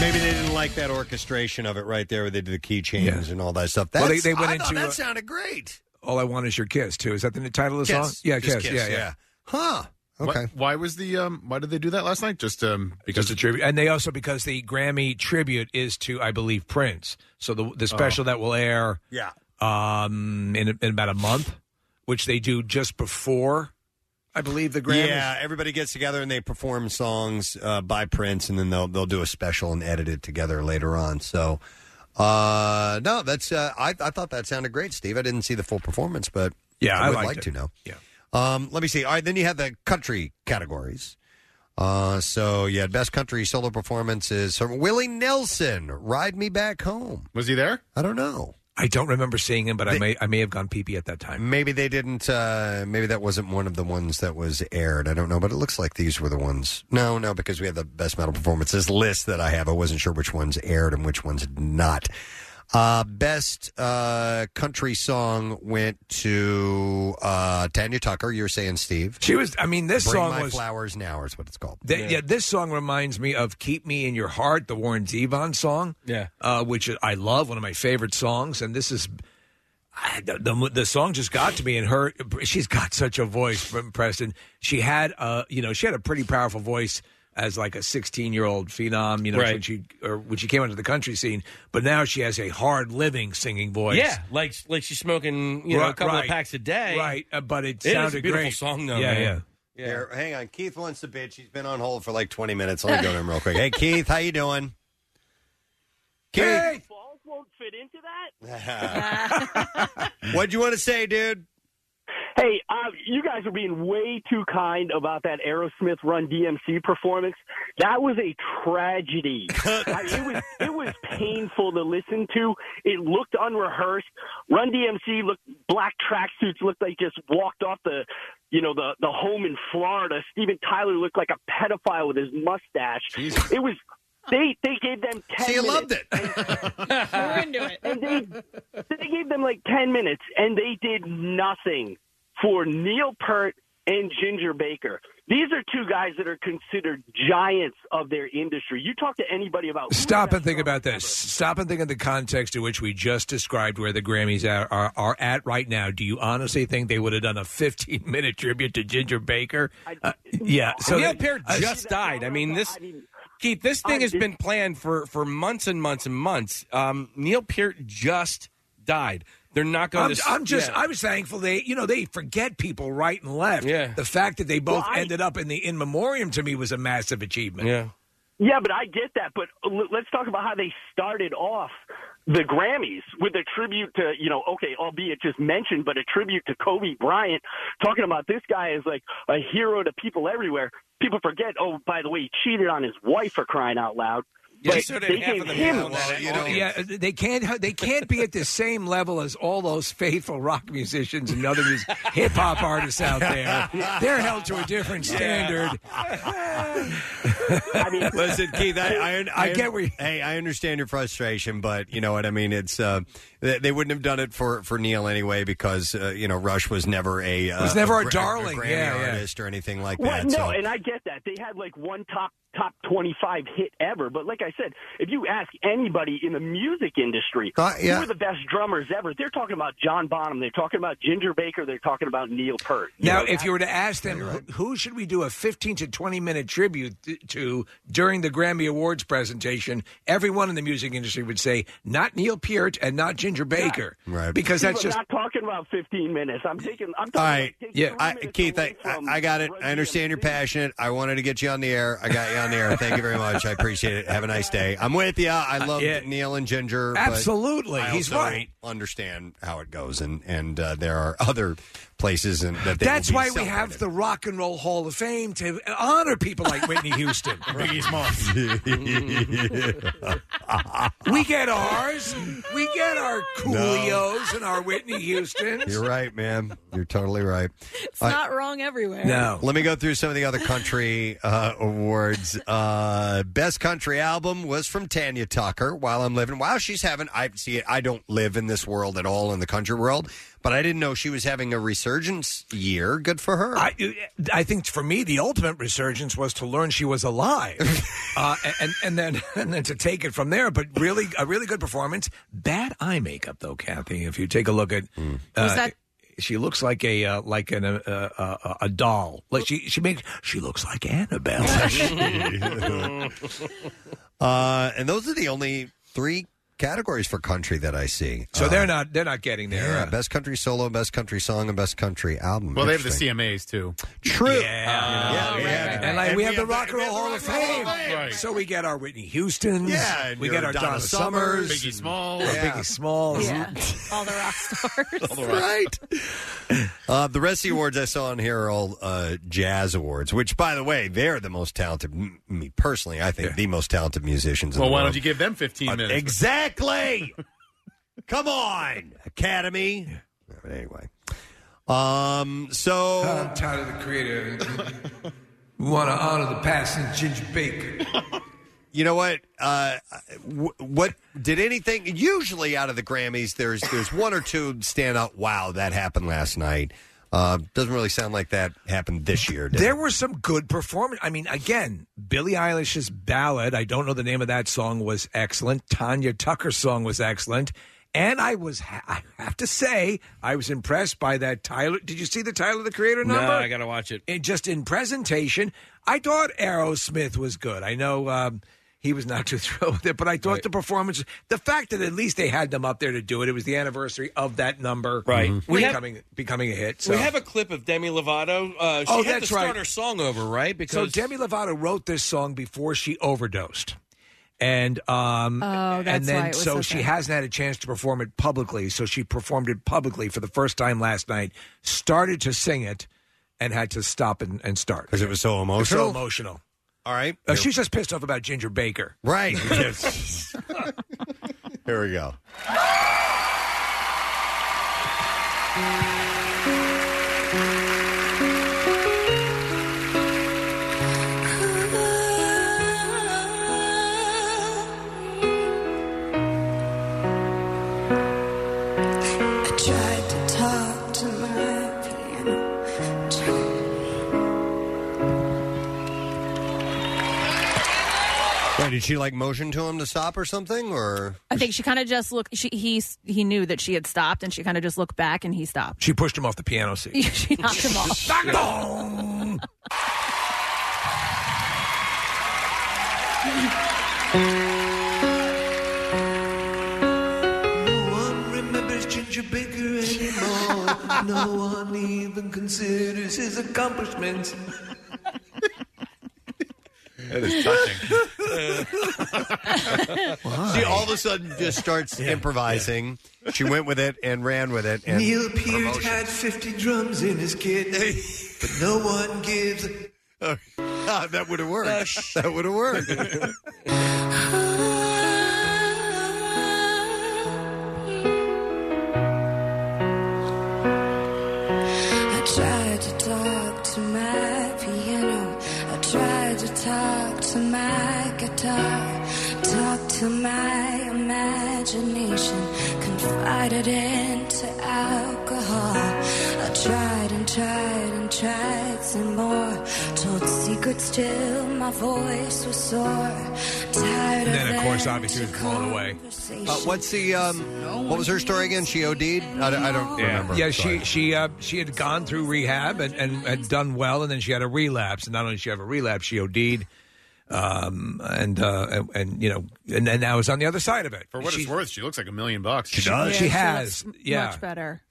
Maybe they didn't like that orchestration of it right there where they did the key changes and all that stuff. That's, Well, they- they went I thought into, that uh, sounded great. All I want is your kiss, too. Is that the title of the Kiss. song? Yeah, Just kiss. Kiss, Yeah, yeah. yeah. Huh. What- Okay. why was the um? Why did they do that last night? Just um because Just a tribute, and they also because the Grammy tribute is to, I believe, Prince. So the the special that will air, Yeah. Um, in, in about a month, which they do just before, I believe, the Grammys. Yeah, everybody gets together and they perform songs uh, by Prince, and then they'll they'll do a special and edit it together later on. So, uh, no, that's uh, I I thought that sounded great, Steve. I didn't see the full performance, but Yeah, I I would liked like it. to know. Yeah. Um, let me see. All right, then you have the country categories. Uh, so yeah, best country solo performances from Willie Nelson, "Ride Me Back Home." Was he there? I don't know. I don't remember seeing him, but I may I may have gone pee pee at that time. Maybe they didn't. Uh, maybe that wasn't one of the ones that was aired. I don't know, but it looks like these were the ones. No, no, because we have the best metal performances list that I have. I wasn't sure which ones aired and which ones did not. Uh, best uh, country song went to uh, Tanya Tucker. You're saying Steve. She was. I mean, this Bring song My was. flowers now is what it's called. Th- yeah. this song reminds me of "Keep Me in Your Heart," the Warren Zevon song. Yeah. uh, which I love, one of my favorite songs. And this is I, the, the the song just got to me. And her, she's got such a voice, from Preston. She had a, you know, she had a pretty powerful voice as like a 16 year old phenom, you know, Right. when she or when she came onto the country scene. But now she has a hard living singing voice. Yeah, like like she's smoking you know a couple right. of packs a day. right? Uh, but it It is a sounded beautiful great. song, though, Yeah, man. yeah. Here, hang on. Keith wants to bitch. He's been on hold for like 20 minutes. Let me go to him real quick. Hey, Keith, how you doing? Keith, balls won't fit into that. what'd you want to say, dude? Hey, uh, you guys are being way too kind about that Aerosmith Run DMC performance. That was a tragedy. I mean, it was it was painful to listen to. It looked unrehearsed. Run DMC looked black tracksuits looked like just walked off the you know the the home in Florida. Steven Tyler looked like a pedophile with his mustache. It was. They they gave them ten. See, you minutes. loved it. We're into it. and they they gave them like ten minutes, and they did nothing for Neil Peart and Ginger Baker. These are two guys that are considered giants of their industry. You talk to anybody about Stop and think about this. Stop and think of the context in which we just described where the Grammys are, are, are at right now. Do you honestly think they would have done a 15 minute tribute to Ginger Baker? Uh, yeah. So Neil Peart uh, just died. I mean, this Keith, this thing has been planned for for months and months and months. Um, Neil Peart just died. They're not going I'm, to. I'm just, yeah. I was thankful they, you know, they forget people right and left. Yeah. The fact that they both Well, I- ended up in the in memoriam to me was a massive achievement. Yeah. Yeah, but I get that. But l- let's talk about how they started off the Grammys with a tribute to, you know, okay, albeit just mentioned, but a tribute to Kobe Bryant, talking about this guy as like a hero to people everywhere. People forget, oh, by the way, he cheated on his wife for crying out loud. Yeah, But so did they half gave of the him, people that- yeah, they can't. They can't be at the same level as all those faithful rock musicians and other hip hop artists out there. They're held to a different standard. I mean, Listen, Keith, I, I, I get where you- Hey, I understand your frustration, but you know what I mean. It's uh, they, they wouldn't have done it for for Neil anyway because uh, you know Rush was never a uh, Was never a Gra- darling, Grammy yeah, yeah. artist or anything like Well, that. no, so. and I get that they had like one top top twenty five hit ever. But like I said, if you ask anybody in the music industry Uh, yeah. who are the best drummers ever, they're talking about John Bonham, they're talking about Ginger Baker, they're talking about Neil Peart. You Now, know, if you were to ask them who- who should we do a 15 to 20 minute tribute to during the Grammy Awards presentation, everyone in the music industry would say not Neil Peart and not Ginger Baker, right? Because that's People just are not talking about fifteen minutes. I'm taking. I'm talking All right, about yeah, I, Keith, I, I, I got it. I understand you're passionate. I wanted to get you on the air. I got you on the air. Thank you very much. I appreciate it. Have a nice day. I'm with you. I love yeah. Neil and Ginger. but Absolutely. I He's also right. Understand how it goes, and and uh, there are other places and that they will That's be why we celebrated. have the Rock and Roll Hall of Fame to honor people like Whitney Houston, Biggie Smalls. we get ours. We get our Coolios and our Whitney Houstons. You're right, man. You're totally right. It's Uh, not wrong everywhere. No. Let me go through some of the other country uh, awards. Uh, best country album was from Tanya Tucker. While I'm living, while she's having. I see it. I don't live in this world at all in the country world, but I didn't know she was having a resurgence year. Good for her. I, I think for me the ultimate resurgence was to learn she was alive, uh, and and then and then to take it from there. But really, a really good performance. Bad eye makeup though, Kathy. If you take a look at, uh, Was that- she looks like a uh, like an, uh, uh, a doll. Like she she makes she looks like Annabelle. uh, and those are the only three categories for country that I see. so Uh, they're not they're not getting there. Yeah, best country solo, best country song, and best country album. Well, they have the Interesting. CMAs too. True. Yeah, we have- and like and we we have the have Rock and the- Roll Hall of Rock and Roll Fame, Hall of Fame. Right. so we get our Whitney Houston's, Yeah, and we your get our Donna Donna, Summers, Summers, Biggie Smalls. Yeah. Biggie Smalls. Yeah, all the rock stars. right. Uh, the rest of the awards I saw on here are all uh, jazz awards, which, by the way, they're the most talented. m- Me personally, I think the most talented musicians. in Well, the why world. don't you give them 15 minutes? Exactly. Come on, Academy. But anyway, um, so I'm tired of the creator. we want to honor the passing of Ginger Baker. you know what? Uh, w- what did anything? Usually, out of the Grammys, there's there's one or two stand out. Wow, that happened last night. Uh, doesn't really sound like that happened this year. Did There it? were some good performance. I mean, again, Billie Eilish's ballad, I don't know the name of that song, was excellent. Tanya Tucker's song was excellent. And I was, ha- I have to say, I was impressed by that Tyler. Did you see the Tyler the Creator No. I got to watch it. It just in presentation, I thought Aerosmith was good. I know um, he was not too thrilled with it, but I thought the performance, the fact that at least they had them up there to do it, it was the anniversary of that number, Right. Mhm. We have- Becoming becoming a hit. So. We have a clip of Demi Lovato. Uh, she Oh, had that's to start right. her song over, right? So Because Demi Lovato wrote this song before she overdosed. And um Oh, that's and then why it was so so she sad. hasn't had a chance to perform it publicly. So she performed it publicly for the first time last night, started to sing it, and had to stop and, and start. because it was so emotional. So emotional. All right, Uh, she's just pissed off about Ginger Baker. right. Yes. Here we go. Did she like motion to him to stop or something? Or I think she kind of just looked. She he he knew that she had stopped, and she kind of just looked back, and he stopped. She pushed him off the piano seat. she knocked him off. No one remembers Ginger Baker anymore. no one even considers his accomplishments. That is touching. she all of a sudden just starts improvising. She went with it and ran with it. And Neil Peart promotion. had 50 drums in his kit, but no one gives. A- Ah, that would have worked. that would have worked. My guitar. Talk to my imagination. Confided into alcohol. I tried and tried and tried some more. Told secrets till my voice was sore. Tired And then, of course, obviously, was blown away. Uh, what's the um? What was her story again? She OD'd. I, don't- I don't remember. Yeah, Sorry. she she uh, she had gone through rehab and, and had done well, and then she had a relapse. And not only did she have a relapse, she OD'd, um, and, uh, and and you know, and then now is on the other side of it. For what She- it's worth, she looks like a million bucks. She Yeah, She has. looks Yeah. much better.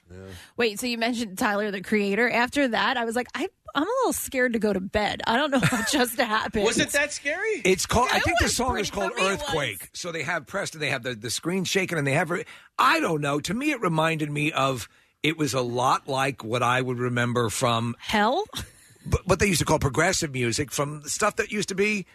Wait, so you mentioned Tyler the Creator. After that, I was like, I, I'm a little scared to go to bed. I don't know what just happened. Was it that scary? It's called. I think the song is called for me it was. Earthquake. So they have Preston. They have the the screen shaking, and they have. I don't know. To me, it reminded me of. It was a lot like what I would remember from Hell. but what they used to call progressive music from the stuff that used to be.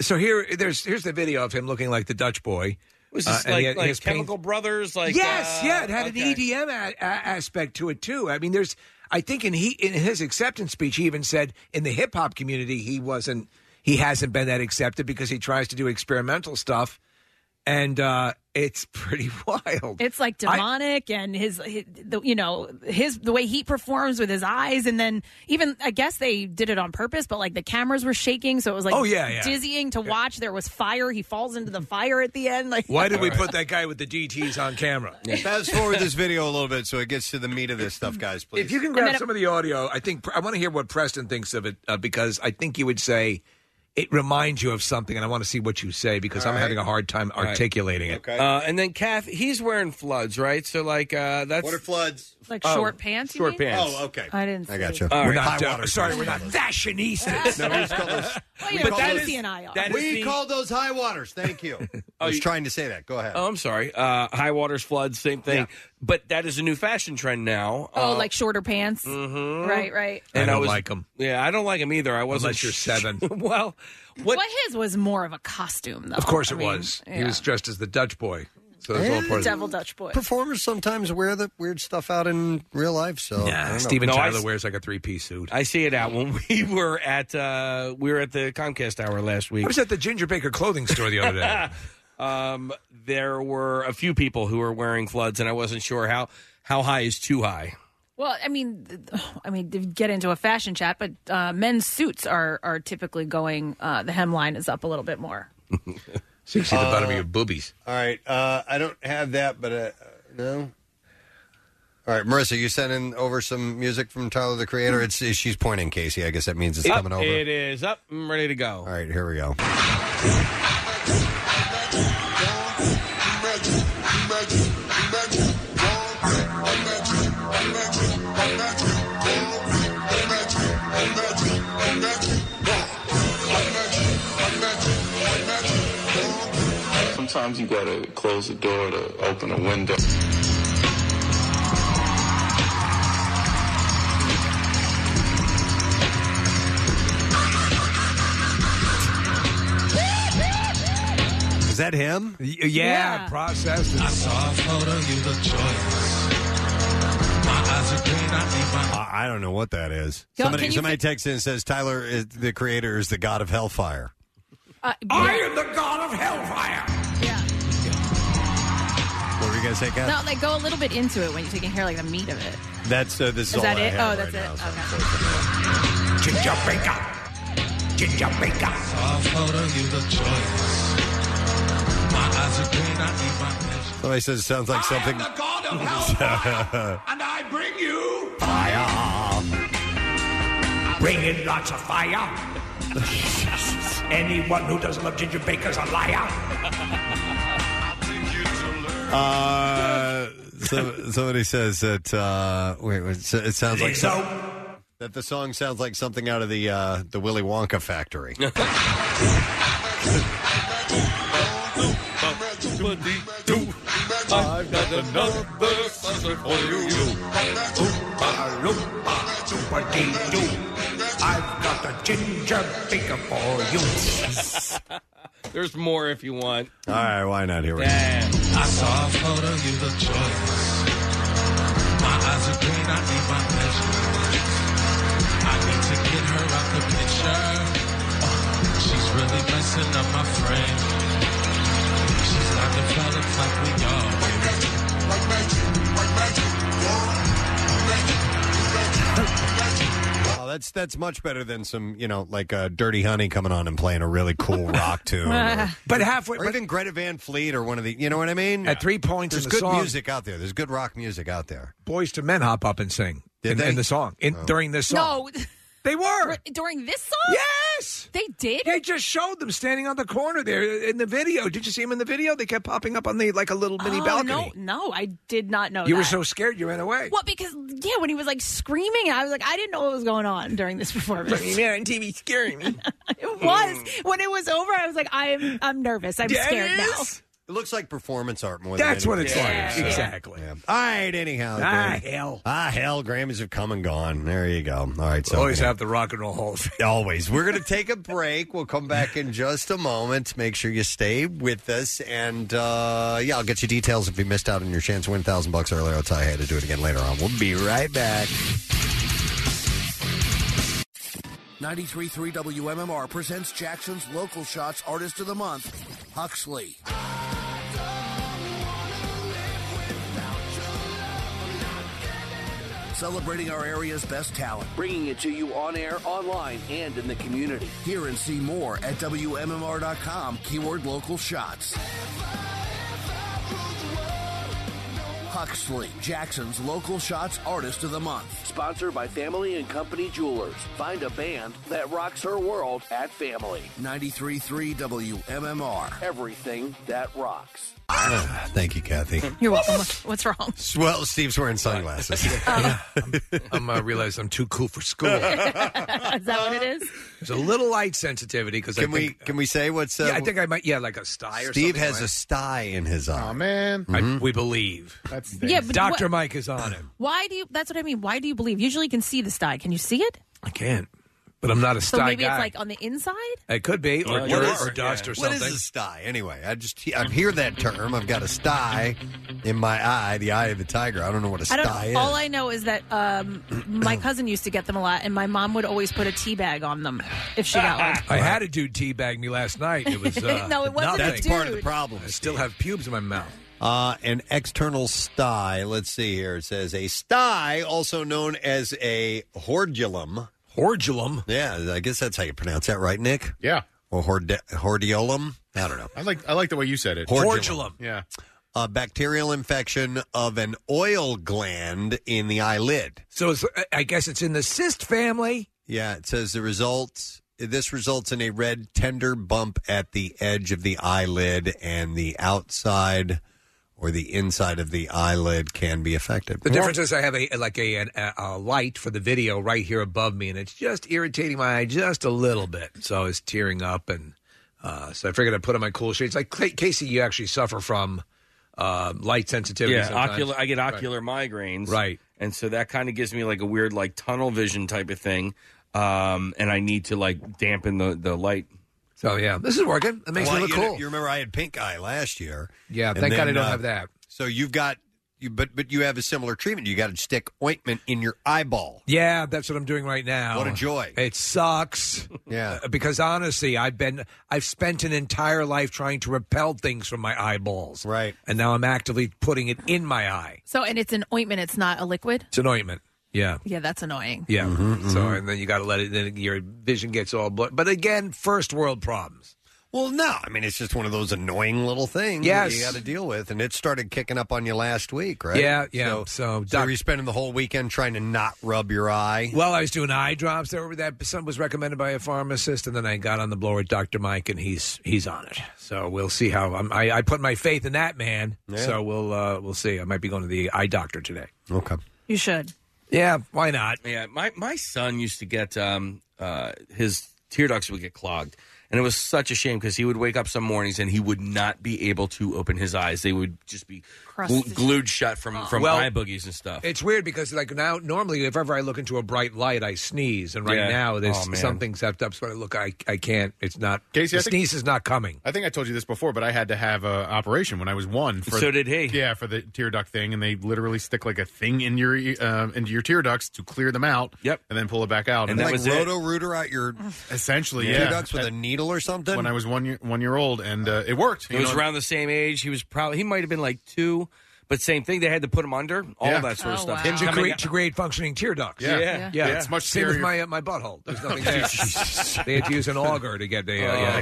So here, there's here's the video of him looking like the Dutch boy. Was Uh, this and he like, had- like his paint- Chemical Brothers? Like yes, uh, yeah, it had okay. an EDM a- a- aspect to it too. I mean, there's, I think in he in his acceptance speech, he even said in the hip hop community he wasn't, he hasn't been that accepted because he tries to do experimental stuff, and uh, it's pretty wild. It's like I- demonic, and his, his the, you know, his the way he performs with his eyes, and then even I guess they did it on purpose, but like the cameras were shaking, so it was like Oh, yeah, yeah. dizzying to watch. There was fire. He falls into the fire at the end. Like Why did we put that guy with the DTS on camera? Fast forward this video a little bit so it gets to the meat of this stuff, guys. Please. If you can grab some of the audio, I think I want to hear what Preston thinks of it uh, because I think you would say it reminds you of something, and I want to see what you say because All I'm right. having a hard time All right. articulating it. Uh, and then Kath, he's wearing floods, right? So like uh, that's what are floods? Like Oh, short pants. you Short mean? pants. Oh, okay. I didn't. I see. got you. All we're right. not. High uh, water sorry, we're not fashionistas. No, we call those, Oh, we yeah, call that those- Casey and I are. that is we the- call those high waters. Thank you. I was you- trying to say that. Go ahead. Oh, I'm sorry. Uh, high waters, floods, same thing. But that is a new fashion trend now. Oh, Uh, like shorter pants. mhm. Right, right. I don't was- like 'em. Yeah, I don't like them either. I wasn't. Unless you're seven. well, what? Well, his was more of a costume, though. Of course, I it mean, was. He was dressed as the Dutch boy. So that's all Eh, part of Devil Dutch boy. Performers sometimes wear the weird stuff out in real life. So I Nah, don't know. Steven No, Tyler s- wears like a three piece suit. I see it out when we were at uh, we were at the Comcast Hour last week. I was at the Ginger Baker clothing store the other day. um, there were a few people who were wearing floods, and I wasn't sure how how high is too high. Well, I mean, I mean, to get into a fashion chat, but uh, men's suits are are typically going. Uh, the hemline is up a little bit more. so you see the bottom of Uh, your boobies. All right. Uh, I don't have that, but uh, no. All right, Marissa, you sending over some music from Tyler the Creator? It's she's pointing Casey. I guess that means it's Up, coming over. It is up. I'm ready to go. All right, here we go. Sometimes you gotta close the door to open a window. Is that him? Y- yeah, processed. I saw a photo, you look joyous. My eyes are green, I need my I I don't know what that is. Yo, somebody can you somebody texts in and says Tyler is the creator is the god of hellfire. Uh, I am the god of hellfire. Yeah. What were you gonna say, Kat? No, like go a little bit into it when you can hear like the meat of it. That's uh, this is, Is all that I it? have Oh, that's right it. now, so Okay. Ginger Baker. Ginger Baker. saw a you look joyous. My eyes are green, I need my pleasure. Somebody says it sounds like something. I am the god of hellfire, and I bring you Fire. Bring in lots of fire. Anyone who doesn't love ginger baker's a liar. Uh, so, somebody says that. Uh, wait, it sounds like So- that the song sounds like something out of the uh, the Willy Wonka factory. I've got another something for you. I've got a ginger baker for you. There's more if you want. All right, why not? Here we go. I saw a photo, you look joyous. My eyes are green, I need my pleasure. I need to get her out the picture. Oh, she's really messing up my frame. She's not developed like we are. That's that's much better than some, you know, like uh, Dirty Honey coming on and playing a really cool rock tune. or- But halfway, or even Greta Van Fleet or one of the, you know what I mean? At three points there's in the good song- music out there. There's good rock music out there. Boyz II Men hop up and sing Did in, they? in the song in, Oh. during this song. No. They were. During this song? Yes. They did? They just showed them standing on the corner there in the video. Did you see them in the video? They kept popping up on the like a little mini oh, balcony. No, no, I did not know You that. were so scared you ran away. Well, because yeah, when he was like screaming, I was like, I didn't know what was going on during this performance. man on TV scaring me. it was hmm. when it was over. I was like, I'm I'm nervous. I'm it scared now. Is. It looks like performance art more than That's what anything. it's like. Exactly. Yeah. All right, anyhow. Ah, good. hell. Ah, hell. Grammys have come and gone. There you go. All right. So Always yeah. have the Rock and Roll Hall of Fame. Always. We're going to take a break. We'll come back in just a moment. Make sure you stay with us. And uh, yeah, I'll get you details if you missed out on your chance to win 1000 bucks earlier. I'll tell you how to do it again later on. We'll be right back. 93.3 WMMR presents Jackson's Local Shots Artist of the Month, Huxley. Celebrating our area's best talent. Bringing it to you on air, online, and in the community. Hear and see more at WMMR.com, keyword local shots. Huxley, Jackson's Local Shots Artist of the Month. Sponsored by Family and Company Jewelers. Find a band that rocks her world at Family. 93.3 WMMR. Everything that rocks. Ah, thank you, Kathy. You're welcome. What's wrong? Well, Steve's wearing sunglasses. I'm uh, realized I'm too cool for school. is that what it is? There's a little light sensitivity because Can I we think, can we say what's? Uh, yeah, I think I might. Yeah, like a sty or Steve something. has right? a sty in his eye. Oh man, I- we believe. That's Yeah, but Doctor what- Mike is on him. Why do you? That's what I mean. Why do you believe? Usually, you can see the sty. Can you see it? I can't, but I'm not a So maybe guy. it's like on the inside. it could be, or What dirt, is- or dust, or What something. is a sty? Anyway, I just I hear that term. I've got a sty in my eye, the eye of the tiger. I don't know what a I don't. sty is. All I know is that um, my cousin used to get them a lot, and my mom would always put a tea bag on them if she got one. I had a dude teabag me last night. It was uh, No, it wasn't a nothing. That's part of the dude. problem. I still have pubes in my mouth. Uh, an external sty. Let's see here. It says a sty, also known as a hordulum. Hordulum. Yeah, I guess that's how you pronounce that, right, Nick? Yeah. Or hord- hordeolum. I don't know. I like I like the way you said it. Hordulum. Yeah. A bacterial infection of an oil gland in the eyelid. So it's, I guess it's in the cyst family. Yeah, it says the results. This results in a red tender bump at the edge of the eyelid, and the outside or the inside of the eyelid can be affected. The difference is I have a like a, an- a a light for the video right here above me, and it's just irritating my eye just a little bit. So it's tearing up, and uh, so I figured I'd put on my cool shades. Like Ca- Casey, you actually suffer from uh, light sensitivity. Yeah, sometimes. ocular. I get Right. ocular migraines. Right. and so that kind of gives me like a weird like tunnel vision type of thing. Um, and I need to like dampen the the light. So yeah, this is working. It makes Well, me look you, cool. you remember I had pink eye last year. Yeah, And thank God I then, don't uh, have that. So you've got you, but but you have a similar treatment. You got to stick ointment in your eyeball. Yeah, that's what I'm doing right now. What a joy. It sucks. Yeah. Because honestly, I've been I've spent an entire life trying to repel things from my eyeballs. Right. And now I'm actively putting it in my eye. So, and it's an ointment. It's not a liquid. It's an ointment. Yeah. Yeah, that's annoying. Yeah. Mm-hmm, So and then you got to let it then your vision gets all blurred. But again, first world problems. Well, no, I mean it's just one of those annoying little things Yes. that you got to deal with, and it started kicking up on you last week, right? Yeah, yeah. So, So, so were you spending the whole weekend trying to not rub your eye? Well, I was doing eye drops. There, that some was recommended by a pharmacist, and then I got on the blower with Doctor Mike, and he's he's on it. So we'll see how I'm, I I put my faith in that man. Yeah. So we'll uh, we'll see. I might be going to the eye doctor today. Okay. You should. Yeah, why not? Yeah, my my son used to get um uh his tear ducts would get clogged. And it was such a shame because he would wake up some mornings and he would not be able to open his eyes. They would just be glu- Crusted. glued shut from, from Well, eye boogies and stuff. It's weird because like now normally if ever I look into a bright light I sneeze and right Yeah. now there's Oh, man. something set up so I look I I can't it's not Casey, the I think- sneeze is not coming. I think I told you this before, but I had to have an operation when I was one. For, So did he. Yeah, for the tear duct thing, and they literally stick like a thing in your uh, into your tear ducts to clear them out. Yep, and then pull it back out. And like roto rooter out your essentially tear yeah. ducts with a needle or something. When I was one year one year old, and uh, it worked. It You was know, around the same age. He was probably he might have been like two, but same thing. They had to put him under all Yeah. that sort of stuff. to Coming create, out- to create functioning tear ducts. Yeah. Yeah. yeah. Yeah. It's much Same with scarier. my uh, my butthole. There's nothing there. they had to use an auger to get the. Uh, Oh. yeah.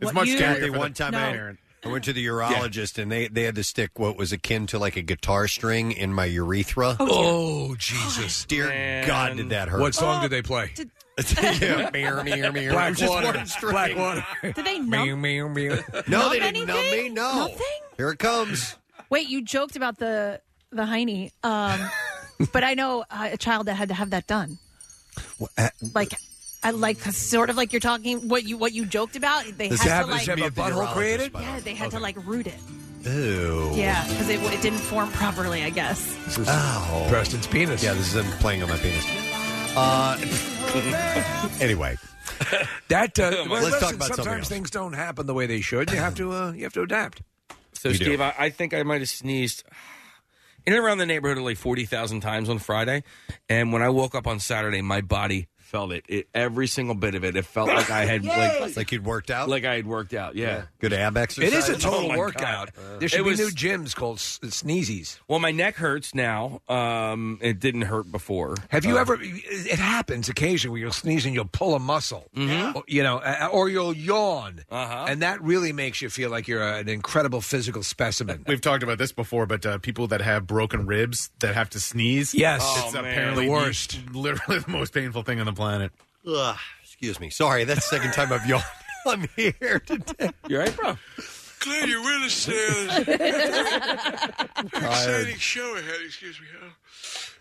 It's much scarier for One the time I- I went to the urologist and they, they had to stick what was akin to like a guitar string in my urethra. Oh, Jesus. Dear God, did that hurt. What song did they play? yeah, meow, meow, meow. Black It was water. string. Black water. Did they Meow, numb? meow, meow. No, Numb they didn't numb me. No. Nothing? Here it comes. Wait, you joked about the the hiney, um, but I know uh, a child that had to have that done. Like, I like sort of like you're talking what you what you joked about. They Does had to like it a butthole created? Yeah, they had to like root it. Ew. Yeah, because it, it didn't form properly. I guess. This is Oh. Preston's penis. Yeah, this is him playing on my penis. Uh, anyway, That uh, Let's well, talk listen, about something sometimes else. things don't happen the way they should. You have to uh, you have to adapt. So. Steve, I, I think I might have sneezed in and around the neighborhood of like 40,000 times on Friday. And when I woke up on Saturday, my body felt it. it every single bit of it. It felt like I had, like, like you'd worked out? like I had worked out. Yeah. Good ab exercise. It is a Oh, total my workout. God. There should It be was- new gyms called s- sneezies. Well, my neck hurts now. Um, it didn't hurt before. Have you Uh, ever? It happens occasionally where you'll sneeze and you'll pull a muscle, Mm-hmm. Or, you know, uh, or you'll yawn, uh-huh. and that really makes you feel like you're an incredible physical specimen. We've talked about this before, but uh, people that have broken ribs that have to sneeze, Yes. it's Oh, man. apparently The worst. literally the most painful thing on the planet. Ugh, excuse me. Sorry, that's the second time I've yawned. I'm here today. You right, bro? Glad you're with us there. Exciting show ahead. Excuse me. Oh,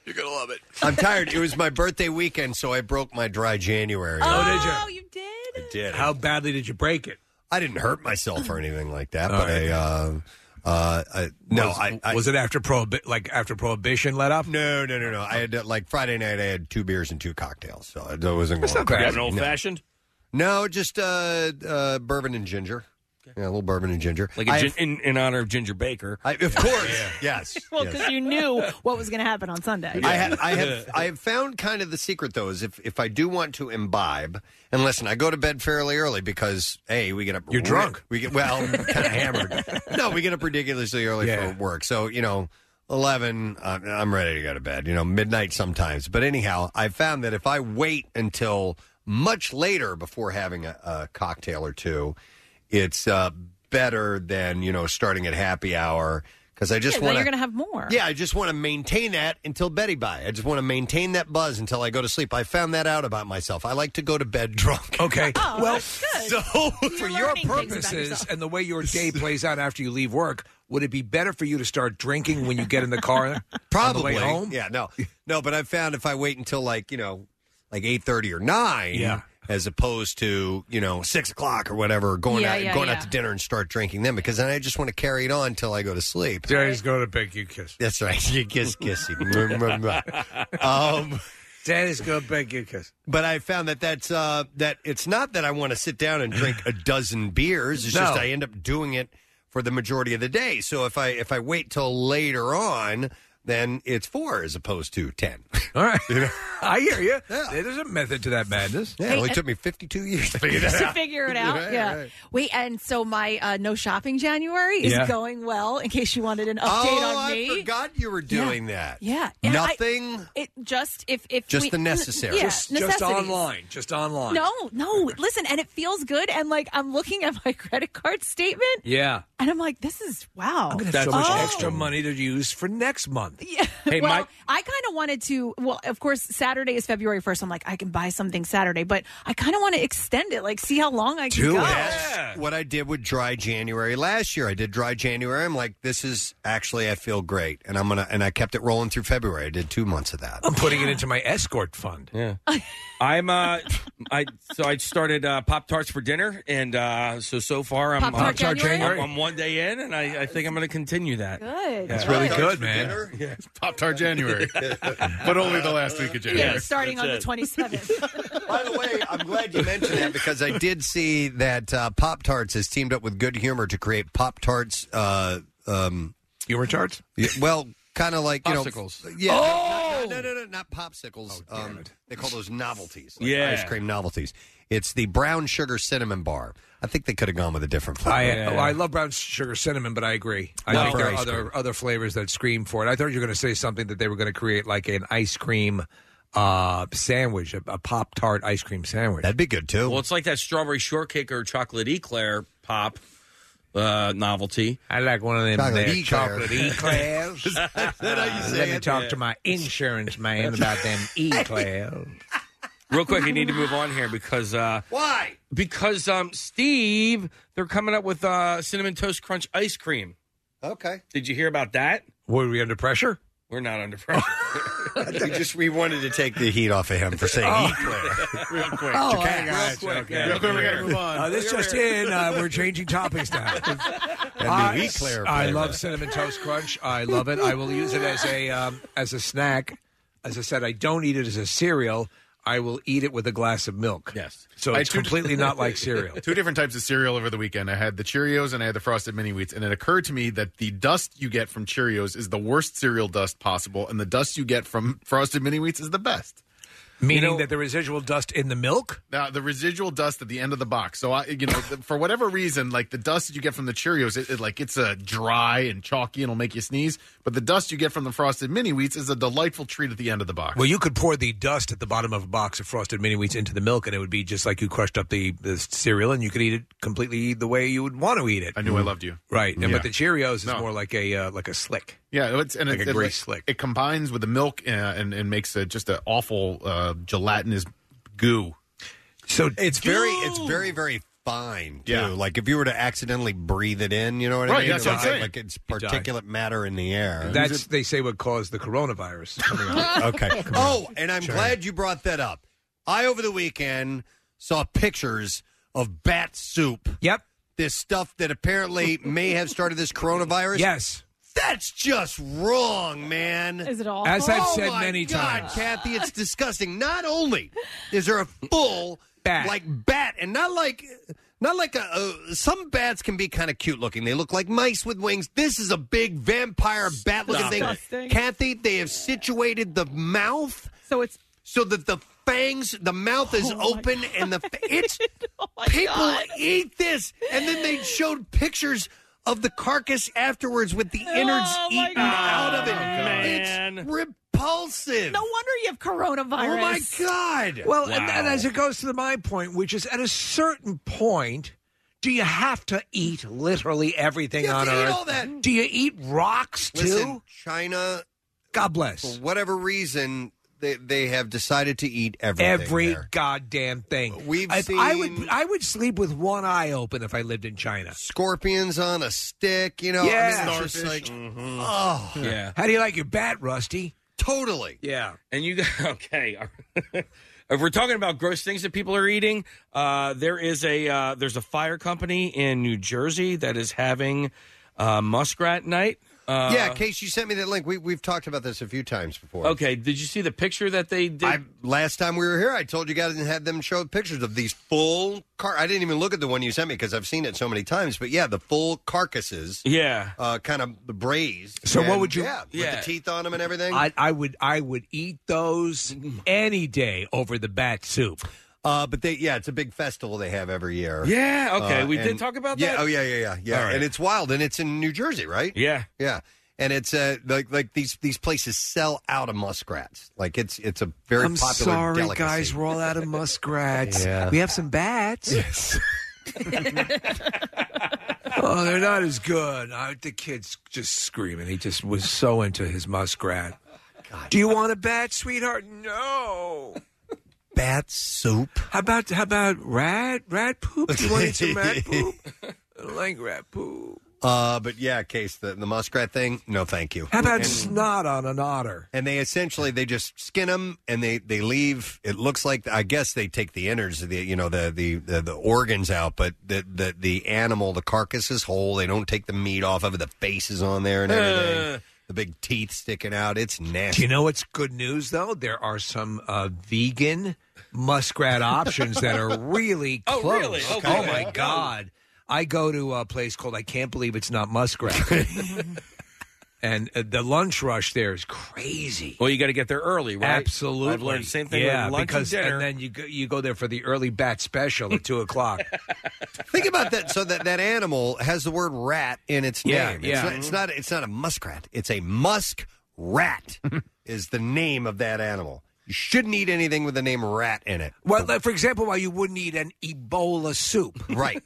you're gonna love it. I'm tired. It was my birthday weekend, so I broke my dry January. Oh, did you? Oh, you did. I did. How badly did you break it? I didn't hurt myself or anything like that, All but right. I, uh, uh, I, no, was, I, I was it after prohibi- like after prohibition let up? No, no, no, no. I had uh, like Friday night. I had two beers and two cocktails, so it wasn't. That's going not bad. An old No. fashioned? No, just uh, uh, bourbon and ginger. Yeah, a little bourbon and ginger. Like a I- gin, in, in honor of Ginger Baker. I, of course, yes. Well, yes. because you knew what was going to happen on Sunday. I have, I have, I have found kind of the secret though is if if I do want to imbibe, and listen, I go to bed fairly early because a we get up. You're drunk. We get well, kind of hammered. No, we get up ridiculously early Yeah. for work. So you know, eleven, uh, I'm ready to go to bed. You know, midnight sometimes. But anyhow, I found that if I wait until much later before having a, a cocktail or two, it's uh, better than you know starting at happy hour. Because I just Yeah, then want you're going to have more. yeah, I just want to maintain that until Betty by. I just want to maintain that buzz until I go to sleep. I found that out about myself. I like to go to bed drunk. Okay. Oh, well, So for your learning things about purposes and the way your day plays out after you leave work, would it be better for you to start drinking when you get in the car? on probably the way home? Yeah, no, no. But I've found if I wait until like you know, like eight thirty or nine, Yeah. As opposed to you know six o'clock or whatever, going Yeah, out yeah, going yeah. out to dinner and start drinking them because then I just want to carry it on until I go to sleep. Just going to beg you kiss. That's right. You kiss, kissy. um. Daddy's go to bed, you kiss. But I found that that's uh, that it's not that I want to sit down and drink a dozen beers. It's just I end up doing it for the majority of the day. So if I if I wait till later on, then it's four as opposed to ten. All right, I hear you. There's a method to that madness. Yeah, it only took me 52 years to figure that to out. figure it out. Right, yeah. right. Wait, and so my uh, no shopping January is Yeah. going well. In case you wanted an update Oh, on me, I me. forgot you were doing that. Yeah. And I- Nothing. it just if if Just we, the necessary. Yeah, just, just necessities. online. Just online. No, no. Listen, and it feels good. And like I'm looking at my credit card statement, Yeah. and I'm like, this is wow. I'm gonna have so much Oh. extra money to use for next month. Yeah. Hey, well, Mike- I kind of wanted to. Well, of course, Saturday is February first. I'm like, I can buy something Saturday, but I kind of want to extend it, like see how long I can Do go. it. What I did with dry January last year. I did dry January. I'm like, this is actually I feel great, and I'm gonna and I kept it rolling through February. I did two months of that. I'm putting it into my escort fund. Yeah. I'm uh I so I started uh Pop Tarts for dinner and uh so so far I'm Pop-Tart I'm- January? I'm, I'm one day in and I, I think I'm gonna continue that. Good. That's really good, man. Pop Tart January, but only the last week of January. Yeah, starting on the 27th. By the way, I'm glad you mentioned that because I did see that uh, Pop Tarts has teamed up with Good Humor to create Pop Tarts. Uh, um, humor tarts? Yeah, well, kind of like you Popsicles. know. Yeah. Oh! No, no, no, no, not popsicles. um, they call those novelties. like Yeah. Ice cream novelties. It's the brown sugar cinnamon bar. I think they could have gone with a different flavor. I, oh, I love brown sugar cinnamon, but I agree. I Not think for there are ice other other flavors that scream for it. I thought you were going to say something that they were going to create like an ice cream uh, sandwich, a, a pop tart ice cream sandwich. That'd be good too. Well it's like that strawberry shortcake or chocolate eclair pop uh novelty. I like one of them Chocolate there eclair. chocolate eclairs. Is that how you say Let me it? talk Yeah. to my insurance man about them eclairs. Real quick, I need to move on here because uh why? Because um Steve, they're coming up with uh cinnamon toast crunch ice cream. Okay. Did you hear about that? Were we under pressure? We're not under pressure. we just we wanted to take the heat off of him for saying Oh. eclair. Real quick. Oh, okay, guys. real quick, okay. Real quick, we gotta move on. Uh, this just in, uh, we're changing topics now. And the eclair I love cinnamon toast crunch. I love it. I will use it as a um, as a snack. As I said, I don't eat it as a cereal. I will eat it with a glass of milk. Yes. So I it's two- completely not like cereal. Two different types of cereal over the weekend. I had the Cheerios and I had the Frosted Mini Wheats, and it occurred to me that the dust you get from Cheerios is the worst cereal dust possible, and the dust you get from Frosted Mini Wheats is the best. Meaning that the residual dust in the milk? Now, the residual dust at the end of the box. So, I, you know, for whatever reason, like the dust that you get from the Cheerios, it, it like it's a dry and chalky and it'll make you sneeze. But the dust you get from the Frosted Mini Wheats is a delightful treat at the end of the box. Well, you could pour the dust at the bottom of a box of frosted mini wheats into the milk, and it would be just like you crushed up the, the cereal, and you could eat it completely the way you would want to eat it. I knew I loved you. Right, and, Yeah. but the Cheerios is No. more like a uh, like a slick. Yeah, it's and Like it, a it, slick. It combines with the milk uh, and and makes a, just an awful uh, gelatinous goo. So It's very, it's very, very fine too. Yeah. Like if you were to accidentally breathe it in, you know what I Right, mean? that's what I'm like, saying. like it's particulate matter in the air. That's they say what caused the coronavirus. coming out. okay. Oh, and I'm glad you brought that up. I over the weekend saw pictures of bat soup. Yep. This stuff that apparently may have started this coronavirus. Yes. That's just wrong, man. Is it all? As I've Oh, said my many God, times. Kathy, it's disgusting. Not only is there a full Bat. like bat, and not like not like a, uh, some bats can be kind of cute looking. They look like mice with wings. This is a big vampire bat looking thing. Disgusting. Kathy, they have situated the mouth So it's so that the fangs, the mouth is Oh, my open, and the it's oh people God. eat this, and then they showed pictures. Of the carcass afterwards with the innards Oh, my eaten God. out of it. man. It's repulsive. No wonder you have coronavirus. Oh my god! Well, and, and as it goes to the my point, which is at a certain point, do you have to eat literally everything You have on to eat Earth? all that. Do you eat rocks too? Listen, China, God for bless. whatever reason, they they have decided to eat everything. Every there. goddamn thing. We've If I would, I would sleep with one eye open if I lived in China. scorpions on a stick. You know, Yeah. I mean, it's just like, Mm-hmm. oh, Yeah. How do you like your bat, Rusty? totally. Yeah. And you okay? if we're talking about gross things that people are eating, uh, there is a uh, there's a fire company in New Jersey that is having uh, muskrat night. Uh, yeah, Case, you sent me that link. We we've talked about this a few times before. Okay, did you see the picture that they did? I, last time we were here, I told you guys and had them show pictures of these full car. I didn't even look at the one you sent me because I've seen it so many times. But yeah, the full carcasses. Yeah, uh, kind of the braised. So what And, would you- Yeah, with Yeah. the teeth on them and everything. I, I would I would eat those any day over the bat soup. Uh, but they, yeah, it's a big festival they have every year. Yeah, okay, we did and- talk about yeah, that? Oh, yeah, yeah, yeah, yeah. All right. And it's wild, and it's in New Jersey, right? Yeah, yeah. And it's uh, like like these these places sell out of muskrats. Like it's it's a very I'm popular. sorry, delicacy. guys. We're all out of muskrats. Yeah. We have some bats. Yes. oh, they're not as good. I, the kid's just screaming. He just was so into his muskrat. Do you want a bat, sweetheart? No. Bat soup. How about how about rat rat poop? Do you want to eat some rat poop? I don't like rat poop. Uh, but yeah, case the the muskrat thing. No, thank you. How about And- snot on an otter? And they essentially they just skin them and they they leave. It looks like I guess they take the innards, the you know the the the, the organs out, but the, the the animal, the carcass is whole. They don't take the meat off of it. The face is on there and everything. Uh. the big teeth sticking out. It's Do nasty. you know what's good news though? There are some uh, vegan muskrat options that are really Oh, close. really? Oh, Okay. my god! I go to a place called I can't believe it's not muskrat, and uh, the lunch rush there is crazy. Well, you got to get there early, right? Absolutely, I've learned the same thing Yeah, with lunch because and dinner. and then you go, you go there for the early bat special at two o'clock. Think about that. So that that animal has the word rat in its Yeah, name. yeah. It's, not, it's not. It's not a muskrat. It's a musk rat. is the name of that animal. You shouldn't eat anything with the name rat in it. well, like, for example, why you wouldn't eat an Ebola soup? Right.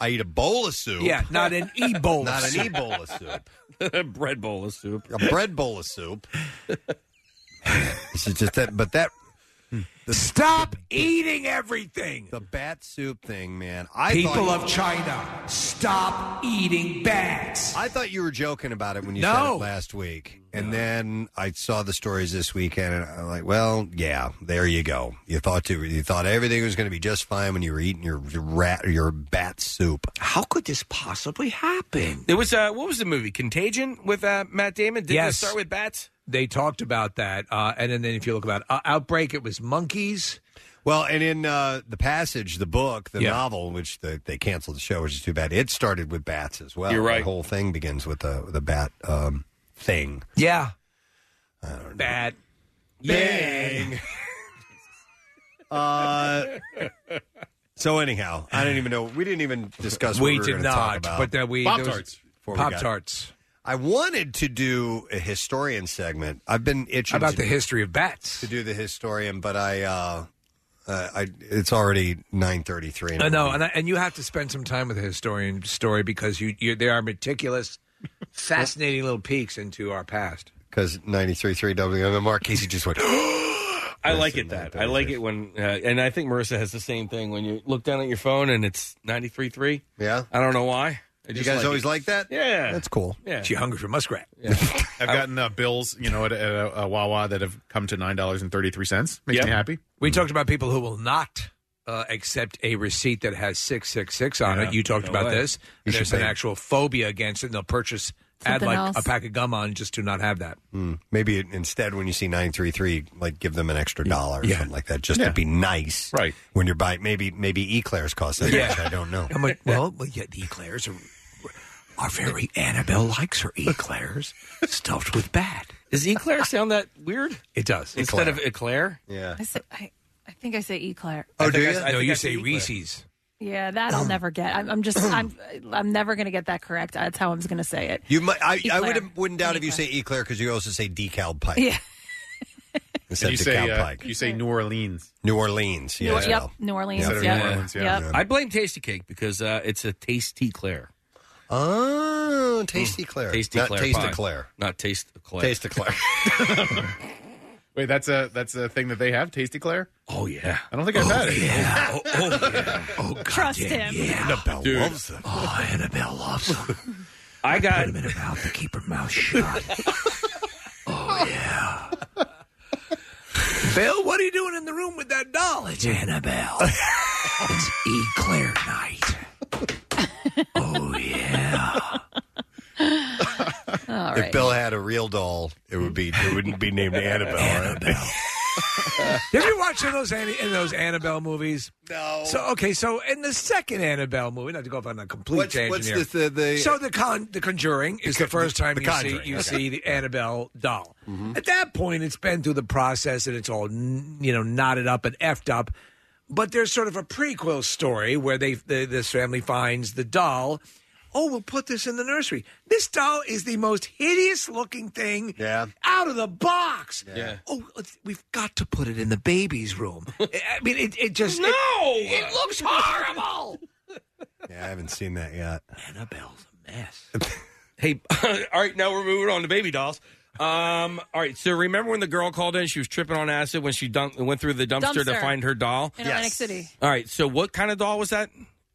I eat a bowl of soup. Yeah, not an Ebola. Not an soup. Ebola soup. a bread bowl of soup. A bread bowl of soup. this is just that, but that. The, Stop eating everything. The bat soup thing, man. I People thought, of China, stop eating bats. I thought you were joking about it when you No. said it last week, and then I saw the stories this weekend, and I'm like, well, yeah, there you go. You thought to, you thought everything was going to be just fine when you were eating your, your rat, your bat soup. How could this possibly happen? It was uh, what was the movie Contagion with uh, Matt Damon? Did Yes. it start with bats? They talked about that, uh, and then, then if you look about uh, Outbreak, it was monkeys. Well, and in uh, the passage, the book, the Yeah. novel, which the, they canceled the show, which is too bad. It started with bats as well. You're right. The whole thing begins with the with a bat um, thing. Yeah, bat. Bang. uh, so anyhow, I don't even know. We didn't even discuss. What We we, were did gonna talk not, about. but that we- there was- Pop-Tarts. Before we got- Pop-Tarts. I wanted to do a historian segment. I've been itching about to, the history of bats? to do the historian, but I, uh, uh, I it's already nine thirty three. I know, and, I, and you have to spend some time with a historian story because you, you they are meticulous, fascinating little peeks into our past. because ninety three three WMMR. Casey just went. I like it that. I like it when, uh, and I think Marissa has the same thing when you look down at your phone and it's 93.3. Yeah. I don't know why. I You guys like always it. like that? Yeah. That's cool. Yeah. She hungry for muskrat. I've gotten uh, bills, you know, at, at a, a Wawa that have come to nine dollars and thirty three cents. Makes Yep. me happy. We talked about people who will not uh, accept a receipt that has six six six on Yeah. it. You talked No about way. this. You There's an pay. actual phobia against it. and They'll purchase add Something like else. a pack of gum on just to not have that. Hmm. Maybe instead, when you see nine three three, like give them an extra dollar or Yeah. something like that, just Yeah. to be nice. Right. When you're buying, maybe maybe eclairs cost that Yeah. much. I don't know. I'm like, well, well, yeah, the eclairs are are very Annabelle likes her eclairs stuffed with bat. Does eclair sound that weird? It does Instead of eclair? Yeah. I, say, I, I think I say eclair. Oh, I do you? I- I no, you I say eclair. Reese's. Yeah, that I'll never get. I'm, I'm just I'm I'm never going to get that correct. That's how I'm going to say it. You might. I, I Eclair. wouldn't wouldn't doubt if you say eclair because you also say decal pike. Yeah. Instead And you of say decal uh, pike. you say New Orleans. New Orleans. New, Yeah. yep, New Orleans. Instead of Yep. New Orleans, yeah. Yep. I blame Tastykake because uh, it's a Tastyklair. Oh, tasty mm. Claire. Tasty Not Claire. taste pie. Eclair. Not taste Claire. Taste Eclair. Wait, that's a that's a thing that they have, Tastyklair. Oh, yeah. I don't think I've oh, had it. Yeah. oh, oh, yeah. Oh, God Trust damn, him. Yeah. Annabelle Dude. loves them. Oh, Annabelle loves them. I got. Put them in her mouth to keep her mouth shut. oh, yeah. Bill, what are you doing in the room with that doll? It's Annabelle. it's Eclair night. Oh, yeah. If Bill had a real doll, it would be it wouldn't be named Annabelle. Annabelle. Have you watched any of those Annie, in those Annabelle movies? No. So okay, so in the second Annabelle movie, not to go off on a complete What's- tangent what's here. the- the- the- so the con the Conjuring is The the, Con- first time the you see Conjuring, you okay. see the Annabelle doll. Mm-hmm. At that point, it's been through the process and it's all n- you know knotted up and effed up. But there's sort of a prequel story where they the, this family finds the doll. Oh, we'll put this in the nursery. This doll is the most hideous looking thing Yeah. out of the box. Yeah. Oh, let's- we've got to put it in the baby's room. I mean, it, it just No! It, it looks horrible. Yeah, I haven't seen that yet. Annabelle's a mess. Hey, all right, now we're moving on to baby dolls. Um, all right, so remember when the girl called in? She was tripping on acid when she dunk, went through the dumpster, to Dumpster. find her doll. in Atlantic City. All right, so what kind of doll was that?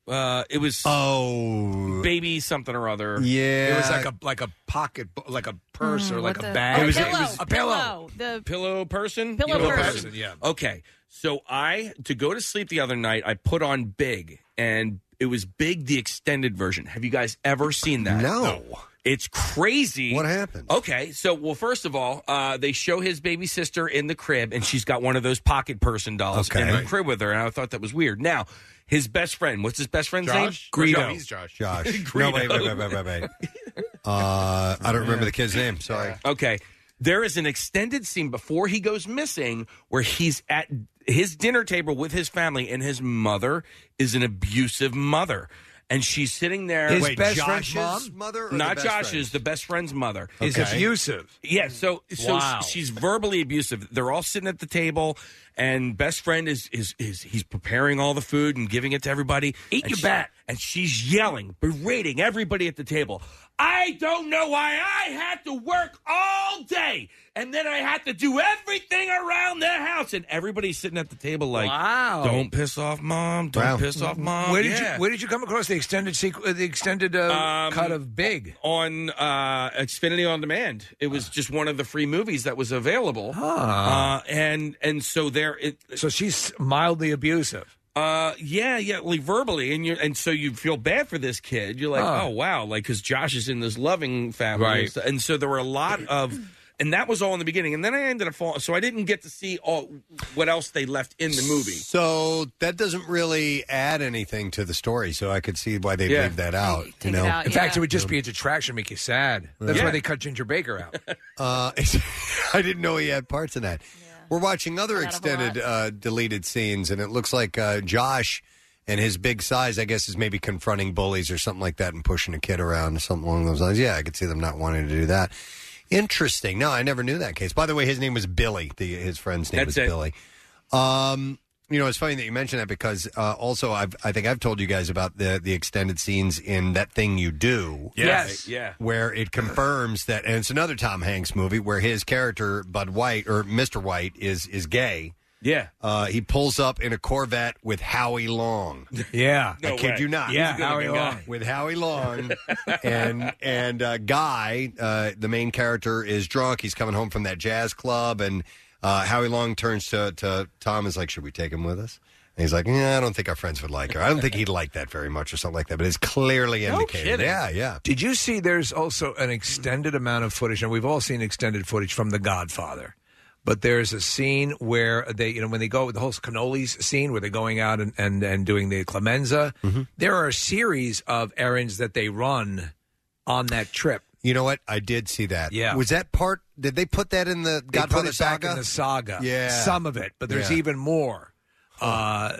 Uh, it was oh baby something or other. Yeah, It was like a like a pocket, like a purse or like Mm, a the- bag. It was, pillow, it was a pillow. The pillow person. Pillow Pillow person. yeah. Okay, so I to go to sleep the other night, I put on Big, and it was Big the extended version. Have you guys ever seen that? No. It's crazy. What happened? Okay, so well, first of all, uh, they show his baby sister in the crib, and she's got one of those pocket person dolls Okay. in the Right. crib with her, and I thought that was weird. Now, his best friend, what's his best friend's name? Josh? Greedo. No, he's Josh. Josh. Greedo. no, wait, wait, wait, wait, wait, wait. Uh, I don't remember the kid's name. Sorry. Okay. There is an extended scene before he goes missing where he's at his dinner table with his family, and his mother is an abusive mother. And she's sitting there. His Wait, best friend's Josh's mom? mother, or the not best Josh's, friend's? the best friend's mother. is abusive. Yeah, so so Wow. she's verbally abusive. They're all sitting at the table, and best friend is is is he's preparing all the food and giving it to everybody. Eat your bat. And she's yelling, berating everybody at the table. I don't know why I had to work all day, and then I had to do everything around the house, and everybody's sitting at the table like, Wow. "Don't piss off mom. Don't Wow. piss off mom." Where did Yeah. you Where did you come across the extended sequ- uh, the extended uh, Um, cut of Big? on uh, Xfinity on Demand. It was just one of the free movies that was available, Ah. uh, and and so there it. So she's mildly abusive. Uh, yeah, yeah, like verbally, and you and so you feel bad for this kid. You're like, Huh. oh wow, like because Josh is in this loving family, Right. and, so, and so there were a lot of, and that was all in the beginning, and then I ended up falling, so I didn't get to see all what else they left in the movie. So that doesn't really add anything to the story. So I could see why they Yeah. leave that out. Take you know, out. In fact, it would just be a detraction, make you sad. That's Yeah. why they cut Ginger Baker out. Uh, I didn't know he had parts in that. We're watching other Cut out a extended uh, deleted scenes, and it looks like uh, Josh and his big size, I guess, is maybe confronting bullies or something like that and pushing a kid around or something along those lines. Yeah, I could see them not wanting to do that. Interesting. No, I never knew that case. By the way, his name was Billy. The, his friend's name That's was it. Billy. Um, you know, it's funny that you mention that because uh, also I've, I think I've told you guys about the the extended scenes in that thing you do Yes. Yeah, where it confirms that, and it's another Tom Hanks movie where his character Bud White or Mister White is is gay. yeah. Uh, he pulls up in a Corvette with Howie Long. Yeah. No I kid way. you not. Yeah, He's a good Howie looking Long. guy. With Howie Long and and uh, Guy, uh, the main character is drunk. He's coming home from that jazz club, and uh, Howie Long turns to, to Tom is like, "Should we take him with us?" And he's like, "Yeah, I don't think our friends would like her. I don't think he'd like that very much, or something like that." But it's clearly No indicated. kidding. Yeah, yeah. Did you see there's also an extended amount of footage, and we've all seen extended footage from The Godfather. But there's a scene where they, you know, when they go the whole cannolis scene where they're going out and, and, and doing the Clemenza, there are a series of errands that they run on that trip. You know what? I did see that. Yeah. Was that part? Did they put that in the They Godfather it back saga? in the saga. Yeah. some of it, but there's Yeah. even more. Uh,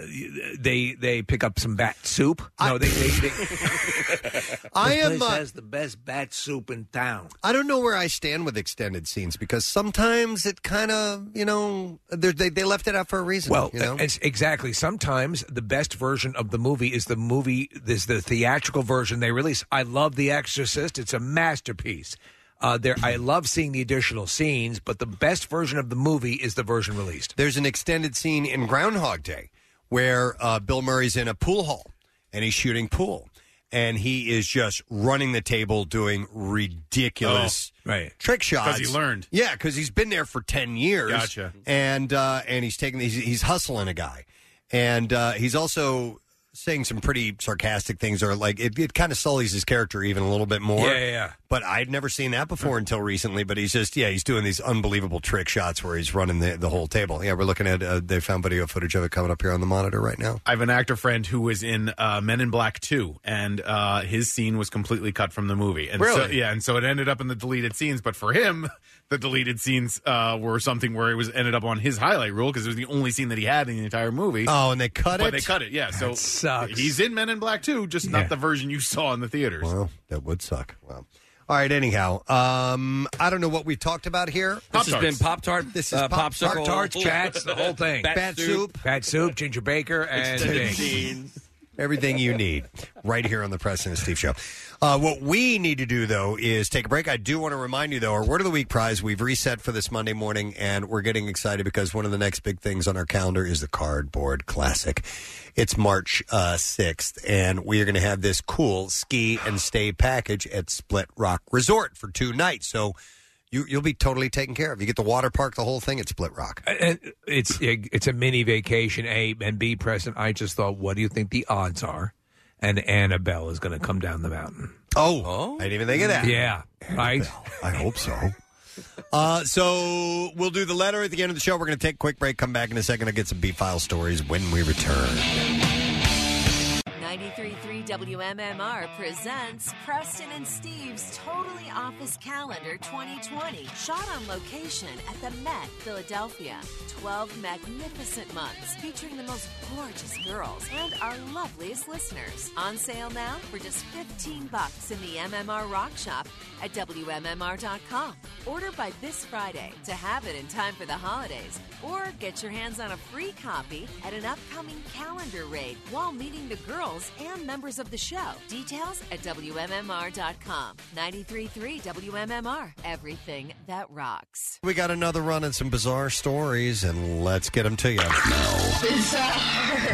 they they pick up some bat soup. No, they, they, they I This am. place Uh, has the best bat soup in town. I don't know where I stand with extended scenes because sometimes it kind of, you know, they're- they they left it out for a reason. Well, you know? it's exactly. Sometimes the best version of the movie is the movie is the theatrical version they release. I love The Exorcist; it's a masterpiece. Uh, there, I love seeing the additional scenes, but the best version of the movie is the version released. There's an extended scene in Groundhog Day where uh, Bill Murray's in a pool hall and he's shooting pool. And he is just running the table doing ridiculous Oh, right. trick shots. 'Cause he learned. Yeah, because he's been there for 10 years. Gotcha. And, uh, and he's taking, he's, he's hustling a guy. And uh, he's also saying some pretty sarcastic things, or like it, it kind of sullies his character even a little bit more. Yeah, yeah, yeah. But I'd never seen that before until recently. But he's just yeah, he's doing these unbelievable trick shots where he's running the, the whole table. Yeah, we're looking at uh, they found video footage of it coming up here on the monitor right now. I have an actor friend who was in uh, Men in Black 2, and uh, his scene was completely cut from the movie. And So, Really? yeah, and so it ended up in the deleted scenes. But for him, the deleted scenes uh, were something where it was ended up on his highlight reel because it was the only scene that he had in the entire movie. Oh, and they cut but it? they cut it, yeah. so That sucks. he's in Men in Black too, just Yeah. not the version you saw in the theaters. Well, that would suck. Well, all right. Anyhow, um, I don't know what we talked about here. This has been Pop Tart. This is uh, Pop popsicle, Tarts, chats, the whole thing. Bat, soup. Bat soup, ginger baker, and Bing. Everything you need right here on the Preston and Steve Show. Uh, what we need to do, though, is take a break. I do want to remind you, though, our Word of the Week prize we've reset for this Monday morning, and we're getting excited because one of the next big things on our calendar is the Cardboard Classic. It's March uh, 6th, and we are going to have this cool ski and stay package at Split Rock Resort for two nights. So you, you'll be totally taken care of. You get the water park, the whole thing at Split Rock. And it's it's a mini vacation. A and B, Preston. I just thought, what do you think the odds are? And Annabelle is going to come down the mountain. Oh, I didn't even think of that. Yeah, right. I hope so. Uh, so we'll do the letter at the end of the show. We're going to take a quick break. Come back in a second. I'll get some B file stories when we return. 93.3 WMMR presents Preston and Steve's Totally Office Calendar 2020. Shot on location at the Met, Philadelphia. 12 magnificent months featuring the most gorgeous girls and our loveliest listeners. On sale now for just 15 bucks in the MMR Rock Shop at WMMR.com. Order by this Friday to have it in time for the holidays or get your hands on a free copy at an upcoming calendar raid while meeting the girls and members of the show. Details at WMMR.com. 93.3 WMMR. Everything that rocks. We got another run and some bizarre stories, and let's get them to you. Now,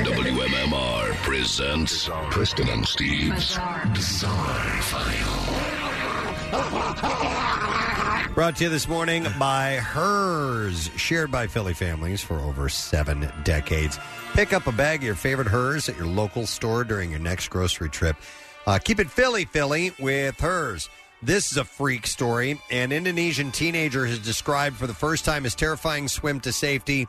WMMR presents Preston and Steve's Bizarre, File. Brought to you this morning by Herr's, shared by Philly families for over seven decades. Pick up a bag of your favorite Herr's at your local store during your next grocery trip. Uh, keep it Philly, Philly with Herr's. This is a freak story. An Indonesian teenager has described for the first time his terrifying swim to safety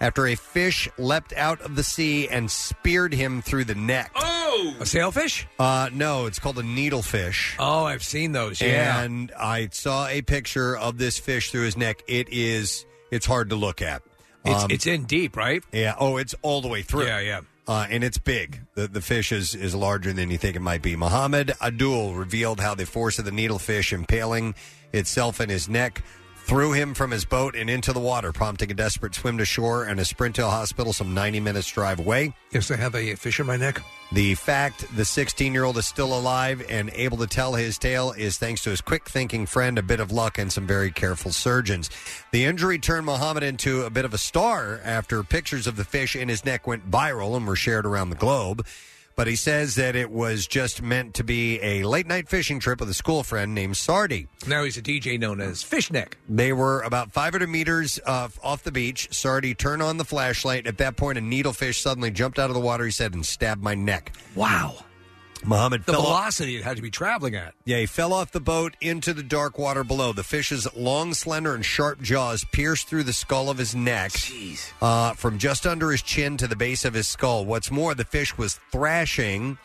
after a fish leapt out of the sea and speared him through the neck. Oh, a sailfish? Uh, no, it's called a needlefish. Oh, I've seen those. Yeah. And I saw a picture of this fish through his neck. It is it's hard to look at. It's Um, it's in deep, right? yeah. Oh, it's all the way through. Yeah, yeah. Uh, and it's big. The the fish is, is larger than you think it might be. Muhammad Idul revealed how the force of the needlefish impaling itself in his neck threw him from his boat and into the water, prompting a desperate swim to shore and a sprint to a hospital some 90 minutes drive away. Yes, I have a fish in my neck. The fact the 16 year old is still alive and able to tell his tale is thanks to his quick thinking friend, a bit of luck, and some very careful surgeons. The injury turned Muhammad into a bit of a star after pictures of the fish in his neck went viral and were shared around the globe. But he says that it was just meant to be a late night fishing trip with a school friend named Sardi. Now he's a DJ known as Fishneck. They were about 500 meters uh, off the beach. Sardi turned on the flashlight. At that point, a needlefish suddenly jumped out of the water, he said, and stabbed my neck. Wow. Muhammad The fell off- velocity it had to be traveling at. Yeah, he fell off the boat into the dark water below. The fish's long, slender, and sharp jaws pierced through the skull of his neck, uh, from just under his chin to the base of his skull. What's more, the fish was thrashing,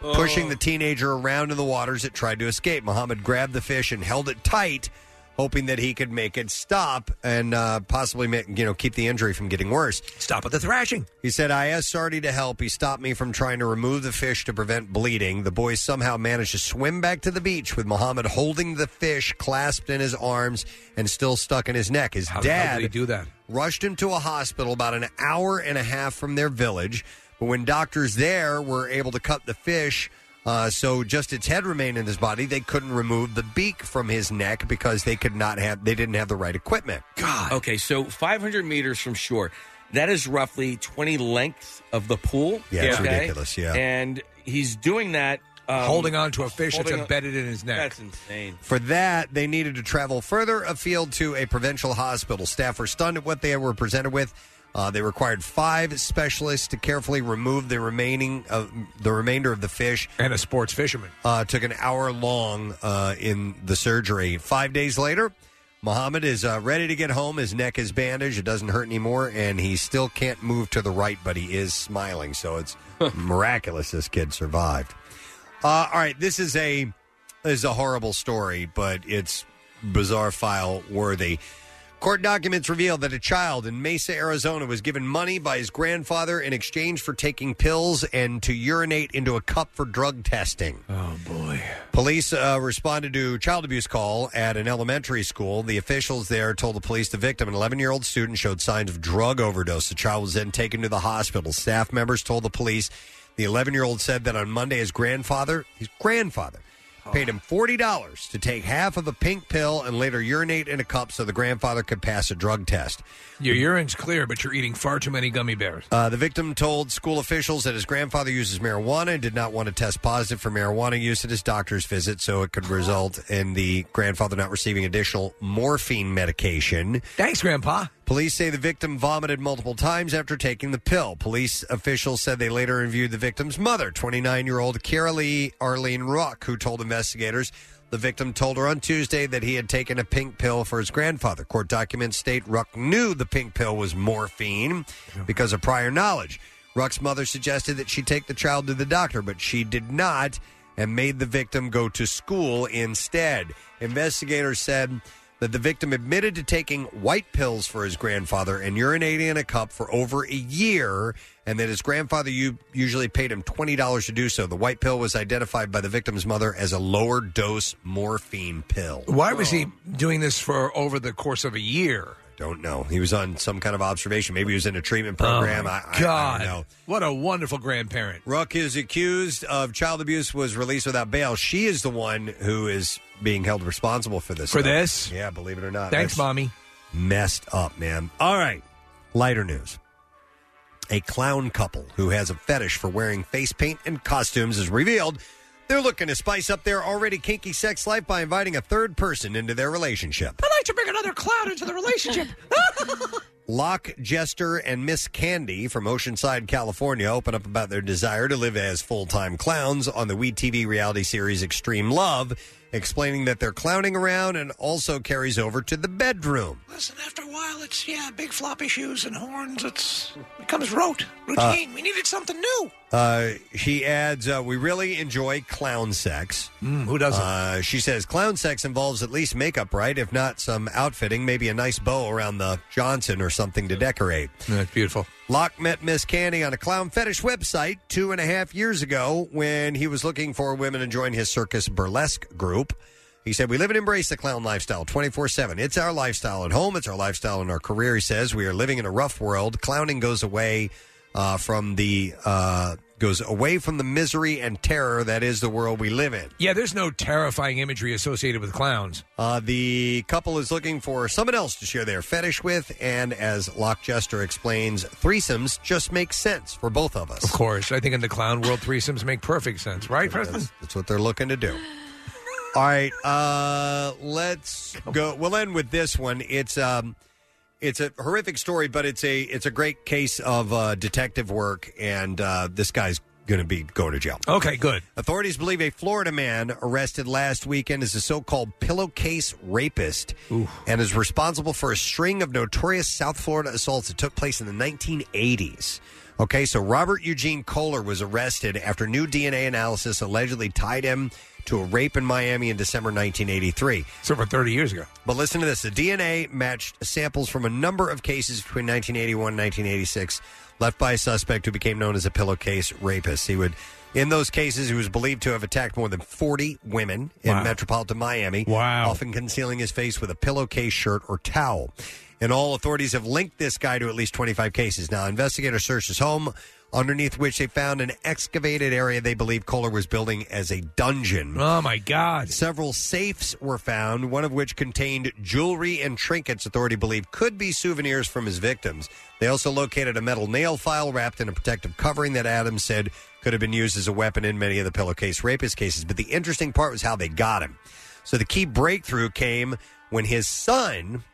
pushing Oh. the teenager around in the waters it tried to escape. Muhammad grabbed the fish and held it tight, hoping that he could make it stop and uh, possibly, make, you know, keep the injury from getting worse. Stop at the thrashing. He said, I asked Sardi to help. He stopped me from trying to remove the fish to prevent bleeding. The boys somehow managed to swim back to the beach with Muhammad holding the fish clasped in his arms and still stuck in his neck. His How the hell dad did he do that? rushed him to a hospital about an hour and a half from their village. But when doctors there were able to cut the fish, uh, so just its head remained in his body, they couldn't remove the beak from his neck because they could not have, they didn't have the right equipment. God. Okay, so 500 meters from shore. That is roughly 20 lengths of the pool. Yeah, it's okay? ridiculous, yeah. And he's doing that. Um, Holding on to a fish that's holding on- embedded in his neck. That's insane. For that, they needed to travel further afield to a provincial hospital. Staff were stunned at what they were presented with. Uh, they required five specialists to carefully remove the remaining of the remainder of the fish. And a sports fisherman. Uh, took an hour long uh, in the surgery. Five days later, Muhammad is uh, ready to get home. His neck is bandaged; it doesn't hurt anymore, and he still can't move to the right, but he is smiling. So it's miraculous this kid survived. Uh, all right, this is a this is a horrible story, but it's bizarre file worthy. Court documents reveal that a child in Mesa, Arizona was given money by his grandfather in exchange for taking pills and to urinate into a cup for drug testing. Oh, boy. Police uh, responded to a child abuse call at an elementary school. The officials there told the police the victim, an 11 year old student, showed signs of drug overdose. The child was then taken to the hospital. Staff members told the police the 11 year old said that on Monday his grandfather, his grandfather, paid him $40 to take half of a pink pill and later urinate in a cup so the grandfather could pass a drug test. Your urine's clear, but you're eating far too many gummy bears. Uh, the victim told school officials that his grandfather uses marijuana and did not want to test positive for marijuana use at his doctor's visit, so it could result in the grandfather not receiving additional morphine medication. Thanks, Grandpa. Police say the victim vomited multiple times after taking the pill. Police officials said they later interviewed the victim's mother, 29 year old Kara Lee Arlene Ruck, who told investigators the victim told her on Tuesday that he had taken a pink pill for his grandfather. Court documents state Ruck knew the pink pill was morphine because of prior knowledge. Ruck's mother suggested that she take the child to the doctor, but she did not and made the victim go to school instead. Investigators said that the victim admitted to taking white pills for his grandfather and urinating in a cup for over a year, and that his grandfather u- usually paid him $20 to do so. The white pill was identified by the victim's mother as a lower dose morphine pill. Why was he oh. doing this for over the course of a year? Don't know. He was on some kind of observation. Maybe he was in a treatment program. Oh, my I, I- I God. don't know. What a wonderful grandparent. Ruck is accused of child abuse, was released without bail. She is the one who is being held responsible for this. For stuff. this? Yeah, believe it or not. Thanks, That's Mommy. Messed up, man. All right. Lighter news. A clown couple who has a fetish for wearing face paint and costumes is revealed they're looking to spice up their already kinky sex life by inviting a third person into their relationship. I'd like to bring another clown into the relationship. Locke Jester and Miss Candy from Oceanside, California, open up about their desire to live as full time clowns on the WE tv reality series Extreme Love, explaining that they're clowning around and also carries over to the bedroom. Listen, after a while, it's, yeah, big floppy shoes and horns. It's becomes rote, Uh, routine. we needed something new. Uh, she adds, uh, "We really enjoy clown sex." Mm, who doesn't? Uh, she says, "Clown sex involves at least makeup, right? If not some outfitting, maybe a nice bow around the Johnson or something to decorate." That's beautiful. Locke met Miss Candy on a clown fetish website two and a half years ago when he was looking for women to join his circus burlesque group. He said, We live and embrace the clown lifestyle 24 7. It's our lifestyle at home, it's our lifestyle in our career. He says, We are living in a rough world. Clowning goes away uh, from the. Uh, goes away from the misery and terror that is the world we live in. Yeah, there's no terrifying imagery associated with clowns. Uh, the couple is looking for someone else to share their fetish with, and as Locke Jester explains, threesomes just make sense for both of us. Of course, I think in the clown world, threesomes make perfect sense, right, Preston? That's, that's what they're looking to do. All right, uh, let's go. We'll end with this one. It's um, it's a horrific story, but it's a it's a great case of uh, detective work, and uh, this guy's going to be going to jail. Okay, good. Authorities believe a Florida man arrested last weekend is a so-called pillowcase rapist and is responsible for a string of notorious South Florida assaults that took place in the 1980s. Okay, so Robert Eugene Koehler was arrested after new DNA analysis allegedly tied him to a rape in Miami in December 1983. So over 30 years ago. But listen to this. The DNA matched samples from a number of cases between 1981 and 1986 left by a suspect who became known as a pillowcase rapist. He would, in those cases, he was believed to have attacked more than 40 women in Wow. metropolitan Miami, Wow. often concealing his face with a pillowcase shirt or towel. In all, authorities have linked this guy to at least 25 cases. Now, investigators searched his home, underneath which they found an excavated area they believe Koehler was building as a dungeon. Oh, my God. Several safes were found, one of which contained jewelry and trinkets authority believe could be souvenirs from his victims. They also located a metal nail file wrapped in a protective covering that Adams said could have been used as a weapon in many of the pillowcase rapist cases. But the interesting part was how they got him. So the key breakthrough came when his son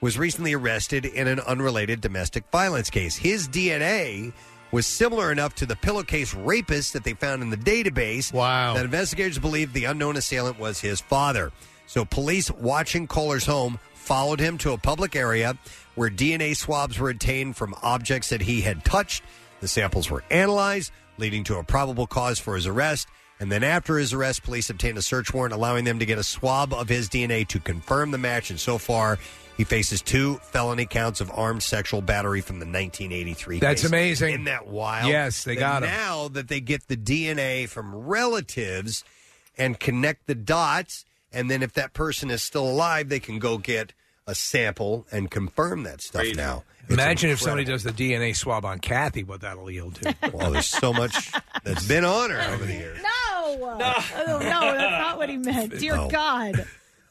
was recently arrested in an unrelated domestic violence case. His DNA was similar enough to the pillowcase rapist that they found in the database. Wow. That investigators believe the unknown assailant was his father. So police watching Koehler's home followed him to a public area where DNA swabs were obtained from objects that he had touched. The samples were analyzed, leading to a probable cause for his arrest. And then after his arrest, police obtained a search warrant allowing them to get a swab of his DNA to confirm the match. And so far, he faces two felony counts of armed sexual battery from the 1983 That's case. amazing. Isn't that wild? Yes, they That got him. Now that they get the DNA from relatives and connect the dots, and then if that person is still alive, they can go get a sample and confirm that stuff now. It's Imagine if somebody does the DNA swab on Kathy, what that'll yield to. Well, there's so much that's been on her over the years. No, no, oh, no, that's not what he meant. Dear No. God.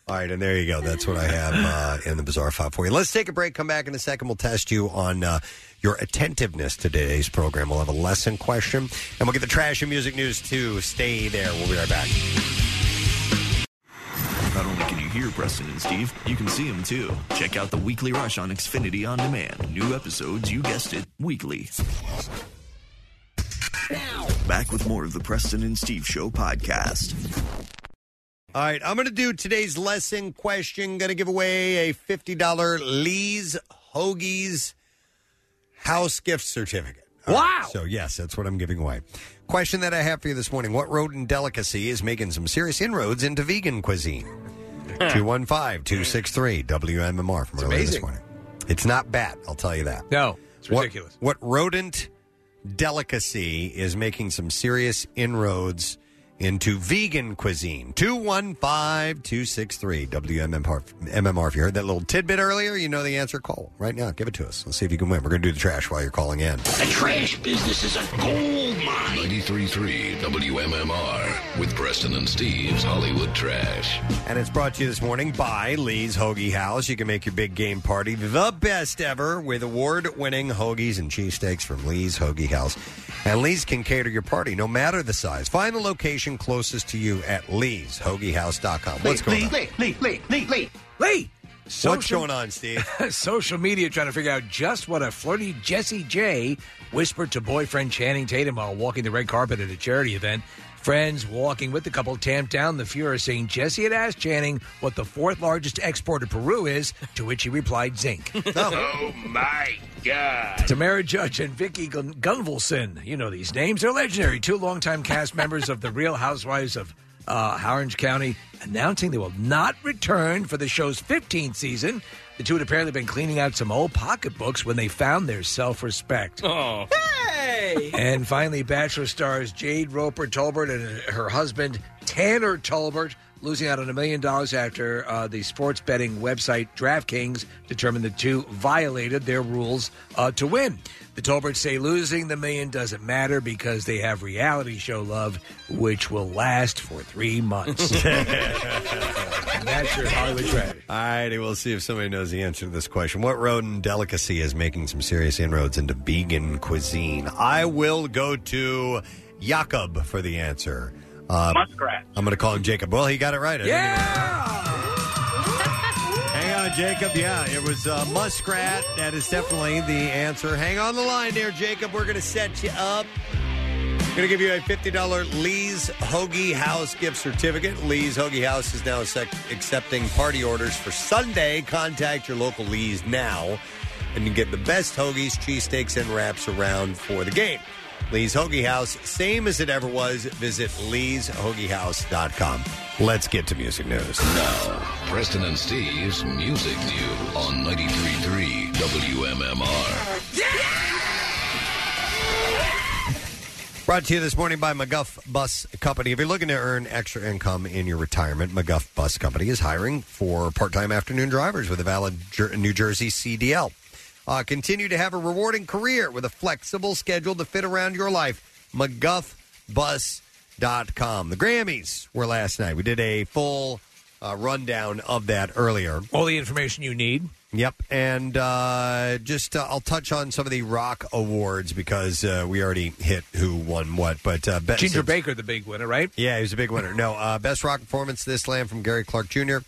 All right, and there you go. That's what I have uh, in the bizarre file for you. Let's take a break. Come back in a second. We'll test you on uh, your attentiveness to today's program. We'll have a lesson question, and we'll get the trash and music news too. Stay there. We'll be right back. Not only can you hear Preston and Steve, you can see them too. Check out the Weekly Rush on Xfinity On Demand. New episodes, you guessed it, weekly. Back with more of the Preston and Steve Show podcast. All right, I'm going to do today's lesson question. Going to give away a $50 Lee's Hoagies house gift certificate. All right, so, yes, that's what I'm giving away. Question that I have for you this morning What rodent delicacy is making some serious inroads into vegan cuisine? 215 263 WMMR from earlier this amazing. morning. It's not bat, I'll tell you that. No, it's ridiculous. What, rodent delicacy is making some serious inroads into vegan cuisine? 215 263 WMMR. MMR. If you heard that little tidbit earlier, you know the answer. Call right now. Give it to us. Let's see if you can win. We're going to do the trash while you're calling in. The trash business is a gold mine. 93.3 WMMR with Preston and Steve's Hollywood Trash. And it's brought to you this morning by Lee's Hoagie House. You can make your big game party the best ever with award winning hoagies and cheesesteaks from Lee's Hoagie House. And Lee's can cater your party no matter the size. Find the location closest to you at leeshoagiehouse.com. What's going on? Lee, Lee, Lee, Lee, Lee. Lee. What's going on, Steve? Social media trying to figure out just what a flirty Jessie J whispered to boyfriend Channing Tatum while walking the red carpet at a charity event. Friends walking with the couple tamped down the furor, saying Jessie had asked Channing what the fourth largest export of Peru is, to which he replied zinc. Oh my God. Tamra Judge and Vicki Gun- Gunvalson. You know these names. They're legendary. Two longtime cast members of The Real Housewives of uh, Orange County announcing they will not return for the show's 15th season. The two had apparently been cleaning out some old pocketbooks when they found their self respect. Oh. Hey! And finally, Bachelor stars Jade Roper Tolbert and her husband Tanner Tolbert losing out on a million dollars after uh, the sports betting website DraftKings determined the two violated their rules uh, to win. The Tolberts say losing the million doesn't matter because they have reality show love, which will last for three months. and that's your Hollywood trash. All righty, we'll see if somebody knows the answer to this question. What rodent delicacy is making some serious inroads into vegan cuisine? I will go to Jakob for the answer. Uh, Muskrat. I'm going to call him Jacob. Well, he got it right. I didn't Hang on, Jacob. Yeah, it was uh, muskrat. That is definitely the answer. Hang on the line there, Jacob. We're going to set you up. Going to give you a $50 Lee's Hoagie House gift certificate. Lee's Hoagie House is now sec- accepting party orders for Sunday. Contact your local Lee's now and you get the best hoagies, cheesesteaks, and wraps around for the game. Lee's Hoagie House, same as it ever was. Visit leeshoagiehouse.com. Let's get to music news. Now, Preston and Steve's Music News on 93.3 WMMR. Brought to you this morning by McGuff Bus Company. If you're looking to earn extra income in your retirement, McGuff Bus Company is hiring for part time afternoon drivers with a valid Jer- New Jersey CDL. Uh, continue to have a rewarding career with a flexible schedule to fit around your life. McGuffBus.com. The Grammys were last night. We did a full uh, rundown of that earlier. All the information you need. Yep, and uh, just uh, I'll touch on some of the rock awards because uh, we already hit who won what. But uh, best, Ginger Baker, the big winner, right? yeah, he was a big winner. No, uh, best rock performance This Land from Gary Clark Jr.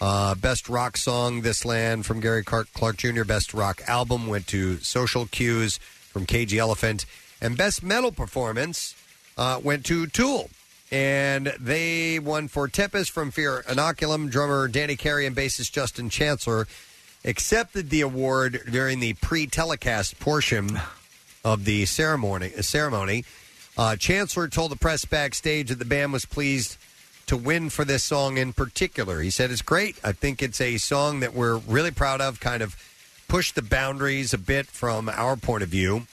Uh, best rock song, This Land from Gary Clark, Clark Jr. Best rock album went to Social Cues from Cage the Elephant. And best metal performance uh, went to Tool. And they won for Tempest from Fear Inoculum. Drummer Danny Carey and bassist Justin Chancellor accepted the award during the pre-telecast portion of the ceremony. Ceremony. Uh, Chancellor told the press backstage that the band was pleased to win for this song in particular. He said it's great. I think it's a song that we're really proud of. Kind of pushed the boundaries a bit from our point of view.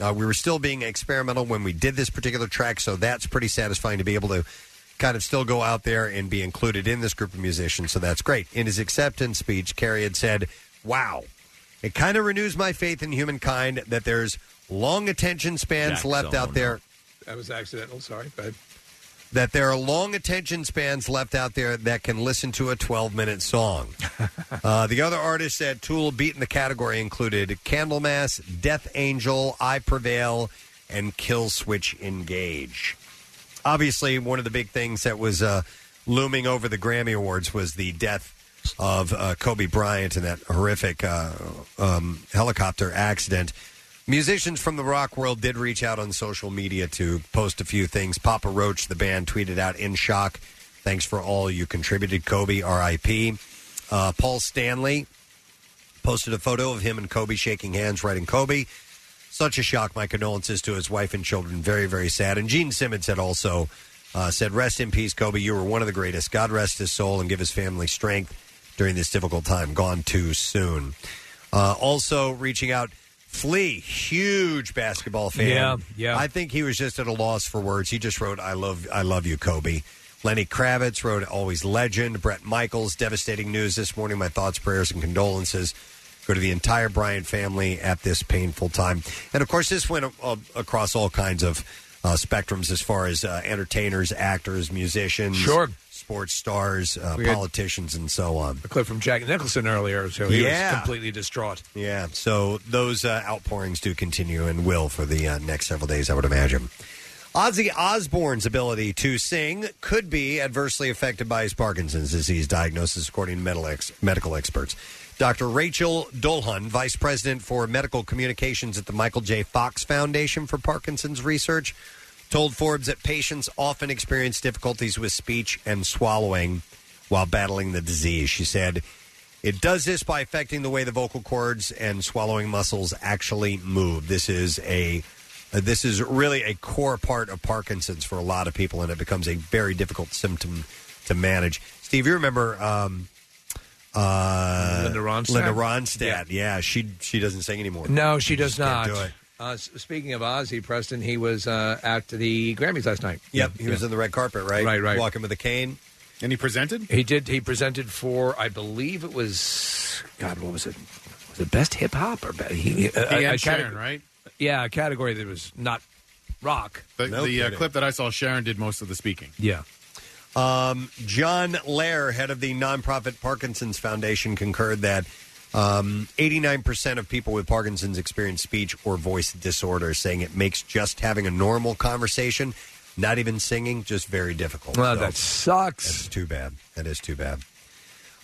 Uh, we were still being experimental when we did this particular track, so that's pretty satisfying to be able to kind of still go out there and be included in this group of musicians. So that's great. In his acceptance speech, Carey had said, "Wow, it kind of renews my faith in humankind that there's long attention spans left out there." That was accidental. Sorry. Go ahead. That there are long attention spans left out there that can listen to a 12 minute song. uh, the other artists that Tool beat in the category included Candlemass, Death Angel, I Prevail, and Killswitch Engage. Obviously, one of the big things that was uh, looming over the Grammy Awards was the death of uh, Kobe Bryant in that horrific uh, um, helicopter accident. Musicians from the rock world did reach out on social media to post a few things. Papa Roach, the band, tweeted out in shock. Thanks for all you contributed, Kobe. R.I.P. Uh, Paul Stanley posted a photo of him and Kobe shaking hands, writing Kobe. Such a shock. My condolences to his wife and children. Very, very sad. And Gene Simmons had also uh, said, "Rest in peace, Kobe. You were one of the greatest. God rest his soul and give his family strength during this difficult time. Gone too soon." Uh, also reaching out, Flea, huge basketball fan. Yeah, yeah. I think he was just at a loss for words. He just wrote, "I love, I love you, Kobe." Lenny Kravitz wrote, "Always legend." Bret Michaels, devastating news this morning. My thoughts, prayers, and condolences go to the entire Bryant family at this painful time. And of course, this went uh, across all kinds of uh, spectrums as far as uh, entertainers, actors, musicians, Sure. Sports stars, uh, We had- politicians, and so on. A clip from Jack Nicholson earlier, so he Yeah. was completely distraught. Yeah, so those uh, outpourings do continue and will for the uh, next several days, I would imagine. Ozzy Osbourne's ability to sing could be adversely affected by his Parkinson's disease diagnosis, according to medical, ex- medical experts. Dr. Rachel Dolhun, Vice President for Medical Communications at the Michael J. Fox Foundation for Parkinson's Research, told Forbes that patients often experience difficulties with speech and swallowing while battling the disease. She said, it does this by affecting the way the vocal cords and swallowing muscles actually move. This is a uh, this is really a core part of Parkinson's for a lot of people, and it becomes a very difficult symptom to manage. Steve, you remember um, uh, Linda Ronstadt? Linda Ronstadt, yeah. she she doesn't sing anymore. No, she does just can't not. do it. Uh, speaking of Ozzy Preston, he was uh, at the Grammys last night. Yep, he was in the red carpet, right? Right, right. Walking with a cane. And he presented? He did. He presented for, I believe it was, God, what was it? Was it best hip hop or best? He, He had Sharon, right? Yeah, a category that was not rock. The, No the uh, kidding. clip that I saw, Sharon did most of the speaking. Yeah. Um, John Lehr, head of the nonprofit Parkinson's Foundation, concurred that um, 89% of people with Parkinson's experience speech or voice disorder, saying it makes just having a normal conversation, not even singing, just very difficult. Well, So that sucks. That's too bad. That is too bad.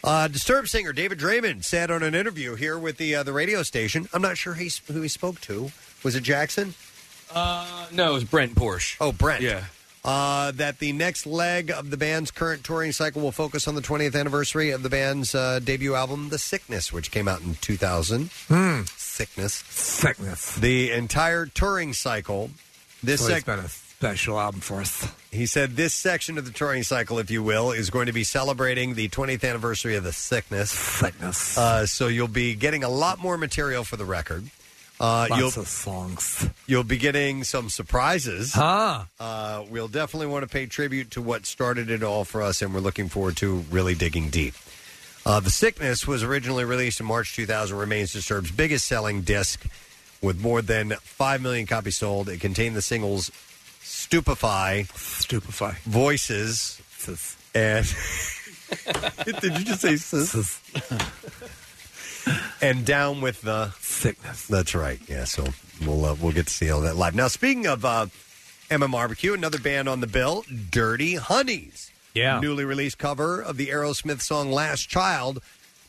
Uh, Disturbed singer David Draiman said on an interview here with the uh, the radio station. I'm not sure he, who he spoke to. Was it Jackson? Uh, no, it was Brent Porsche. Oh, Brent. Yeah. Uh, that the next leg of the band's current touring cycle will focus on the 20th anniversary of the band's uh, debut album, The Sickness, which came out in 2000. Hmm. Sickness. Sickness. The entire touring cycle. This it's sec- been a special album for us. he said this section of the touring cycle, if you will, is going to be celebrating the 20th anniversary of The Sickness. Sickness. Uh, so you'll be getting a lot more material for the record. Uh, Lots you'll, of songs. You'll be getting some surprises. Huh. Uh, we'll definitely want to pay tribute to what started it all for us, and we're looking forward to really digging deep. Uh, the Sickness was originally released in March 2000, remains Disturbed's biggest selling disc with more than 5 million copies sold. It contained the singles Stupify, Stupify, Voices, and. Did you just say sis? and down with the sickness. That's right. Yeah. So we'll uh, we'll get to see all that live. Now, speaking of uh, MM Barbecue, another band on the bill, Dirty Honeys, Yeah. Newly released cover of the Aerosmith song Last Child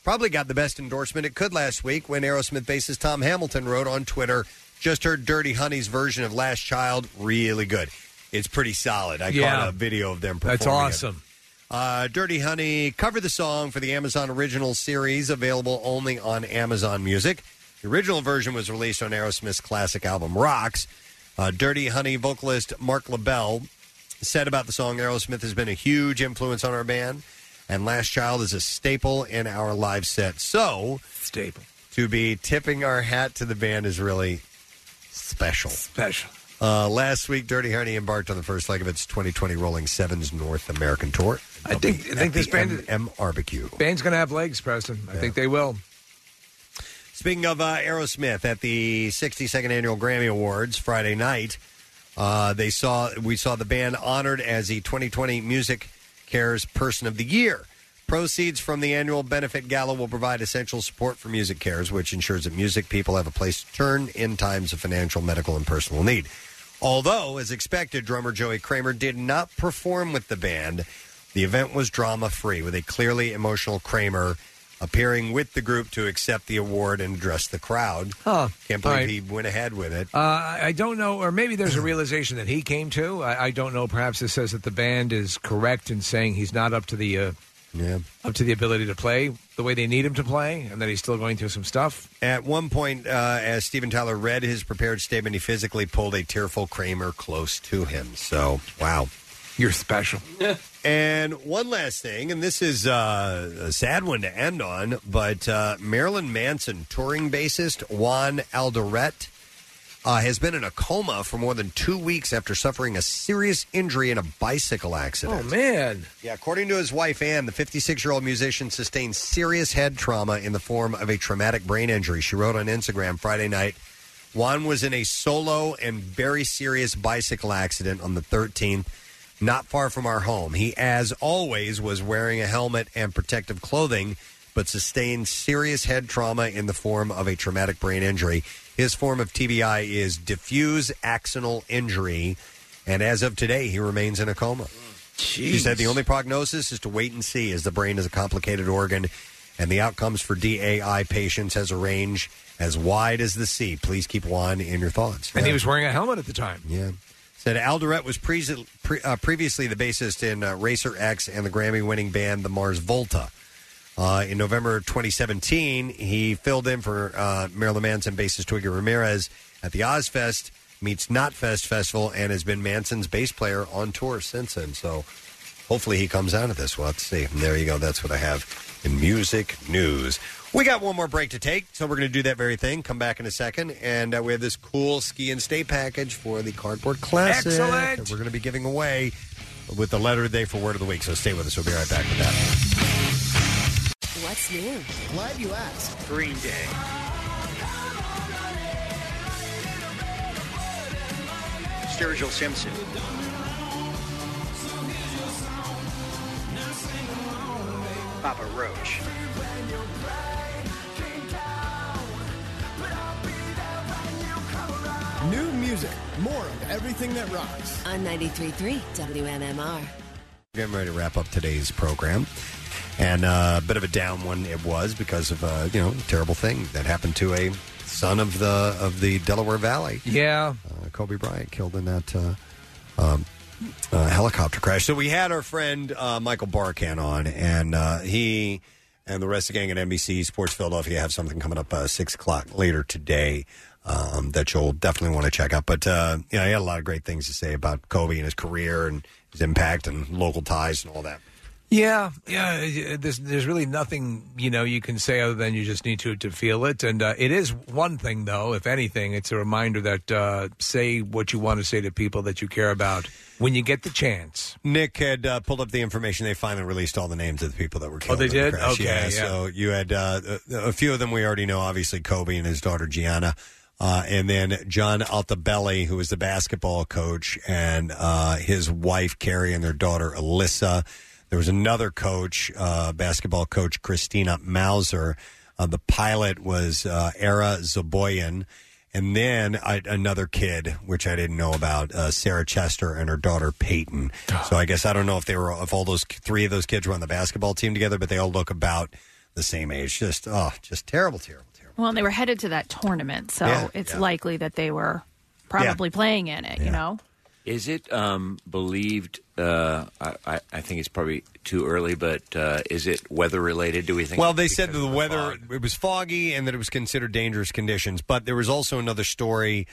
probably got the best endorsement it could last week when Aerosmith bassist Tom Hamilton wrote on Twitter, just heard Dirty Honey's version of Last Child, really good. It's pretty solid. I Yeah. caught a video of them performing That's it. awesome. Uh, Dirty Honey covered the song for the Amazon Original series, available only on Amazon Music. The original version was released on Aerosmith's classic album Rocks. Uh, Dirty Honey vocalist Marc LaBelle said about the song Aerosmith has been a huge influence on our band, and Last Child is a staple in our live set. So, staple. To be tipping our hat to the band is really special. Special. Uh, last week, Dirty Honey embarked on the first leg of its 2020 Rolling Sevens North American tour. I think I think this band M Barbecue. band's going to have legs, Preston. I think they will. Speaking of uh, Aerosmith, at the 62nd annual Grammy Awards Friday night, uh, they saw we saw the band honored as the 2020 Music Cares Person of the Year. Proceeds from the annual benefit gala will provide essential support for MusiCares, which ensures that music people have a place to turn in times of financial, medical, and personal need. Although, as expected, drummer Joey Kramer did not perform with the band. The event was drama free, with a clearly emotional Kramer appearing with the group to accept the award and address the crowd. Huh. Can't believe All right. he went ahead with it. Uh, I I don't know, or maybe there's a realization that he came to. I, I don't know. Perhaps it says that the band is correct in saying he's not up to the uh, yeah up to the ability to play the way they need him to play, and that he's still going through some stuff. At one point, uh, as Steven Tyler read his prepared statement, he physically pulled a tearful Kramer close to him. So, wow. You're special. and one last thing, and this is uh, a sad one to end on, but uh, Marilyn Manson touring bassist Juan Alderete uh, has been in a coma for more than two weeks after suffering a serious injury in a bicycle accident. Oh man! Yeah, according to his wife Ann, the 56 year old musician sustained serious head trauma in the form of a traumatic brain injury. She wrote on Instagram Friday night Juan was in a solo and very serious bicycle accident on the 13th, not far from our home. He, as always, was wearing a helmet and protective clothing, but sustained serious head trauma in the form of a traumatic brain injury. His form of TBI is diffuse axonal injury, and as of today, he remains in a coma. She said the only prognosis is to wait and see, as the brain is a complicated organ, and the outcomes for DAI patients has a range as wide as the sea. Please keep Juan in your thoughts. And he was wearing a helmet at the time. Yeah. Said Alderete was pre- pre- uh, previously the bassist in uh, Racer X and the Grammy winning band the Mars Volta. Uh, in November 2017, he filled in for uh, Marilyn Manson bassist Twiggy Ramirez at the Ozzfest meets Knotfest Festival and has been Manson's bass player on tour since then. So hopefully he comes out of this. We'll to see. There you go. That's what I have in music news. We got one more break to take, so we're going to do that very thing. Come back in a second, and uh, we have this cool ski and stay package for the Cardboard Classic Excellent. that we're going to be giving away with the letter of the day for word of the week. So stay with us. We'll be right back with that. What's new? Glad you asked. Green Day. Sturgill Simpson. Papa Roach. New music, more of everything that rocks. On 93.3 WMMR. Getting ready to wrap up today's program. And uh, a bit of a down one it was because of a you know terrible thing that happened to a son of the of the Delaware Valley. Yeah, uh, Kobe Bryant killed in that uh, um, uh, helicopter crash. So we had our friend uh, Michael Barkann on, and uh, he and the rest of the gang at NBC Sports Philadelphia have something coming up uh, six o'clock later today. Um, that you'll definitely want to check out. But uh, you know, he had a lot of great things to say about Kobe and his career and his impact and local ties and all that. Yeah, yeah. There's there's really nothing you know you can say other than you just need to to feel it, and uh, it is one thing though. If anything, it's a reminder that uh, say what you want to say to people that you care about when you get the chance. Nick had uh, pulled up the information. They finally released all the names of the people that were killed. Oh, they in the did? crash. Okay, yeah, yeah. So you had uh, a, a few of them we already know. Obviously, Kobe and his daughter Gianna, uh, and then John Altobelli, who was the basketball coach, and uh, his wife Keri and their daughter Alyssa. There was another coach, uh, basketball coach Christina Mauser. Uh, the pilot was uh, Ara Zobayan. And then I, another kid, which I didn't know about, uh, Sarah Chester and her daughter Peyton. So I guess I don't know if they were if all those three of those kids were on the basketball team together, but they all look about the same age. Just oh, just terrible, terrible. Well, and they were headed to that tournament, so Yeah, it's yeah. likely that they were probably playing in it. You know. Is it um, believed? Uh, I, I- I think it's probably too early, but uh, is it weather related? Do we think? Well, they said that the weather it was foggy and that it was considered dangerous conditions. But there was also another story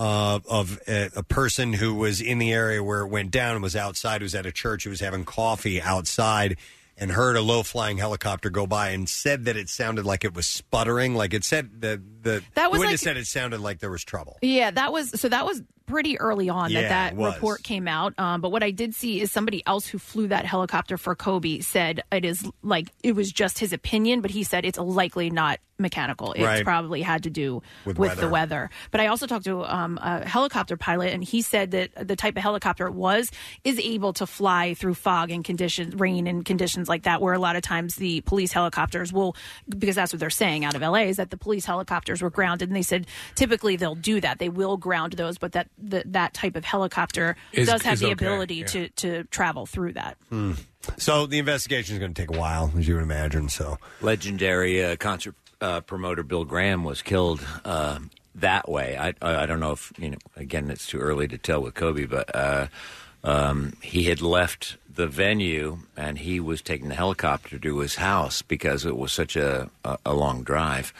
uh, of a, a person who was in the area where it went down and was outside. Who was at a church. Who was having coffee outside and heard a low flying helicopter go by and said that it sounded like it was sputtering. Like it said that the That was the like- said it sounded like there was trouble. Yeah, that was so. That was pretty early on Yeah, that that report came out. Um, but what I did see is somebody else who flew that helicopter for Kobe said it is like it was just his opinion, but he said it's likely not mechanical. It's Right. probably had to do With with, weather. the weather. But I also talked to um, a helicopter pilot, and he said that the type of helicopter it was is able to fly through fog and conditions, rain and conditions like that, where a lot of times the police helicopters will, because that's what they're saying out of LA, is that the police helicopters were grounded, and they said typically they'll do that, they will ground those, but that the, that type of helicopter Is- does have the okay, ability yeah. to to travel through that. Hmm. So the investigation is going to take a while, as you would imagine. So legendary uh, concert uh, promoter Bill Graham was killed uh, that way. I, I I don't know if you know. Again, it's too early to tell with Kobe, but uh, um, he had left the venue and he was taking the helicopter to his house because it was such a a, a long drive,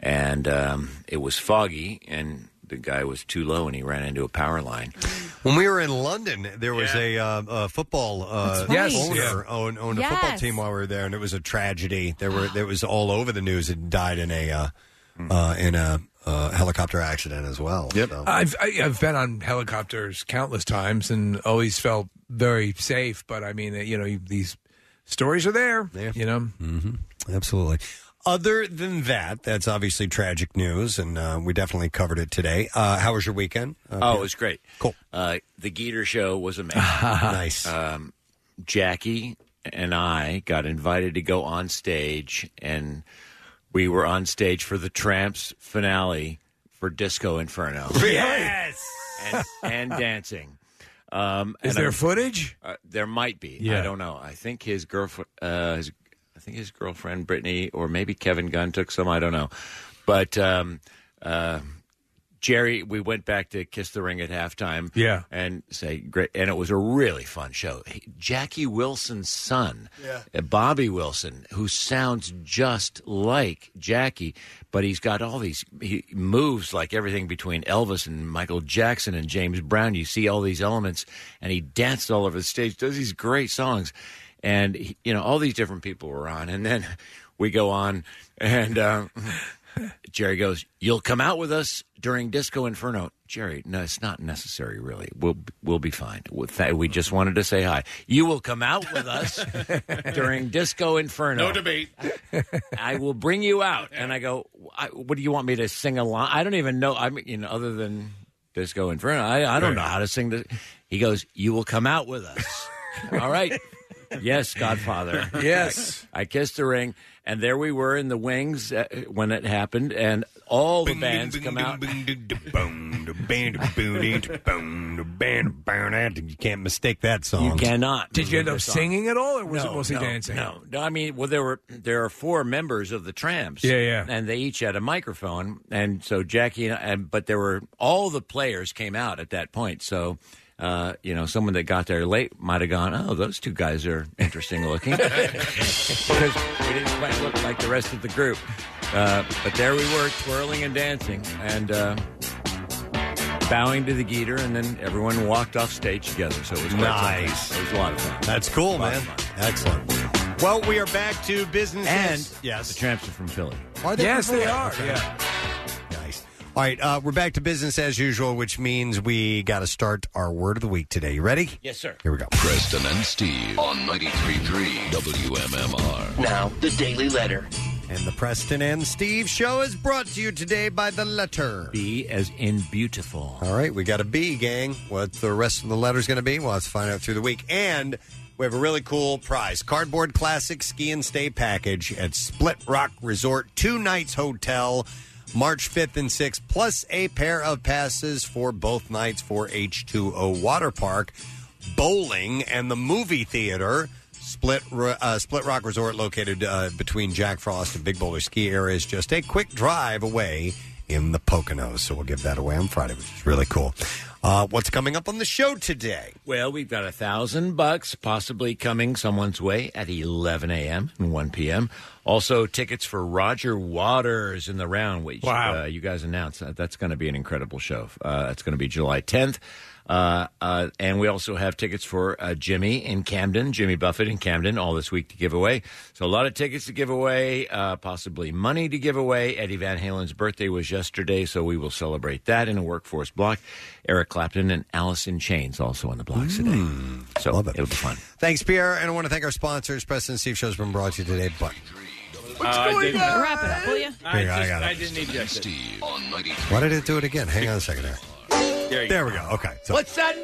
and um, it was foggy and. The guy was too low, and he ran into a power line. When we were in London, there was a, uh, a football uh, That's right. Owner Yeah. owned, owned a football Yes. team while we were there, and it was a tragedy. There were there was all over the news. It died in a uh, uh, in a uh, helicopter accident as well. Yep. I've I, I've been on helicopters countless times and always felt very safe. But I mean, you know, you- these stories are there. You know, hmm Absolutely. Other than that, that's obviously tragic news, and uh, we definitely covered it today. Uh, how was your weekend? Uh, oh, Peter? it was great. Cool. Uh, the Geator show was amazing. nice. Um, Jackie and I got invited to go on stage, and we were on stage for the Tramps finale for Disco Inferno. Yes. and, and dancing. Um, Is and there I'm- footage? Uh, there might be. Yeah. I don't know. I think his girlfriend, uh, his, I think his girlfriend Brittany, or maybe Kevin Gunn took some. I don't know. But um, uh, Jerry, we went back to Kiss the Ring at halftime. Yeah. and say great, and it was a really fun show. He- Jackie Wilson's son, Yeah. uh, Bobby Wilson, who sounds just like Jackie, but he's got all these he moves like everything between Elvis and Michael Jackson and James Brown. You see all these elements, and he danced all over the stage. Does these great songs, and he, you know all these different people were on, and then we go on, and um, Jerry goes, "You'll come out with us during Disco Inferno." Jerry, no, it's not necessary, really. We'll we'll be fine. We th- we just wanted to say hi. You will come out with us during Disco Inferno. No debate. I will bring you out. And I go, I, what do you want me to sing along? I don't even know. I mean, you know, other than Disco Inferno, I, I don't know how to sing this. He goes, you will come out with us. All right. Yes, Godfather. Yes. I kissed the ring, and there we were in the wings uh, when it happened, and all the bands come out. You can't mistake that song. You cannot. Did you end up singing at all, or was no, it mostly no, dancing? No, no. I mean, well, there were there are four members of the Tramps. Yeah, yeah. And they each had a microphone, and so Jackie and, and but there were all the players came out at that point. So. Uh, you know, someone that got there late might have gone, "Oh, those two guys are interesting looking," because we didn't quite look like the rest of the group. Uh, but there we were, twirling and dancing, and uh, bowing to the Geator, and then everyone walked off stage together. So it was quite Nice. fun. It was a lot of fun. That's cool, man. fun. Excellent. Well, we are back to business. And yes, the Tramps are from Philly. Are they Yes, from they are. Okay. Yeah. Nice. All right, uh, we're back to business as usual, which means we got to start our word of the week today. You ready? Yes, sir. Here we go. Preston and Steve on 93.3 WMMR. Now, the Daily Letter. And the Preston and Steve show is brought to you today by the letter B as in beautiful. All right, we got a B, gang. What the rest of the letter's going to be, we'll have to find out through the week. And we have a really cool prize Cardboard Classic Ski and Stay Package at Split Rock Resort, two nights hotel. March 5th and 6th, plus a pair of passes for both nights for H2O Water Park, bowling, and the movie theater. Split uh, Split Rock Resort, located uh, between Jack Frost and Big Boulder ski areas, just a quick drive away in the Poconos. So we'll give that away on Friday, which is really cool. Uh, what's coming up on the show today? Well, we've got a thousand bucks possibly coming someone's way at 11 a.m. and 1 p.m. Also, tickets for Roger Waters in the round, which Wow. uh, you guys announced. Uh, That's going to be an incredible show. Uh, it's going to be July 10th. Uh, uh, and we also have tickets for uh, Jimmy in Camden, Jimmy Buffett in Camden, all this week to give away. So a lot of tickets to give away, uh, possibly money to give away. Eddie Van Halen's birthday was yesterday, so we will celebrate that in a workforce block. Eric Clapton and Alice in Chains also on the blocks today. So it. It'll be fun. Thanks, Pierre. And I want to thank our sponsors. Preston and Steve Show's been brought to you today. But What's going on? Wrap it up, will you? Here, I got it. I didn't eject it. Steve why did it do it again? Hang on a second there. There, you There go. we go. Okay. So What's that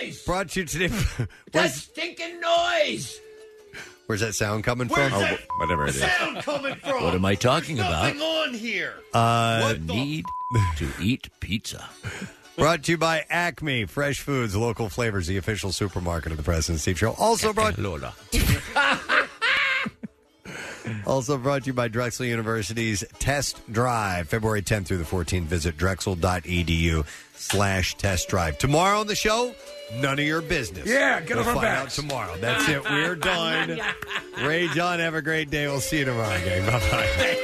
noise? brought to you today. That Where's, stinking noise. where's that sound coming Where's from? that Oh, whatever it is. sound coming from? What am I talking about? Nothing on here. Uh, Need to eat pizza. Brought to you by Acme Fresh Foods, local flavors, the official supermarket of the President Steve Show. Also brought, Lola. also brought to you by Drexel University's Test Drive, February 10th through the 14th. Visit drexel.edu slash test drive. Tomorrow on the show, none of your business. Yeah, get we'll off our find out backs. tomorrow. That's it. We're done. Ray John, have a great day. We'll see you tomorrow, gang. Bye bye.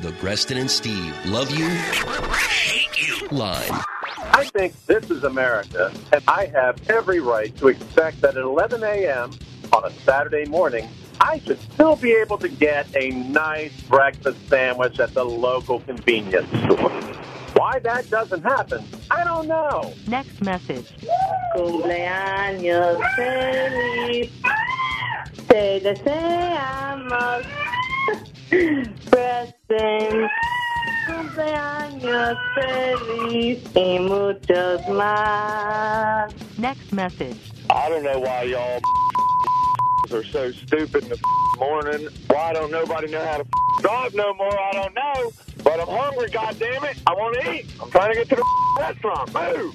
The Preston and Steve love you, hate you line. I think this is America, and I have every right to expect that at 11 a.m. on a Saturday morning, I should still be able to get a nice breakfast sandwich at the local convenience store. Why that doesn't happen, I don't know. Next message. Cumpleaños feliz. Te deseamos. Present. Cumpleaños feliz y muchos más. Next message. I don't know why y'all are so stupid in the morning. Why don't nobody know how to drive no more? I don't know. But I'm hungry, goddammit. I want to eat. I'm trying to get to the restaurant. Move.